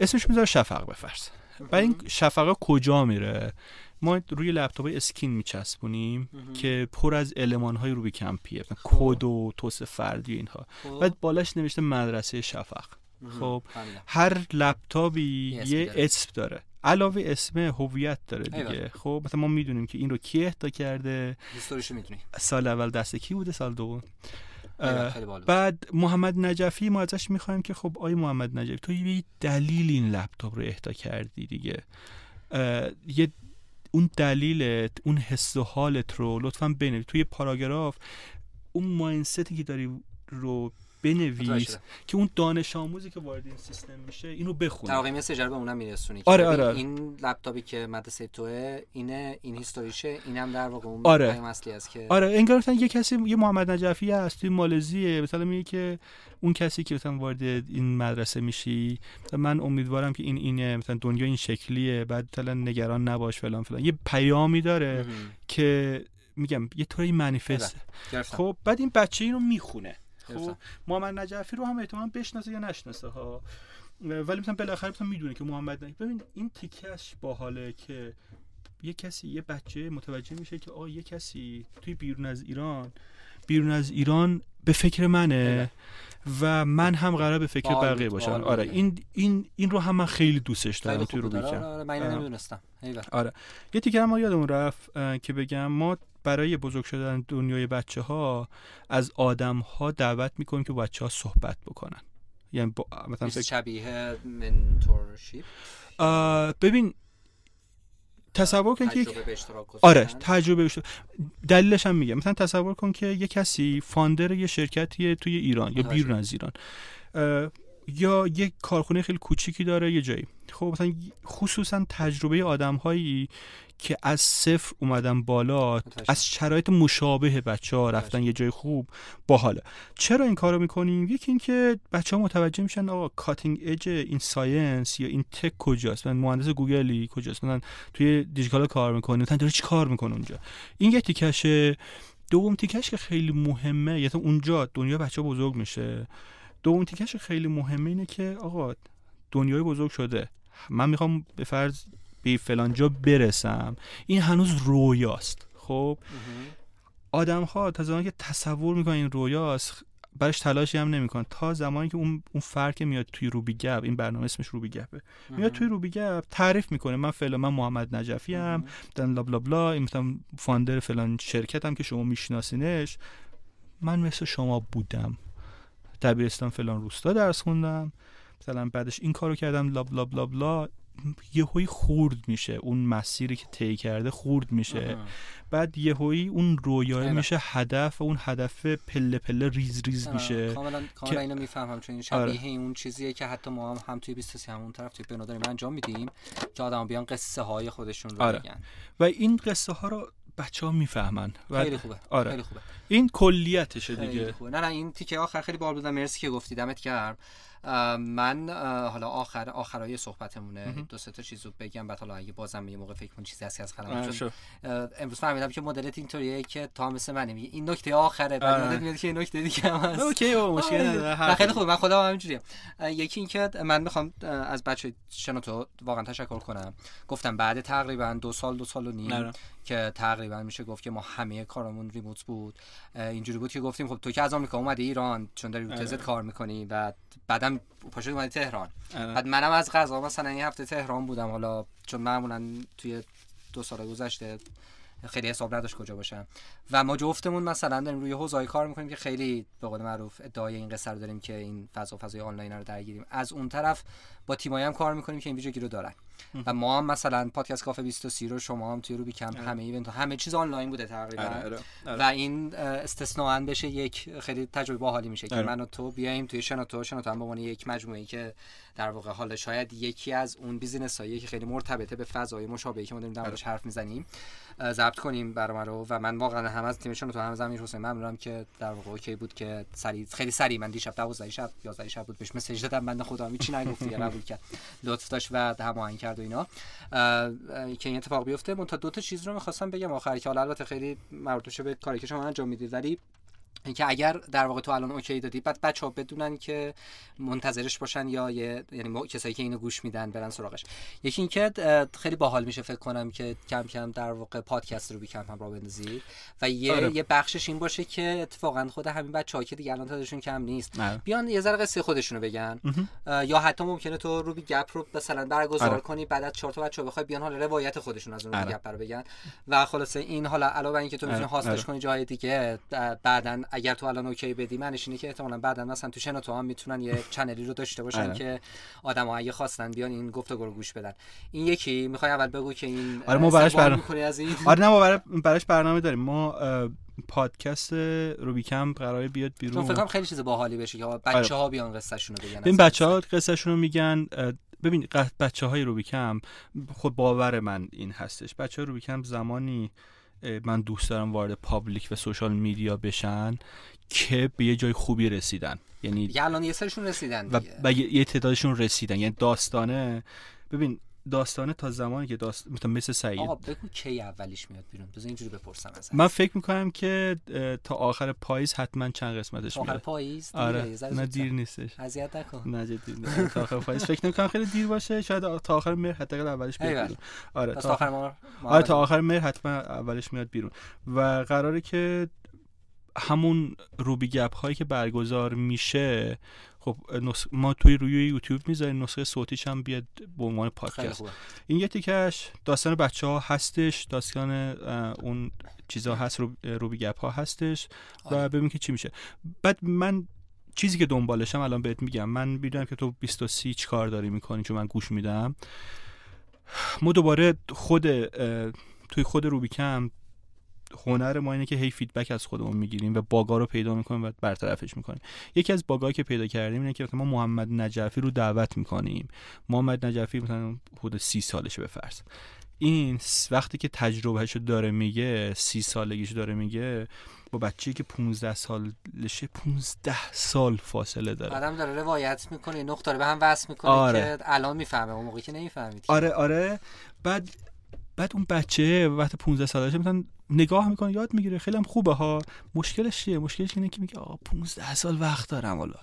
اسمش می‌ذاره شفق بفرض بعد این شفقه کجا میره؟ ما روی لپتاپ skin میچسبونیم که پر از المان های روبی کمپیه. کد و توس فردی اینها. بعد بالاش نوشته مدرسه شفق. خب. هر لپتاپی یه اسم داره. علاوه اسم هویت داره دیگه. خب مثلا ما می‌دونیم که این رو کی اهدا کرده. می‌دونی؟ سال اول دست کی بوده؟ سال دوم بعد محمد نجفی ما ازش می‌خوایم که خب آی محمد نجفی تو یه دلیل این لپتاپ رو اهدا کردی دیگه. یه اون دلیلت اون حس و حالت رو لطفا بنویس. توی پاراگراف اون ماینستی که داری رو بنویس که اون دانش آموزی که وارد این سیستم میشه اینو بخونه. در واقع به اونم میرسونی. آره آره, آره. این لپتاپی که مدرسه توه اینه این هیستوریشه اینم در واقع اون آره. اصلی است که آره انگار مثلا یه کسی یه محمد نجفی هست توی مالزیه مثلا میگه که اون کسی که مثلا وارد این مدرسه میشی من امیدوارم که این اینه مثلا دنیا این شکلیه بعد مثلا نگران نباش فلان فلان. یه پیامی داره که میگم یه طوری منیفست. خب بعد این بچه اینو می‌خونه. خب محمد نجفی رو هم احتمال بشناسه یا نشناسه ها. ولی مثلا بالاخره مثلا می‌دونه که محمد نجفی ببین این تیکش باحاله که یه کسی یه بچه متوجه میشه که آه یه کسی توی بیرون از ایران بیرون از ایران به فکر منه و من هم قرار به فکر باحال بقیه باشم. آره بود. این این این رو هم من خیلی دوستش دارم توی بود روبیکم آره، آره، من آه. نمی‌دونستم. آره. یه تیکه هم یادمون رفت که بگم ما برای بزرگ شدن دنیای بچه ها از آدم ها دعوت می‌کنیم که بچه ها صحبت بکنن. یعنی با مثلا شبیه منتورشیپ؟ ببین تصور کن که یک آره. تجربه بشه دلیلش هم میگم مثلا تصور کن که یه کسی founder یه شرکتیه توی ایران یا. بیرون از ایران یا یه کارخونه خیلی کوچیکی داره یه جایی. خب مثلا خصوصا تجربه آدم هایی که از صفر اومدن بالا متوجه. از شرایط مشابه بچه ها رفتن یه جای خوب باحاله. چرا این کارو می‌کنیم؟ یکی اینکه بچه ها متوجه میشن آقا cutting edge این science یا این tech کجاست؟ من مهندس گوگلی کجاست؟ من توی دیجیکالا کار می‌کنه. مثلا داره چی کار می‌کنه اونجا؟ این یه تیکشه. دوم تیکش که خیلی مهمه یعنی اونجا دنیا بچه بزرگ میشه. دوم تیکش خیلی مهمه اینه که آقا دنیای بزرگ شده. من می‌خوام به فرض به فلان جا برسم. این هنوز رویاست. خب. آدم ها تا زمانی که تصور می‌کنن این رویاست برش تلاشی هم نمیکن تا زمانی که اون اون فرق میاد توی روبی گپ این برنامه اسمش روبی گپه میاد توی روبی کمپ تعریف می‌کنه. من فعلا من محمد نجفی ام blah blah blah این مثلا founder فلان شرکتم که شما میشناسینش. من مثل شما بودم. دبیرستان فلان روستا درس خوندم مثلا بعدش این کارو کردم blah blah blah blah یهویی خرد میشه اون مسیری که طی کرده خرد میشه مهم. بعد یهویی اون رویاه. میشه هدف و اون هدف پله پله ریز ریز آره، میشه کاملا کاملا که- اینو می‌فهمم چون این آره. شبیه اون چیزیه که حتی ما هم, هم توی 23 همون طرف توی بنا داریم انجام میدیم که آدم بیان قصه های خودشون رو آره. بگن و این قصه ها رو بچه ها می‌فهمن. و خیلی خوبه. آره. خیلی خوبه. این کلیتشه خیلی دیگه. خوبه. نه نه این تیکه آخر خیلی بال بودم مرسی که گفتی. دمت گرم. من حالا آخر آخرای صحبتمونه. دو سه تا چیزو بگم. بعد حالا اگه بازم یه موقع فکر کنی چیزی هستی از خلم آره، امروز فهمیدم که مدلت اینطوریه که تا مثل منه میگه این نکته آخره. بعد آره. میاد که این نکته دیگه هم هست. اوکی مشکل آره. نداره. خیلی خوبه. من خودم هم همینجوریه اه، یکی اینکه من می‌خوام از بچه شنوتو واقعا تشکر کنم. گفتم بعد تقریبا دو سال دو سال و نیم. نره. که تقریبا میشه گفت که ما همه کارمون ریموت بود. اینجوری بود که گفتیم خب تو که از آمریکا اومدی ایران چون داری رو آره. تزت کار می‌کنی و بعدم پاشو اومدی تهران. آره. بعد منم از غذا مثلا این هفته تهران بودم حالا چون معمولا توی دو سال گذشته خیلی حساب نداشت کجا باشم. و ما جفتمون مثلا داریم روی حوزه‌ای کار می‌کنیم که خیلی به قول معروف ادعای این قصه رو داریم که این فضا فضای آنلاین رو درگیریم. از اون طرف با تیمایی هم کار می‌کنیم که این ویژگی رو دارن. و ما هم مثلا پادکست کافه 23 رو شما هم توی روبی کمپ همه event همه چیز آنلاین بوده تقریبا. آره، آره، آره. و این استثنا بشه یک خیلی تجربه باحالی میشه که آره. من و تو بیایم توی شنوتو شنوتو هم به عنوان یک مجموعه ای که در واقع حالا شاید یکی از اون business هایی که خیلی مرتبطه به فضای مشابهی که ما داریم در موردش حرف می‌زنیم ضبط کنیم برنامه رو. و من واقعا هم از تیم شنوتو هم از امیر حسین ممنونم که در واقع okay بود که سری خیلی سری من دیشب 12 شب 11 شب بود بهش message دادم. بنده خدا هیچی نگفت دیگه قبول کرد. لطف داشت و هماهنگ کرد و اینا. که این اتفاق بیفته. من تا دو تا چیز رو می‌خواستم بگم. آخر که حالا البته خیلی مربوط به کاری که شما انجام می‌دید. ولی اینکه اگر در واقع تو الان اوکی دادی بعد بچه ها بدونن که منتظرش باشن یا یه یعنی ما- کسایی که اینو گوش میدن برن سراغش یکی اینکه خیلی باحال میشه فکر کنم که کم کم در واقع پادکست رو بی کم هم را بندازید و یه آره. یه بخشش این باشه که اتفاقا خود همین بچه‌ها که دیگه الان تعدادشون کم نیست آره. بیان یه ذره قصه خودشونو بگن یا حتی ممکنه تو رو بی گپ رو مثلا برگزار آره. کنی بعد از چهار تا بچه بخوای بیان حالا روایت خودشون از اون آره. گپ رو بگن و خلاصه این حالا علاوه بر اینکه تو می‌تونی آره. هاستش آره. کنی جای دیگه بعدا اگر تو الان اوکی بدی معنیش اینه که احتمالاً بعدا مثلا تو شنوتو هم می‌تونن یه چنلی رو داشته باشن آره. که آدم‌ها اگه خواستن بیان این گفتگو رو گوش بدن. این یکی می‌خوای اول بگو که این آره، ما براش برنامه- از این؟ آره نه ما براش برنامه داریم. ما پادکست روبی کمپ قراره بیاد چون بیرون فکر کنم خیلی چیز باحالی بشه که بچه ها بیان قصه‌شون رو بگن ببین. بچه ها قصهشون رو میگن ببین بچه های روبیکم خود باور من این هستش. بچه های روبیکم زمانی من دوست دارم وارد پابلیک و سوشال میدیا بشن که به یه جای خوبی رسیدن. یعنی الان یه سرشون رسیدن دیگه. و یه یه تعدادشون رسیدن. یعنی داستانه. ببین داستانه تا زمانی که داست... مثل, مثل سعید. آقا بگو کی اولیش میاد بیرون؟ بذار اینجوری بپرسم ازت. من فکر می‌کنم که تا آخر پاییز حتما چند قسمتش تا آخر میاد پاییز؟ دیره، آره. نه. دیر نیستش. اذیت نکن. نه جدی. تا آخر پاییز. فکر نمی‌کنم خیلی دیر باشه. شاید تا آخر مهر حداقل اولش بیاد. بیرون. آره تا آخر ما آره تا آخر مهر حتما اولش میاد بیرون. و قراره که همون روبی گپ هایی که برگزار میشه خب نس... ما توی روی یوتیوب می‌ذاریم نسخه صوتیش هم بیاد به عنوان پادکست. این یه تیکش داستان بچه ها هستش داستان اون چیزا هست رو- روبی گپ ها هستش. و آره. ببین که چی میشه. بعد من چیزی که دنبالشم الان بهت میگم من می‌دونم که تو 20 و 30 چی کار داری می‌کنی چون من گوش میدم. ما دوباره خود توی خود روبیکم هنر ما اینه که هی فیدبک از خودمون می‌گیریم و باگا رو پیدا می‌کنیم و برطرفش می‌کنیم. یکی از باگایی که پیدا کردیم اینه که ما محمد نجفی رو دعوت می‌کنیم. محمد نجفی مثلا حدود سی سالشه به فرض. این وقتی که تجربهش رو داره میگه سی سالگیش داره میگه با بچه‌ای که 15 سالشه 15 سال فاصله داره. آدم داره روایت می‌کنه نقط داره به هم وصل می‌کنه آره. که الان می‌فهمه اون موقعی که نمی‌فهمید. آره آره. بعد بعد اون بچه وقت 15 سالشه مثلا نگاه می‌کنه یاد می‌گیره. خیلی هم خوبه ها. مشکلش چیه؟ مشکلش اینه که میگه آقا 15 سال وقت دارم حالا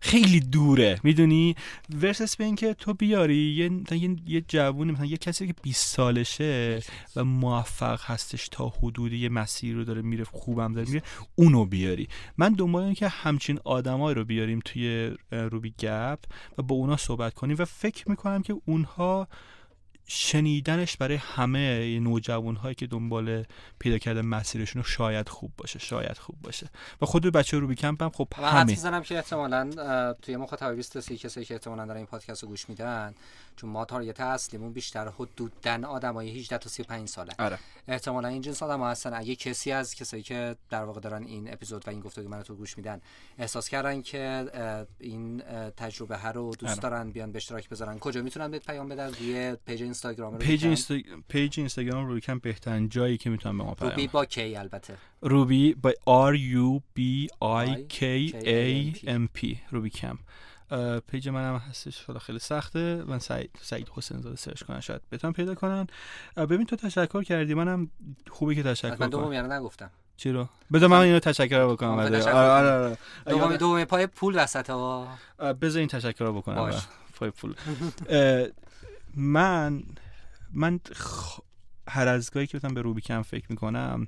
خیلی دوره. می‌دونی؟ ورسس به اینکه تو بیاری یه مثلا یه, یه جوونی مثلا یه کسی که 20 سالشه و موفق هستش تا حدودی یه مسیر رو داره میره خوبم داره میره اونو بیاری. من دنبال اینه که همچین آدمایی رو بیاریم توی روبی گپ و با اونا صحبت کنیم و فکر می‌کنم که اونها شنیدنش برای همه نوجوان هایی که دنبال پیدا کردن مسیرشون رو شاید خوب باشه شاید خوب باشه. و خود بچه روبی کمپ هم خب همین. می‌زنم که احتمالا توی مخاطب 20 تا 30 کسایی که احتمالا دارن این پادکست رو گوش میدن چون ما target اصلیمون بیشتر حدودن آدمای 18 تا 35 ساله. آره. احتمالا این جنس آدم هستن. اگه کسی از کسایی که در واقع دارن این اپیزود و این گفتگو من تو گوش میدن احساس کردن که این تجربه ها رو دوست آره. دارن بیان به اشتراک بذارن. کجا می‌تونن بهت پیام بدن؟ روی page اینستاگرام رو page, می‌تونن؟ اینستا... page اینستاگرام روبی کمپ بهترین جایی که می‌تونم به ما پیام روبی با کی البته؟ روبی با R U B I K A M P. روبی اه، page منم هستش حالا خیلی سخته. من سعید سعید حسین زاده search کنن شاید بتونن پیدا کنن. ببین تو تشکر کردی منم خوبه که تشکر من دوم یعنی نگفتم. چی رو؟ بذار من اینو تشکر رو بکنم آره آره آره, دومی پای پول وسط ها بذار این تشکر رو بکنم پای پول. من من خ... هر از گاهی که بتونم به روبیکم فکر می‌کنم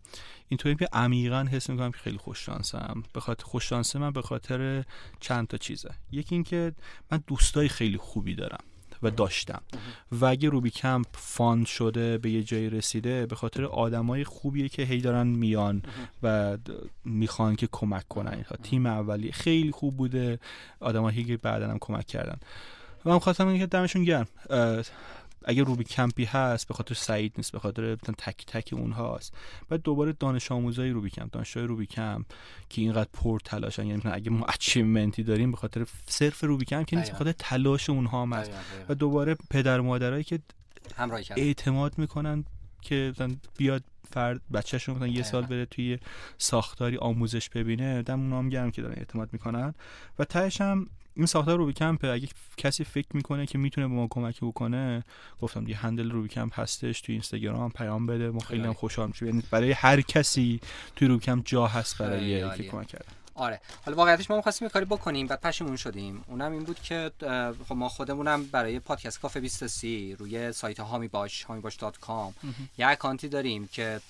اینطوری که عمیقا حس می‌کنم که خیلی خوش شانسم. به خاطر خوش شانسه من به خاطر چند تا چیزه. یکی اینکه من دوستای خیلی خوبی دارم و داشتم. و اگه روبی کمپ فاند شده به یه جایی رسیده به خاطر آدمای خوبیه که هی دارن میان و می‌خوان که کمک کنن. اینها تیم اولی خیلی خوب بوده. آدمایی که بعدا هم کمک کردن. من خواستم اینکه دمشون گرم اگه روبی کمپی هست به خاطر سعید نیست به خاطر تک تک اونهاست بعد دوباره دانش آموزای روبی کمپ دانشجوی روبی کمپ که اینقدر پر تلاشن یعنی مثلا اگه ما achievement ی داریم به خاطر صرف روبی کمپ که نیست به. خاطر تلاش اونها هم هست. و دوباره پدر و مادرایی که همراهی اعتماد می‌کنن که بیاد فرد بچهشون مثلا یه. سال بره توی ساختاری آموزش ببینه دم اونا هم گرم که دارن اعتماد می‌کنن و تهش هم این ساختار روبی کمپه اگه کسی فکر می‌کنه که می‌تونه به ما کمک بکنه گفتم یه handle روبی کمپ هستش توی اینستاگرام پیام بده. ما خیلی هم خیلی. خوشحال میشیم یعنی برای هر کسی توی روبی کمپ جا هست برای که. کمک کرده. آره. حالا واقعیتش ما می‌خواستیم یه کاری بکنیم بعد پشیمون شدیم. اونم این بود که خب ما خودمونم برای پادکست کافه 23 روی سایت حامی باش حامی باش dot com یه اکانتی داریم که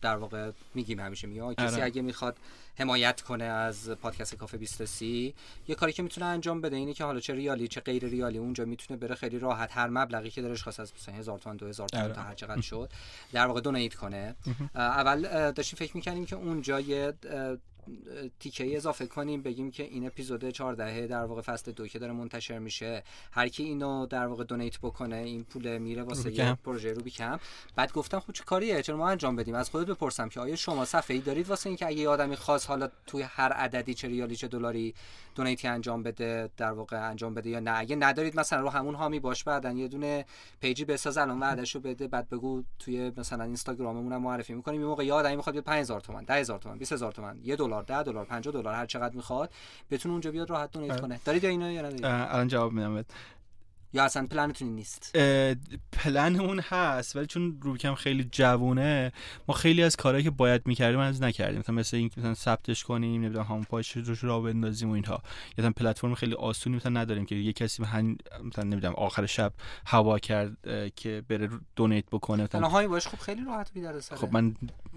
در واقع میگیم همیشه میگیم آقا کسی آره. اگه می‌خواد حمایت کنه از پادکست کافه 23 یه کاری که می‌تونه انجام بده اینه که حالا چه ریالی چه غیر ریالی اونجا می‌تونه بره خیلی راحت هر مبلغی که دلش خواست از مثلا 1000 تومن 2000 تومن. تا هر چقدر شد در واقع دونیت کنه اول داشتیم فکر می‌کنیم که اونجا یه تیکه اضافه کنیم بگیم که این اپیزود 14 در واقع فصل دو که داره منتشر میشه هر کی اینو در واقع دونیت بکنه این پول میره واسه یه. پروژه روبی کمپ بعد گفتم خب چه کاریه؟ چرا ما انجام بدیم؟ از خودت بپرسم که آیا شما صفحه ای دارید واسه اینکه اگه یه آدمی خاص حالا توی هر عددی چه ریالی چه دلاری دونیتی انجام بده در واقع انجام بده یا نه؟ اگه ندارید مثلا رو همون هامی باش بعدن یه دونه پیجی بساز الان وعدهشو بده بعد بگو توی مثلا اینستاگراممون معرفی می‌کنیم. این موقع یه آدمی می‌خواد بیاد 5000 تومان 10000 تومان 20000 تومان 1 دلار 10 دلار 50 دلار هر چقدر می‌خواد بتونه اونجا بیاد راحت دونیت. کنه. دارید یا اینو یا ندارید؟ اه، الان جواب میدم یا اصلا پلنتون نیست؟ پلن اون هست ولی چون روبیکم خیلی جوونه ما خیلی از کارهایی که باید می‌کردیم از نکردیم. مثلا مثل اینکه مثلا ثبتش کنیم نمی‌دونم هم پاش روش را بندازیم و اینها. یا پلتفرم خیلی آسونی مثلا نداریم که یه کسی مثلا نمی‌دونم آخر شب هوا کرد که بره دونیت بکنه مثلا هایی باش خب خیلی راحت بیداره خب من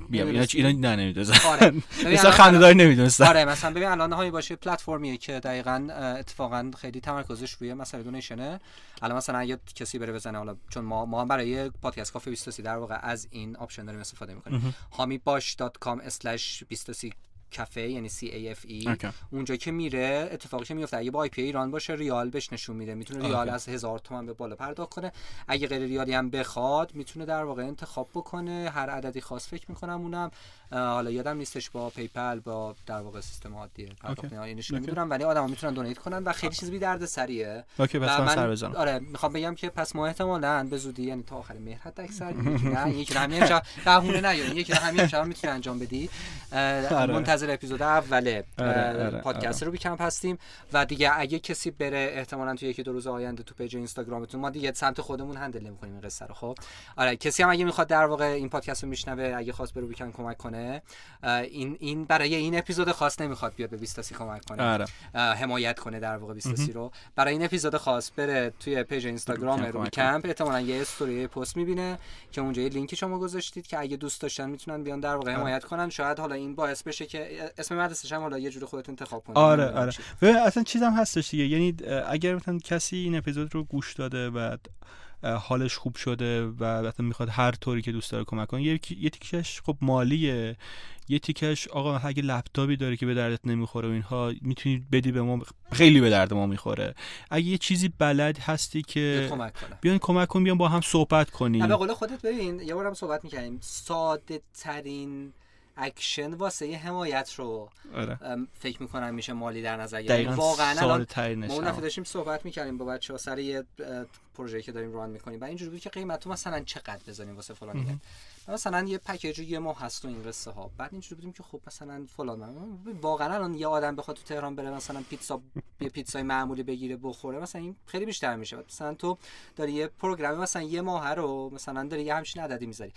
بیام اینا اینا نه نمی‌دونم آره. مثلا خنده‌دار نمی‌دونستم آره مثلا ببین الان حامی باش یه پلتفرمیه که دقیقاً اتفاقا خیلی تمرکزش روی مثلا donation ه. الان مثلا اگه کسی بره بزنه حالا چون ما ما هم برای پادکست کافه 23 در واقع از این option داریم استفاده می‌کنیم. hamibash.com/23 کافه یعنی C A F E. اونجا که میره اتفاقی که میفته اگه با IP ایران باشه ریال بهش نشون میده. می‌تونه ریال از هزار تومن به بالا پرداخت کنه. اگه غیر ریالی هم بخواد می‌تونه در واقع انتخاب بکنه. هر عددی خاص فکر می‌کنم اونم حالا یادم نیستش با PayPal با در واقع سیستم عادی پرداخت نمی‌دونم ولی آدما می‌تونن donate کنن و خیلی چیز بی درد سریه اوکی بس من سر آره می‌خوام بگم که پس ما احتمالاً به زودی یعنی تا آخر مهر حد اکثر نه یکی همین شب بهونه نه یکی همین شب می‌تونی انجام بدی. آره. منتظر اپیزود اول آره، آره، پادکست روبی کمپ هستیم. و دیگه اگه کسی بره احتمالاً تو یکی دو روز آینده تو page اینستاگرامتون ما دیگه سمت خودمون handle نمی‌کنیم این قصه رو خب؟ آره کسی هم اگه می‌خواد در واقع این پادکست رو میشنوه اگه خواست به روبی کمپ کمک کنه این این برای این اپیزود خاص نمی‌خواد بیاد به 20 کمک کنه. آره. حمایت کنه در واقع 20 رو. برای این اپیزود خاص بره توی page اینستاگرام روبی کمپ. احتمالاً یه story post می‌بینه که اونجا یه لینکی شما گذاشتید که اگه دوست داشتن می‌تونن بیان در واقع حمایت کنن. شاید حالا این باعث بشه که اسم مدرسه هم حالا یه جوری خودت انتخاب کنید. آره آره. و اصلا چیزم هستش دیگه. یعنی اگر مثلا کسی این اپیزود رو گوش داده و حالش خوب شده و مثلا می‌خواد هر طوری که دوست داره کمک کنه. یه, یه تیکش خب مالیه. یه تیکش آقا اگه لپتاپی داره که به دردت نمی‌خوره و اینها می‌تونید بدی به ما خیلی به درد ما می‌خوره. اگه یه چیزی بلد هستی که بیان کمک کن بیان با هم صحبت کنیم. به قول خودت ببین یه بارم صحبت می‌کنیم ساده ترین اکشن واسه یه حمایت رو آره. فکر می‌کنم میشه مالی در نظر گرفت. واقعا ما اون داشتیم صحبت می‌کردیم با بچه ها سر یه پروژه‌ای که داریم run می‌کنیم. و اینجوری بود که قیمت تو مثلا چقدر بزنیم واسه فلان مثلا یه package یه ماه هست و این قصه ها بعد اینجوری بودیم که خب مثلا فلان واقعا الان یه آدم بخواد تو تهران بره مثلا پیتزا یه پیتزای معمولی بگیره بخوره مثلا این خیلی بیشتر میشه. مثلا تو داری یه program مثلا یه ماه رو مثلا داری یه همچین عددی می‌ذاری.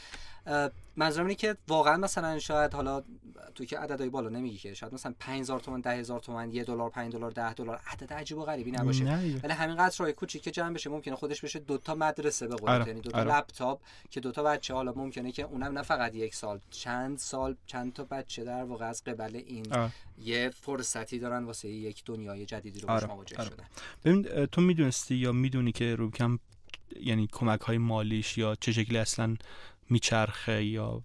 منظورم اینه که واقعا مثلا شاید حالا تو که عددهای بالا نمیگی که شاید مثلا 5000 تومان 10000 تومان 1 دلار 5 دلار 10 دلار عدد عجیب و غریبی نباشه. ولی همین قطر راه کوچیک که جمع بشه ممکنه خودش بشه دو تا مدرسه به قول آره. یعنی دو تا آره. لپتاپ که دو تا بچه حالا ممکنه که اونم نه فقط یک سال چند سال چند تا بچه در واقع از قبل این آره. یه فرصتی دارن واسه یک دنیای جدیدی رو باش مواجه شدن ببین تو می‌دونستی یا می‌دونی که روبکم یعنی کمک های مالیش یا چه شکلی اصلا میچرخه یا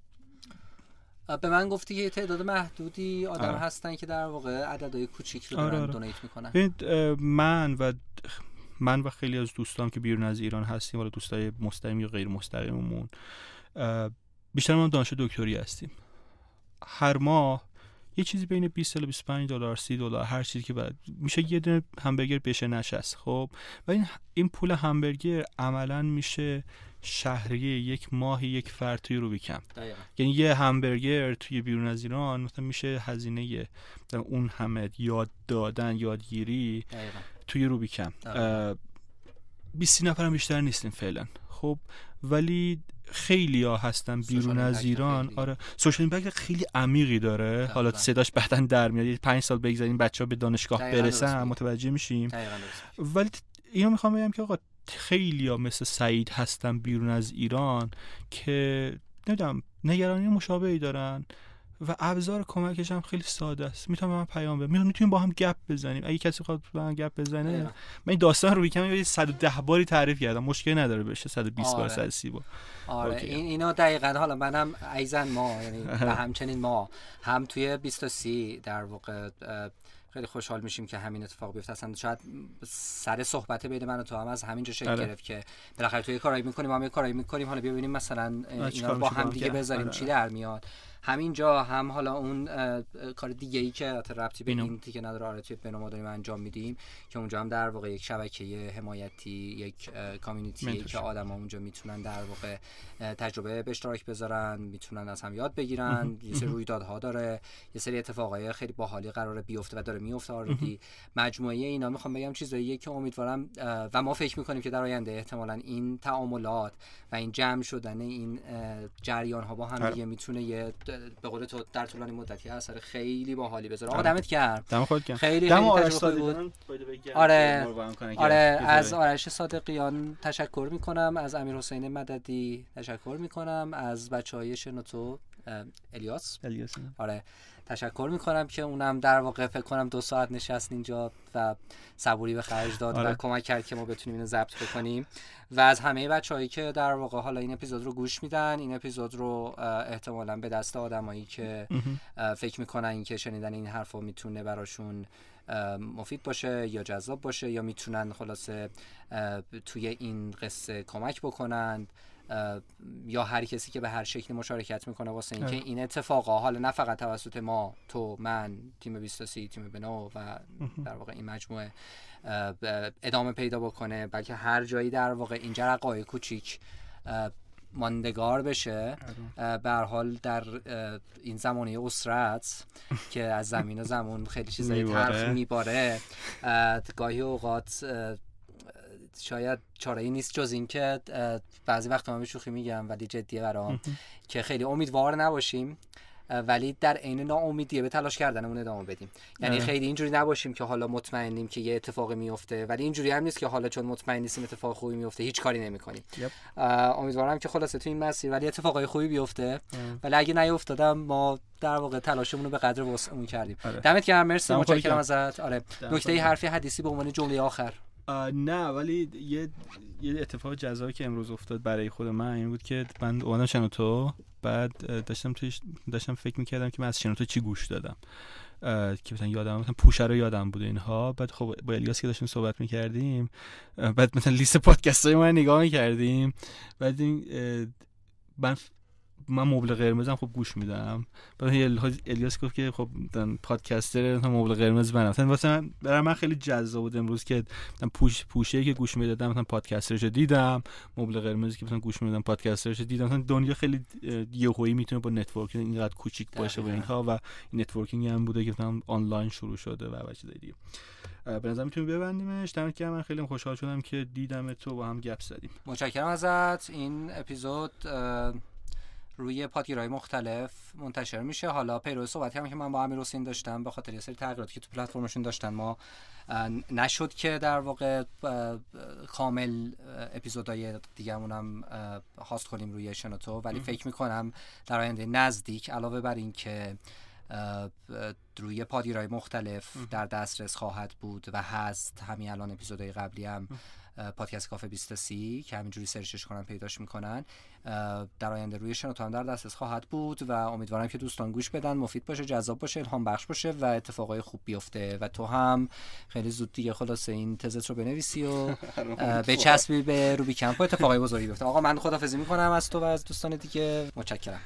به من گفتی که تعداد محدودی آدم آره. هستن که در واقع عددهای کوچیک رو دارن آره دونیت می‌کنن من و من و خیلی از دوستان که بیرون از ایران هستیم ولی دوستای مستقیم یا غیر مستقیممون بیشتر ما دانش دکتری هستیم. هر ماه یه چیزی بین 20 تا 25 دلار 30 دلار هر چیزی که بعد میشه یه دونه همبرگر بشه نشست خب؟ و این این پول همبرگر عملا میشه شهریه یک ماه یک فرد توی روبی کمپ. یعنی یه همبرگر توی بیرون از ایران مثلا میشه هزینه اون همه یاد دادن یادگیری توی روبی کمپ 20 نفر هم بیشتر نیستیم فعلا. خب ولی خیلی ها هستن بیرون از ایران. آره. سوشال ایمپکت خیلی عمیقی داره. حالا صداش بعدا در میاد. پنج سال بگذاریم بچه ها به دانشگاه برسن متوجه میشیم. ولی اینو می‌خوام بگم که آقا خیلی ها مثل سعید هستن بیرون از ایران که نمی‌دونم نگرانی مشابهی دارن. و ابزار کمکش هم خیلی ساده است. می‌تونم من پیام بدم می‌تونیم با هم گپ بزنیم. اگه کسی خواهد با هم گپ بزنه من این داستان رو یه 110 باری تعریف کردم. مشکلی نداره بشه 120 آره. بار 130 بار. آره. این اینا دقیقا حالا منم ایزن ما یعنی و همچنین ما. هم توی 20 در واقع خیلی خوشحال میشیم که همین اتفاق بیفته. اصلا شاید سر صحبت بین من و تو هم از همینجا شکل آره. گرفت که بالاخره توی کارایی می‌کنیم هم یه کارایی می‌کنیم. حالا ببینیم مثلا اینا با هم دیگه بذاریم آره. چی در میاد. همینجا هم حالا اون کار دیگه ای که ربطی به این که نداره آره توی بنو ما داریم انجام میدیم که اونجا هم در واقع یک شبکه حمایتی یک کامیونیتی که آدم ها اونجا می‌تونن در واقع تجربه به اشتراک بذارن می‌تونن از هم یاد بگیرن. یه سری رویدادها داره یه سری اتفاقای خیلی باحالی قراره بیفته و داره میفته آردی مجموعه اینا می‌خوام بگم چیزاییه که امیدوارم و ما فکر می‌کنیم که در آینده احتمالا این تعاملات و این جمع شدن این جریان ها با هم آره. دیگه می‌تونه یه به قول تو در طولانی مدتی اثر خیلی باحالی بذاره آقا آره. دمت گرم. دم خود خیلی خیلی تجربه بود. آره. آره از آرش صادقیان تشکر می‌کنم. از امیر حسین مددی تشکر می‌کنم. از بچه های شنوتو الیاس. الیاس آره. تشکر می‌کنم که اونم در واقع فکر کنم دو ساعت نشست اینجا و صبوری به خرج داد آره. و کمک کرد که ما بتونیم اینو ضبط بکنیم. و از همه بچههایی که در واقع حالا این اپیزود رو گوش میدن این اپیزود رو احتمالا به دست آدمایی که فکر می‌کنن این که شنیدن این حرفا می‌تونه براشون مفید باشه یا جذاب باشه یا می‌تونن خلاصه توی این قصه کمک بکنند. یا هر کسی که به هر شکلی مشارکت می‌کنه واسه اینکه این اتفاقا حالا نه فقط توسط ما تو من تیم 23 تیم بنو و در واقع این مجموعه ادامه پیدا بکنه بلکه هر جایی در واقع این جرقای کوچیک ماندگار بشه. آره. به حال در این زمانه اسرت که از زمین و زمان خیلی چیزایی ترخ میباره گاهی اوقات شاید چاره ای نیست جز اینکه بعضی وقت من شوخی میگم ولی جدیه برام که خیلی امیدوار نباشیم ولی در عین ناامیدیه به تلاش کردنمون ادامه بدیم. یعنی خیلی اینجوری نباشیم که حالا مطمئنیم که یه اتفاقی میفته ولی اینجوری هم نیست که حالا چون مطمئن نیستیم اتفاق خوبی میفته هیچ کاری نمی‌کنیم. امیدوارم که خلاصه تو این مسیر ولی اتفاقای خوبی بیفته. ولی اگه نیفتادم ما در واقع تلاشمون رو به قدر وسعمون کردیم. آره. دمت گرم مرسی. متشکرم ازت. آره. نکته حرفی حدیثی به عنوان جمله آخر. نه ولی یه یه اتفاق جذابی که امروز افتاد برای خود من این بود که من اومدم شنوتو بعد داشتم توش داشتم فکر می‌کردم که من از شنوتو چی گوش دادم. که مثلا یادم مثلا پوشه رو یادم بوده اینها. بعد خب با الیاس که داشتیم صحبت می‌کردیم بعد مثلا لیست پادکست های نگاه می‌کردیم. بعد این من من مبل قرمزم خب گوش میدم. بعد الیاس گفت که خب podcaster مبل قرمز منم مثلا واسه من برای من خیلی جذاب بود امروز که مثلا پوش پوشه که گوش می‌دادم مثلا podcaster ش دیدم. مبل قرمزی که مثلا گوش می‌دادم podcaster ش دیدم. مثلا دنیا خیلی یهویی می‌تونه با networking اینقدر کوچیک باشه و اینها و networking هم بوده که مثلا آنلاین شروع شده و چیزای دیگه. به نظر می‌تونیم ببندیمش. دمت من خیلی خوشحال شدم که دیدم تو با هم گپ زدیم. متشکرم ازت. این اپیزود روی پادگیرهای مختلف منتشر میشه. حالا پیرو صحبتی هم که من با امیر حسین داشتم به خاطر یه سری تغییراتی که تو پلتفرمشون داشتن ما نشد که در واقع کامل اپیزودهای دیگه‌مون هم هاست کنیم روی شنوتو. ولی فکر می‌کنم در آینده نزدیک علاوه بر این که روی پادگیرهای مختلف در دسترس خواهد بود و هست همین الان اپیزودهای قبلی هم پادکست کافه 23 که همینجوری سرچش کنن پیداش می‌کنن. در آینده روی شنوتو هم در دسترس خواهد بود و امیدوارم که دوستان گوش بدن. مفید باشه جذاب باشه الهام بخش باشه و اتفاقای خوب بیفته. و تو هم خیلی زود دیگه خلاصه این تزت رو بنویسی و به چسبی به روبی کمپ اتفاقای بزرگی بیفته. آقا من خدافظی می‌کنم از تو و از دوستان دیگه. متشکرم.